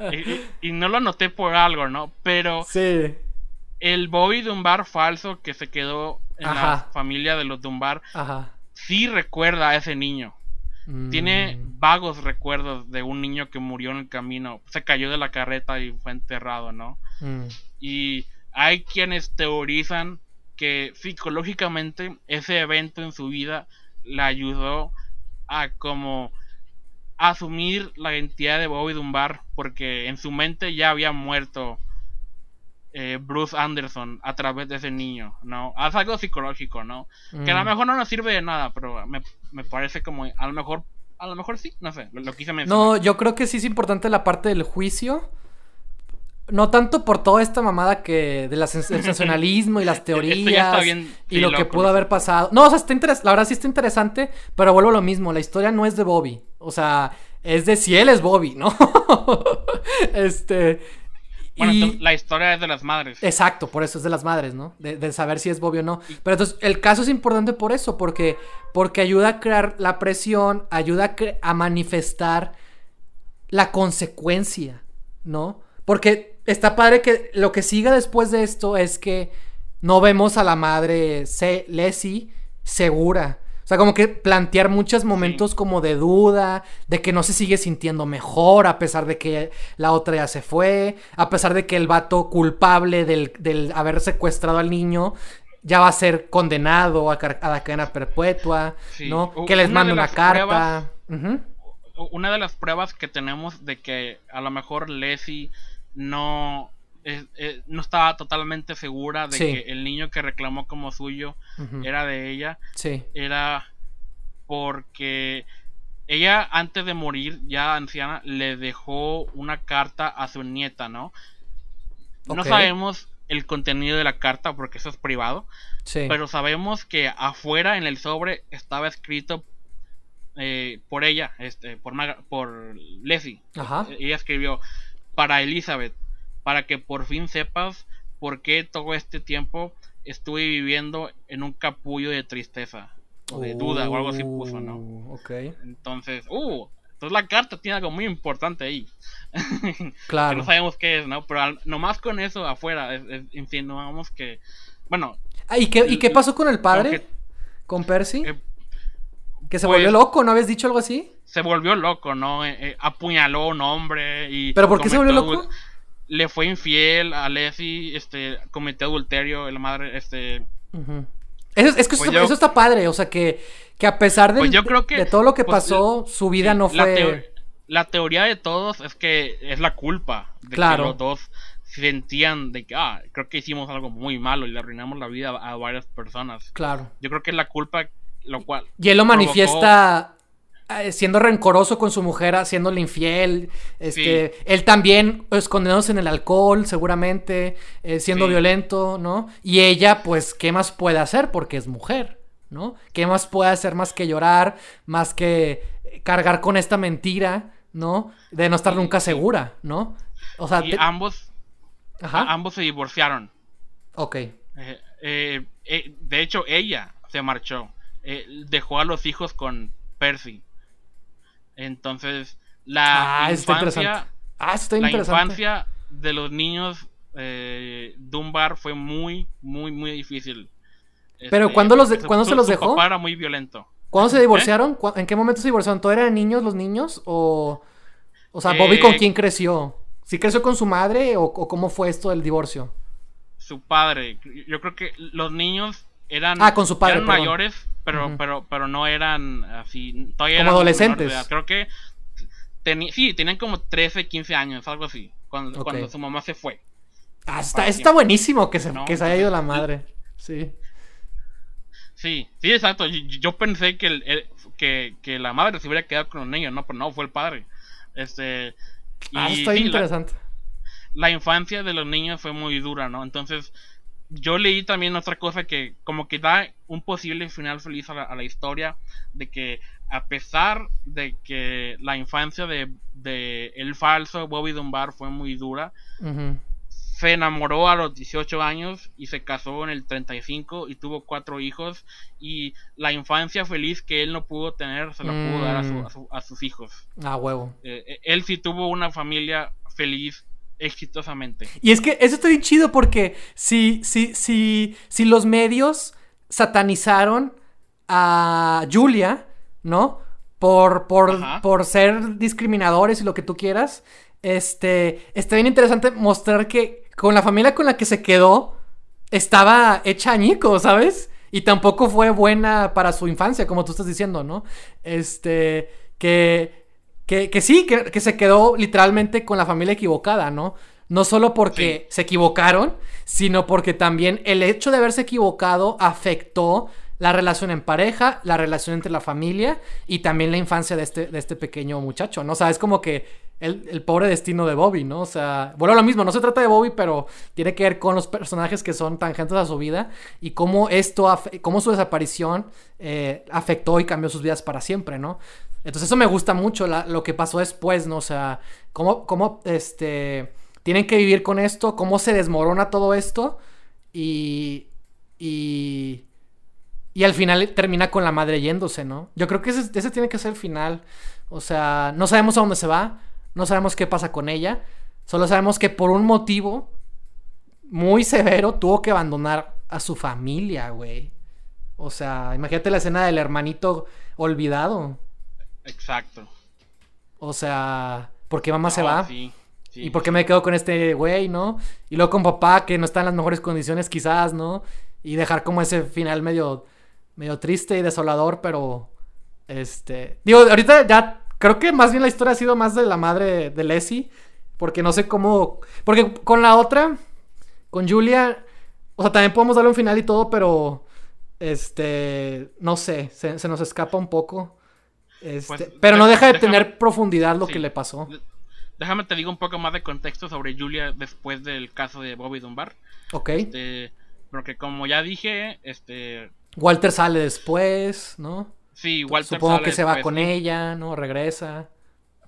y, no lo noté por algo, ¿no? Pero sí. el Bobby Dunbar falso que se quedó en la familia de los Dunbar Ajá. sí recuerda a ese niño. Tiene mm. vagos recuerdos de un niño que murió en el camino. Se cayó de la carreta y fue enterrado, ¿no? Mm. Y hay quienes teorizan que psicológicamente ese evento en su vida le ayudó a como asumir la identidad de Bobby Dunbar porque en su mente ya había muerto eh, Bruce Anderson a través de ese niño, ¿no? Es algo psicológico, ¿no? Que a lo mm. mejor no nos sirve de nada, pero me, parece como, a lo mejor, a lo mejor sí, no sé, lo, quise mencionar. No, yo creo que sí es importante la parte del juicio. No tanto por toda esta mamada que del sensacionalismo y las teorías y lo que pudo haber pasado. No, o sea, está la verdad sí está interesante, pero vuelvo a lo mismo, la historia no es de Bobby, o sea, es de si él es Bobby, ¿no? este, bueno, la historia es de las madres. Exacto, por eso es de las madres, ¿no? De, saber si es Bobby o no. Pero entonces, el caso es importante por eso, porque, porque ayuda a crear la presión, ayuda a, manifestar la consecuencia, ¿no? Porque está padre que lo que siga después de esto es que no vemos a la madre C Leslie segura o sea, como que plantear muchos momentos como de duda, de que no se sigue sintiendo mejor, a pesar de que la otra ya se fue, a pesar de que el vato culpable del, haber secuestrado al niño ya va a ser condenado a, la cadena perpetua, ¿no? Que les manda una carta. Una de las pruebas que tenemos de que a lo mejor Leslie no eh, no estaba totalmente segura de que el niño que reclamó como suyo era de ella. Sí. Era porque ella antes de morir, ya anciana, le dejó una carta a su nieta, ¿no? No sabemos el contenido de la carta porque eso es privado. Sí. Pero sabemos que afuera en el sobre estaba escrito eh, por ella, este, por, por Leslie. Ajá. Ella escribió para Elizabeth para que por fin sepas por qué todo este tiempo estuve viviendo en un capullo de tristeza o de duda o algo así puso, ¿no? Uh, ok. Entonces, uh, entonces la carta tiene algo muy importante ahí. Claro. que no sabemos qué es, ¿no? Pero nomás con eso afuera, insinuamos que, bueno. Ah, ¿y, qué, ¿Y qué pasó con el padre? ¿Con Percy? Eh, que se volvió pues, loco, ¿no habías dicho algo así? Se volvió loco, ¿no? Eh, eh, apuñaló a un hombre y... ¿Pero por qué se volvió loco? le fue infiel a Leslie, este, cometió adulterio, la madre, este... Eso, es que pues eso, está padre, o sea, que, que a pesar de, pues de todo lo que pasó, su vida no fue... La, teoría de todos es que es la culpa de que los dos sentían de que, ah, creo que hicimos algo muy malo y le arruinamos la vida a, varias personas. Claro. Yo creo que es la culpa, lo cual... Y él lo manifiesta eh, siendo rencoroso con su mujer, haciéndole infiel, este, él también escondiéndose en el alcohol, seguramente, eh, siendo violento, ¿no? Y ella, pues, ¿qué más puede hacer? Porque es mujer, ¿no? ¿Qué más puede hacer más que llorar, más que cargar con esta mentira, ¿no? De no estar nunca segura, ¿no? O sea, ambos, ambos se divorciaron. Ok. Eh, de hecho, ella se marchó. Dejó a los hijos con Percy. Entonces, la ah, infancia, ah, la infancia de los niños eh, Dunbar fue muy, muy, muy difícil. Pero este, cuando los ¿cuándo se los dejó? Papá era muy violento. ¿Cuándo se divorciaron? ¿En qué momento se divorciaron? ¿Todos eran niños los niños? ¿O, o sea, Bobby con eh, quién creció? ¿Sí creció con su madre o, cómo fue esto del divorcio? Su padre. Yo creo que los niños eran, ah, con su padre, mayores, pero, pero, pero no eran así. Como adolescentes. Creo que sí, tenían como 13, 15 años, algo así, cuando, cuando su mamá se fue. Ah, está, está buenísimo que se, que se haya ido la madre. Sí. Sí, sí, exacto. Yo, pensé que, el, que, que, la madre se hubiera quedado con los niños, no, pero no, fue el padre. Este. ah, está interesante. La, infancia de los niños fue muy dura, ¿no? Entonces, yo leí también otra cosa que como que da un posible final feliz a la, a la historia de que a pesar de que la infancia de, de el falso Bobby Dunbar fue muy dura, se enamoró a los 18 años y se casó en el 35 y tuvo cuatro hijos y la infancia feliz que él no pudo tener se la pudo dar a, mm. sus hijos. Ah, huevo. Eh, eh, él sí tuvo una familia feliz exitosamente. Y es que eso está bien chido porque si, si, si, si los medios satanizaron a Julia, ¿no? Por, por, por ser discriminadores y lo que tú quieras. Este, está bien interesante mostrar que con la familia con la que se quedó, estaba hecha añico, ¿sabes? Y tampoco fue buena para su infancia, como tú estás diciendo, ¿no? Este, que, que, que sí, que, se quedó literalmente con la familia equivocada, ¿no? No solo porque se equivocaron, sino porque también el hecho de haberse equivocado afectó la relación en pareja, la relación entre la familia y también la infancia de este, de este pequeño muchacho, ¿no? O sea, es como que el, pobre destino de Bobby, ¿no? O sea, bueno, lo mismo, no se trata de Bobby, pero tiene que ver con los personajes que son tangentes a su vida y cómo esto, cómo su desaparición eh, afectó y cambió sus vidas para siempre, ¿no? Entonces eso me gusta mucho, lo que pasó después, ¿no? O sea, cómo, cómo, este, tienen que vivir con esto, cómo se desmorona todo esto y... y y al final termina con la madre yéndose, ¿no? Yo creo que ese, ese, tiene que ser el final. O sea, no sabemos a dónde se va. No sabemos qué pasa con ella. Solo sabemos que por un motivo muy severo tuvo que abandonar a su familia, güey. O sea, imagínate la escena del hermanito olvidado. Exacto. O sea, ¿por qué mamá se va? ¿Y por qué me quedo con este güey, no? Y luego con papá que no está en las mejores condiciones quizás, ¿no? Y dejar como ese final medio, medio triste y desolador, pero... Este... Digo, ahorita ya Creo que más bien la historia ha sido más de la madre de Leslie. Porque no sé cómo. Porque con la otra, con Julia. O sea, también podemos darle un final y todo, pero. Este. No sé. Se, nos escapa un poco. Este, pues, pero no deja de tener profundidad lo que le pasó. Déjame te digo un poco más de contexto sobre Julia después del caso de Bobby Dunbar. Ok. Este, porque como ya dije, este. Walter sale después, ¿no? Sí, Walter Supongo que se va con ella, ¿no? Regresa.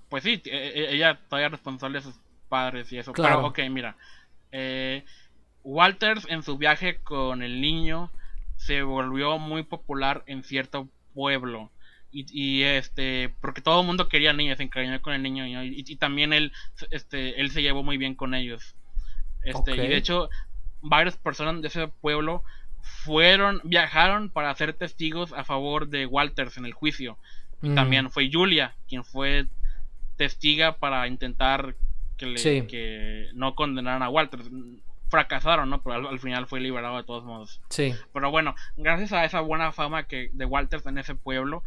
Pues sí, e, e, ella todavía es responsable de sus padres y eso. Claro. Pero, ok, mira. Eh, Walter en su viaje con el niño se volvió muy popular en cierto pueblo. Y, este, porque todo el mundo quería niños, se encariñó con el niño y, también él, este, él se llevó muy bien con ellos. Este, y de hecho, varias personas de ese pueblo fueron, viajaron para ser testigos a favor de Walters en el juicio. Y mm. también fue Julia quien fue testiga para intentar que, le, que no condenaran a Walters. Fracasaron, ¿no? Pero al, final fue liberado de todos modos. Sí. Pero bueno, gracias a esa buena fama que de Walters en ese pueblo,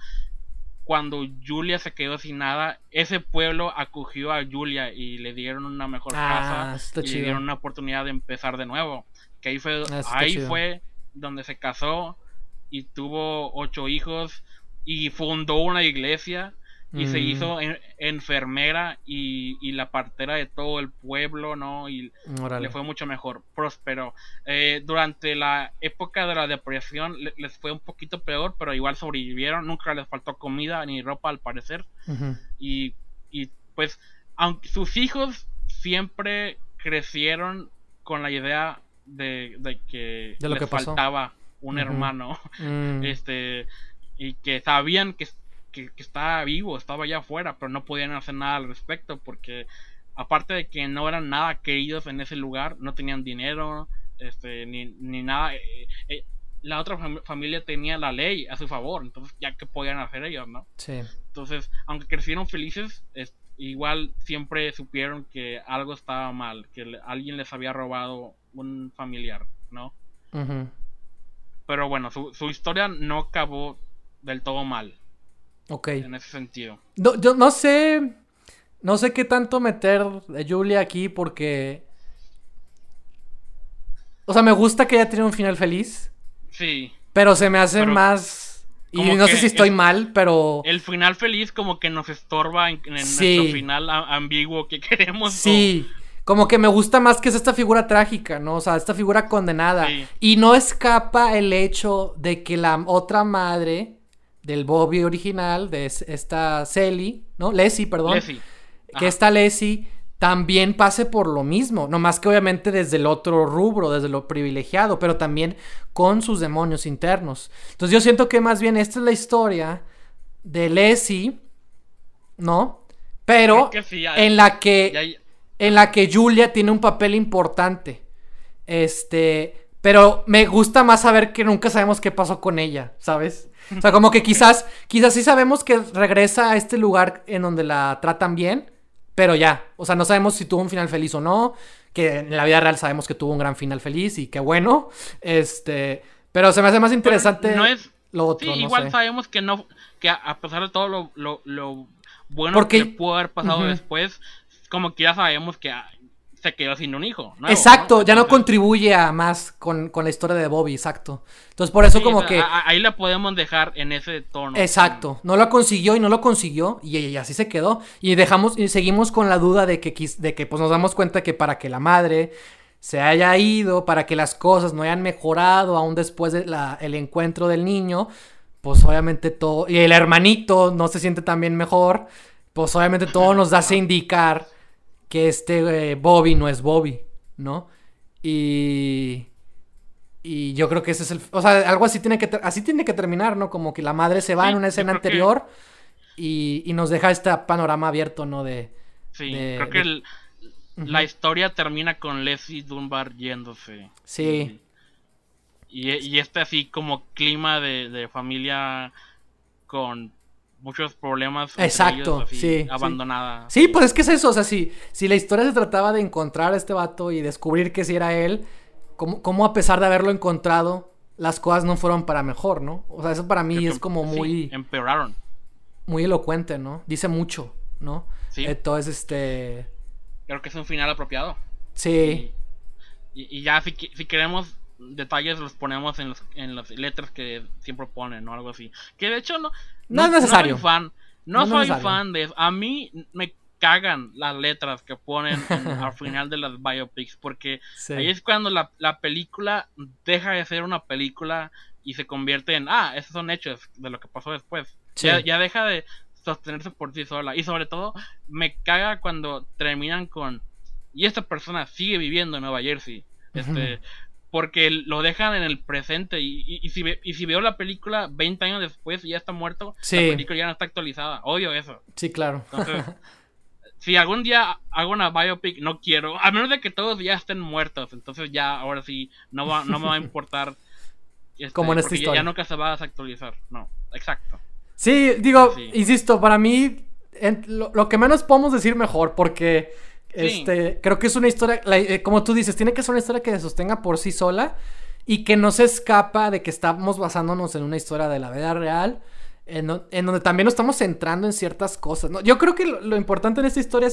cuando Julia se quedó sin nada, ese pueblo acogió a Julia y le dieron una mejor ah, casa y le dieron una oportunidad de empezar de nuevo. Que ahí fue, ah, ahí fue donde se casó y tuvo ocho hijos y fundó una iglesia y se mm. hizo enfermera y, la partera de todo el pueblo, ¿no? Y le fue mucho mejor, próspero. Eh, durante la época de la depresión les fue un poquito peor, pero igual sobrevivieron, nunca les faltó comida ni ropa al parecer. y, y pues, aunque sus hijos siempre crecieron con la idea de, que de lo les faltaba un hermano, mm. este, y que sabían que, que, estaba vivo, estaba allá afuera, pero no podían hacer nada al respecto porque aparte de que no eran nada queridos en ese lugar, no tenían dinero, este, ni, ni nada. Eh, eh, la otra familia tenía la ley a su favor, entonces ya que podían hacer ellos, ¿no? Sí. Entonces, aunque crecieron felices, igual siempre supieron que algo estaba mal, que alguien les había robado un familiar, ¿no? Pero bueno, su, historia no acabó del todo mal. Ok. En ese sentido. yo no sé. no sé qué tanto meter de Julia aquí porque... O sea, me gusta que ella tiene un final feliz. Sí. Pero se me hace más... Y no sé si estoy mal, pero... El final feliz como que nos estorba en, nuestro final ambiguo que queremos. Sí. Como que me gusta más que es esta figura trágica, ¿no? O sea, esta figura condenada. Y no escapa el hecho de que la otra madre del Bobby original, de esta Sally, ¿no? Leslie, perdón. Que esta Leslie también pase por lo mismo, no más que obviamente desde el otro rubro, desde lo privilegiado, pero también con sus demonios internos. Entonces yo siento que más bien esta es la historia de Leslie, ¿no? Pero en la que en la que Julia tiene un papel importante. Este, pero me gusta más saber que nunca sabemos qué pasó con ella, ¿sabes? O sea, como que quizás, quizás sí sabemos que regresa a este lugar en donde la tratan bien, pero ya, o sea, no sabemos si tuvo un final feliz o no, que en la vida real sabemos que tuvo un gran final feliz y qué bueno, este, pero se me hace más interesante no es, lo otro. Sí, igual sabemos que no, que a pesar de todo lo, lo, bueno que pudo haber pasado después, como que ya sabemos que se quedó sin un hijo. exacto, ya no contribuye a más con, la historia de Bobby, exacto. Entonces por eso como que... ahí la podemos dejar en ese tono. Exacto, no lo consiguió y no lo consiguió y, así se quedó. Y dejamos y seguimos con la duda de que, de que pues nos damos cuenta que para que la madre se haya ido, para que las cosas no hayan mejorado aún después del el encuentro del niño, pues obviamente todo... Y el hermanito no se siente también mejor, pues obviamente todo nos hace indicar que este eh, Bobby no es Bobby, ¿no? Y... Y yo creo que ese es el... O sea, algo así tiene que, así tiene que terminar, ¿no? Como que la madre se va en una escena anterior y, nos deja este panorama abierto, ¿no? De... Sí, creo que la historia termina con Leslie Dunbar yéndose. Sí. Y, este así como clima de familia con muchos problemas. Exacto, sí. Abandonada. Sí. pues es que es eso, o sea, si, si la historia se trataba de encontrar a este vato y descubrir que si era él, ¿cómo, a pesar de haberlo encontrado, las cosas no fueron para mejor, ¿no? O sea, eso para mí es como muy... empeoraron. Muy elocuente, ¿no? Dice mucho, ¿no? Sí. Entonces, este... Creo que es un final apropiado. Sí. Y, ya si, si queremos detalles los ponemos en, en las letras que siempre ponen o algo así. Que de hecho no, no, es necesario. No soy fan, no, soy fan de A mí me cagan las letras que ponen al final de las biopics porque ahí es cuando la, la, película deja de ser una película y se convierte en, ah, esos son hechos de lo que pasó después. Ya, ya deja de sostenerse por sí sola. Y sobre todo, me caga cuando terminan con. Y esta persona sigue viviendo en Nueva Jersey. Este, porque lo dejan en el presente y, y, si, y si veo la película 20 años después y ya está muerto, la película ya no está actualizada. Odio eso. Sí, claro. si algún día hago una biopic, no quiero, a menos de que todos ya estén muertos, entonces ya ahora sí no, va, no me va a importar. Este, Como en esta historia. Ya nunca se va a desactualizar. No, exacto. Sí, digo, insisto, para mí lo que menos podemos decir mejor, porque este, creo que es una historia, eh, como tú dices, tiene que ser una historia que se sostenga por sí sola y que no se escapa de que estamos basándonos en una historia de la vida real, en, donde también nos estamos centrando en ciertas cosas. Yo creo que lo, importante en esta historia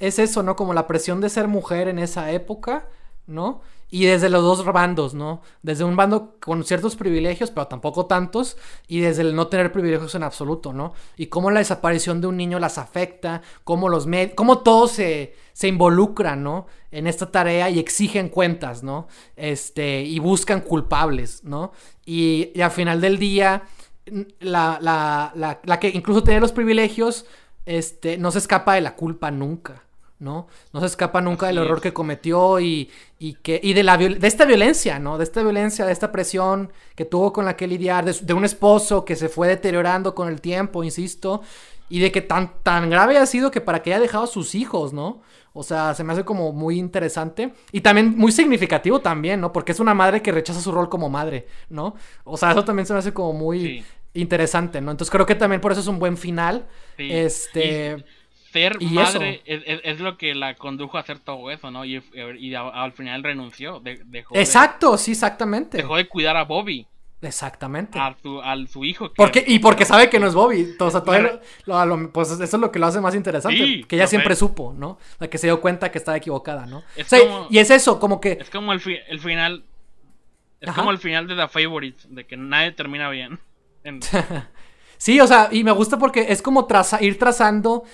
es eso, ¿no? Como la presión de ser mujer en esa época, ¿no? Y desde los dos bandos, ¿no? Desde un bando con ciertos privilegios, pero tampoco tantos, y desde el no tener privilegios en absoluto, ¿no? Y cómo la desaparición de un niño las afecta, cómo los medios, cómo todos se, se involucran, ¿no? En esta tarea y exigen cuentas, ¿no? Este, y buscan culpables, ¿no? Y, al final del día, la, la, la, la que incluso tiene los privilegios, este, no se escapa de la culpa nunca. ¿No? No se escapa nunca del error que cometió y, y que, y de, la, de esta violencia, ¿no? De esta violencia, de esta presión que tuvo con la que lidiar, de, un esposo que se fue deteriorando con el tiempo, insisto, y de que tan, tan grave ha sido que para que haya dejado a sus hijos, ¿no? O sea, se me hace como muy interesante y también muy significativo también, ¿no? Porque es una madre que rechaza su rol como madre, ¿no? O sea, eso también se me hace como muy interesante, ¿no? Entonces creo que también por eso es un buen final. Este ser madre es, lo que la condujo a hacer todo eso, ¿no? Y, al final renunció. dejó Exacto, sí, exactamente. Dejó de cuidar a Bobby. Exactamente. A su, al su hijo. porque, y porque sabe que no es Bobby. O sea, pues eso es lo que lo hace más interesante. que ella siempre supo, ¿no? La que se dio cuenta que estaba equivocada, ¿no? y es eso, como que. Es como el, el final. Es como el final de The Favorite, de que nadie termina bien. sí, o sea, y me gusta porque es como traza, ir trazando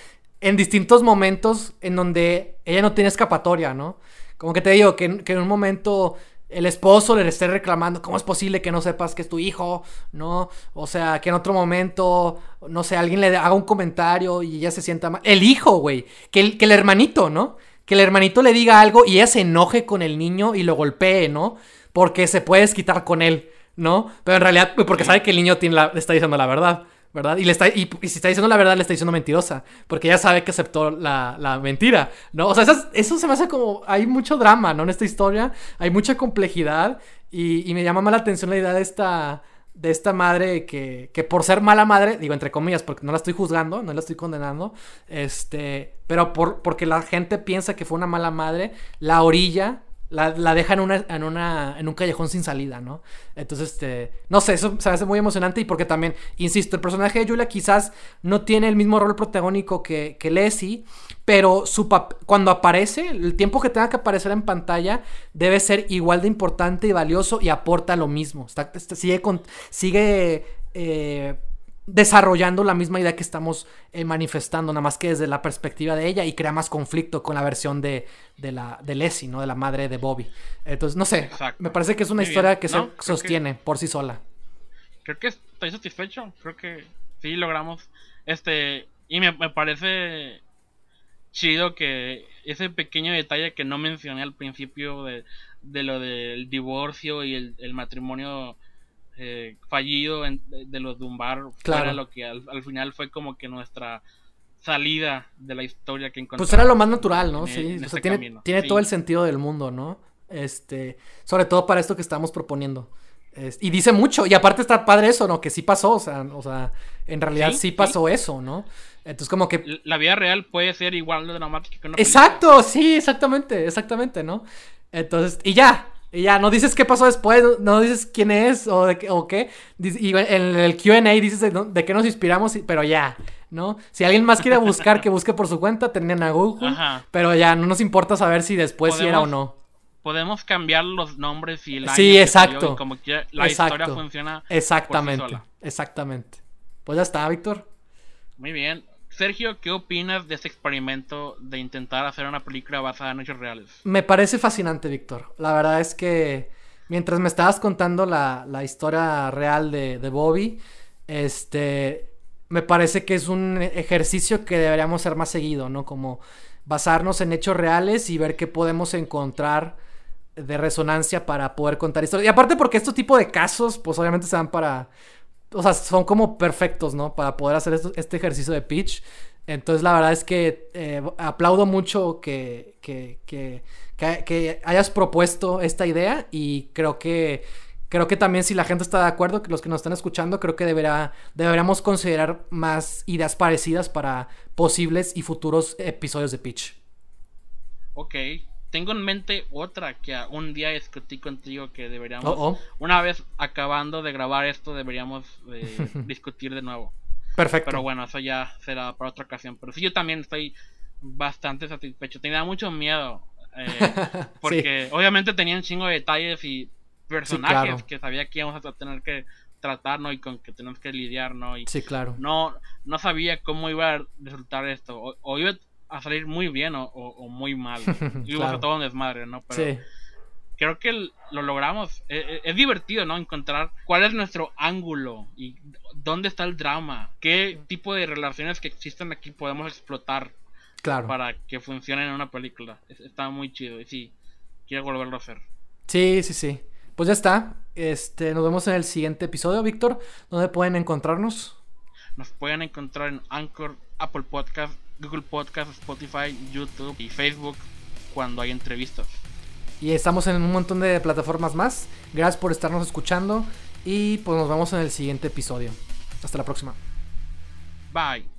en distintos momentos en donde ella no tiene escapatoria, ¿no? Como que te digo, que, que en un momento el esposo le esté reclamando, ¿cómo es posible que no sepas que es tu hijo? ¿No? O sea, que en otro momento, no sé, alguien le haga un comentario y ella se sienta mal. El hijo, güey. Que el, que el hermanito, ¿no? Que el hermanito le diga algo y ella se enoje con el niño y lo golpee, ¿no? Porque se puede desquitar con él, ¿no? Pero en realidad, porque sabe que el niño tiene le está diciendo la verdad. ¿Verdad? Y, le está, y, si está diciendo la verdad, le está diciendo mentirosa, porque ella sabe que aceptó la, mentira, ¿no? O sea, eso, se me hace como, hay mucho drama, ¿no? En esta historia, hay mucha complejidad y, me llama más la atención la idea de esta, de esta madre que, que, por ser mala madre, digo entre comillas, porque no la estoy juzgando, no la estoy condenando, este, pero por, porque la gente piensa que fue una mala madre, la orilla la, la deja en, una, en, una, en un callejón sin salida, ¿no? Entonces, este, no sé, eso se hace muy emocionante y porque también, insisto, el personaje de Julia quizás no tiene el mismo rol protagónico que, que Leslie, pero su cuando aparece, el tiempo que tenga que aparecer en pantalla debe ser igual de importante y valioso y aporta lo mismo. Está, sigue, con, sigue eh, desarrollando la misma idea que estamos eh, manifestando, nada más que desde la perspectiva de ella y crea más conflicto con la versión de, de la de Leslie, ¿no? De la madre de Bobby. Entonces, no sé, me parece que es una historia que se sostiene por sí sola. Creo que estoy satisfecho, creo que sí logramos este y me, parece chido que ese pequeño detalle que no mencioné al principio de, de lo del divorcio y el, el matrimonio eh, fallido de, los Dumbar claro. lo que al, final fue como que nuestra salida de la historia que encontramos. Pues era lo más natural, ¿no? sí, o sea, tiene, tiene todo el sentido del mundo, ¿no? Este, sobre todo para esto que estamos proponiendo. y dice mucho, y aparte está padre eso, ¿no? Que sí pasó, o sea, o sea en realidad sí, pasó eso, ¿no? Entonces como que... La vida real puede ser igual de dramática que una Exacto, sí, exactamente, exactamente, ¿no? Entonces, y ya, y ya, no dices qué pasó después, no dices quién es o, de, o qué. Y en el QA dices de, qué nos inspiramos, pero ya, ¿no? Si alguien más quiere buscar, que busque por su cuenta, tenían a Google. Pero ya, no nos importa saber si después si era o no. Podemos cambiar los nombres y el año Sí, exacto. como que la historia funciona. Exactamente, exactamente. Pues ya está, Víctor. Muy bien. Sergio, ¿qué opinas de este experimento de intentar hacer una película basada en hechos reales? Me parece fascinante, Víctor. La verdad es que mientras me estabas contando la, historia real de, Bobby, este, me parece que es un ejercicio que deberíamos hacer más seguido, ¿no? Como basarnos en hechos reales y ver qué podemos encontrar de resonancia para poder contar historias. Y aparte porque este tipo de casos, pues obviamente se dan para o sea, son como perfectos, ¿no? Para poder hacer este ejercicio de pitch. Entonces, la verdad es que eh, aplaudo mucho que, que, que, hayas propuesto esta idea y creo que, creo que también si la gente está de acuerdo, que los que nos están escuchando, creo que deberá, deberíamos considerar más ideas parecidas para posibles y futuros episodios de pitch. Ok, tengo en mente otra que un día discutí contigo que deberíamos, oh, oh. una vez acabando de grabar esto, deberíamos eh, discutir de nuevo. Perfecto. Pero bueno, eso ya será para otra ocasión. Pero sí, yo también estoy bastante satisfecho. Tenía mucho miedo. Eh, porque obviamente tenía un chingo de detalles y personajes que sabía que íbamos a tener que tratar, ¿no? Y con que tenemos que lidiar, ¿no? Y sí, claro. No, no sabía cómo iba a resultar esto. O, o iba a salir muy bien o, muy mal. Y claro. todo un desmadre, ¿no? Pero creo que lo logramos. E, e, es, divertido, ¿no? Encontrar cuál es nuestro ángulo y dónde está el drama. Qué tipo de relaciones que existen aquí podemos explotar. Claro. Para que funcionen en una película. Está muy chido. Y sí, quiero volverlo a hacer. Sí, sí, sí. Pues ya está. Este, nos vemos en el siguiente episodio, Víctor. ¿Dónde pueden encontrarnos? Nos pueden encontrar en Anchor, Apple Podcast Google Podcast, Spotify, YouTube y Facebook cuando hay entrevistas. Y estamos en un montón de plataformas más. Gracias por estarnos escuchando y pues nos vemos en el siguiente episodio. Hasta la próxima. Bye.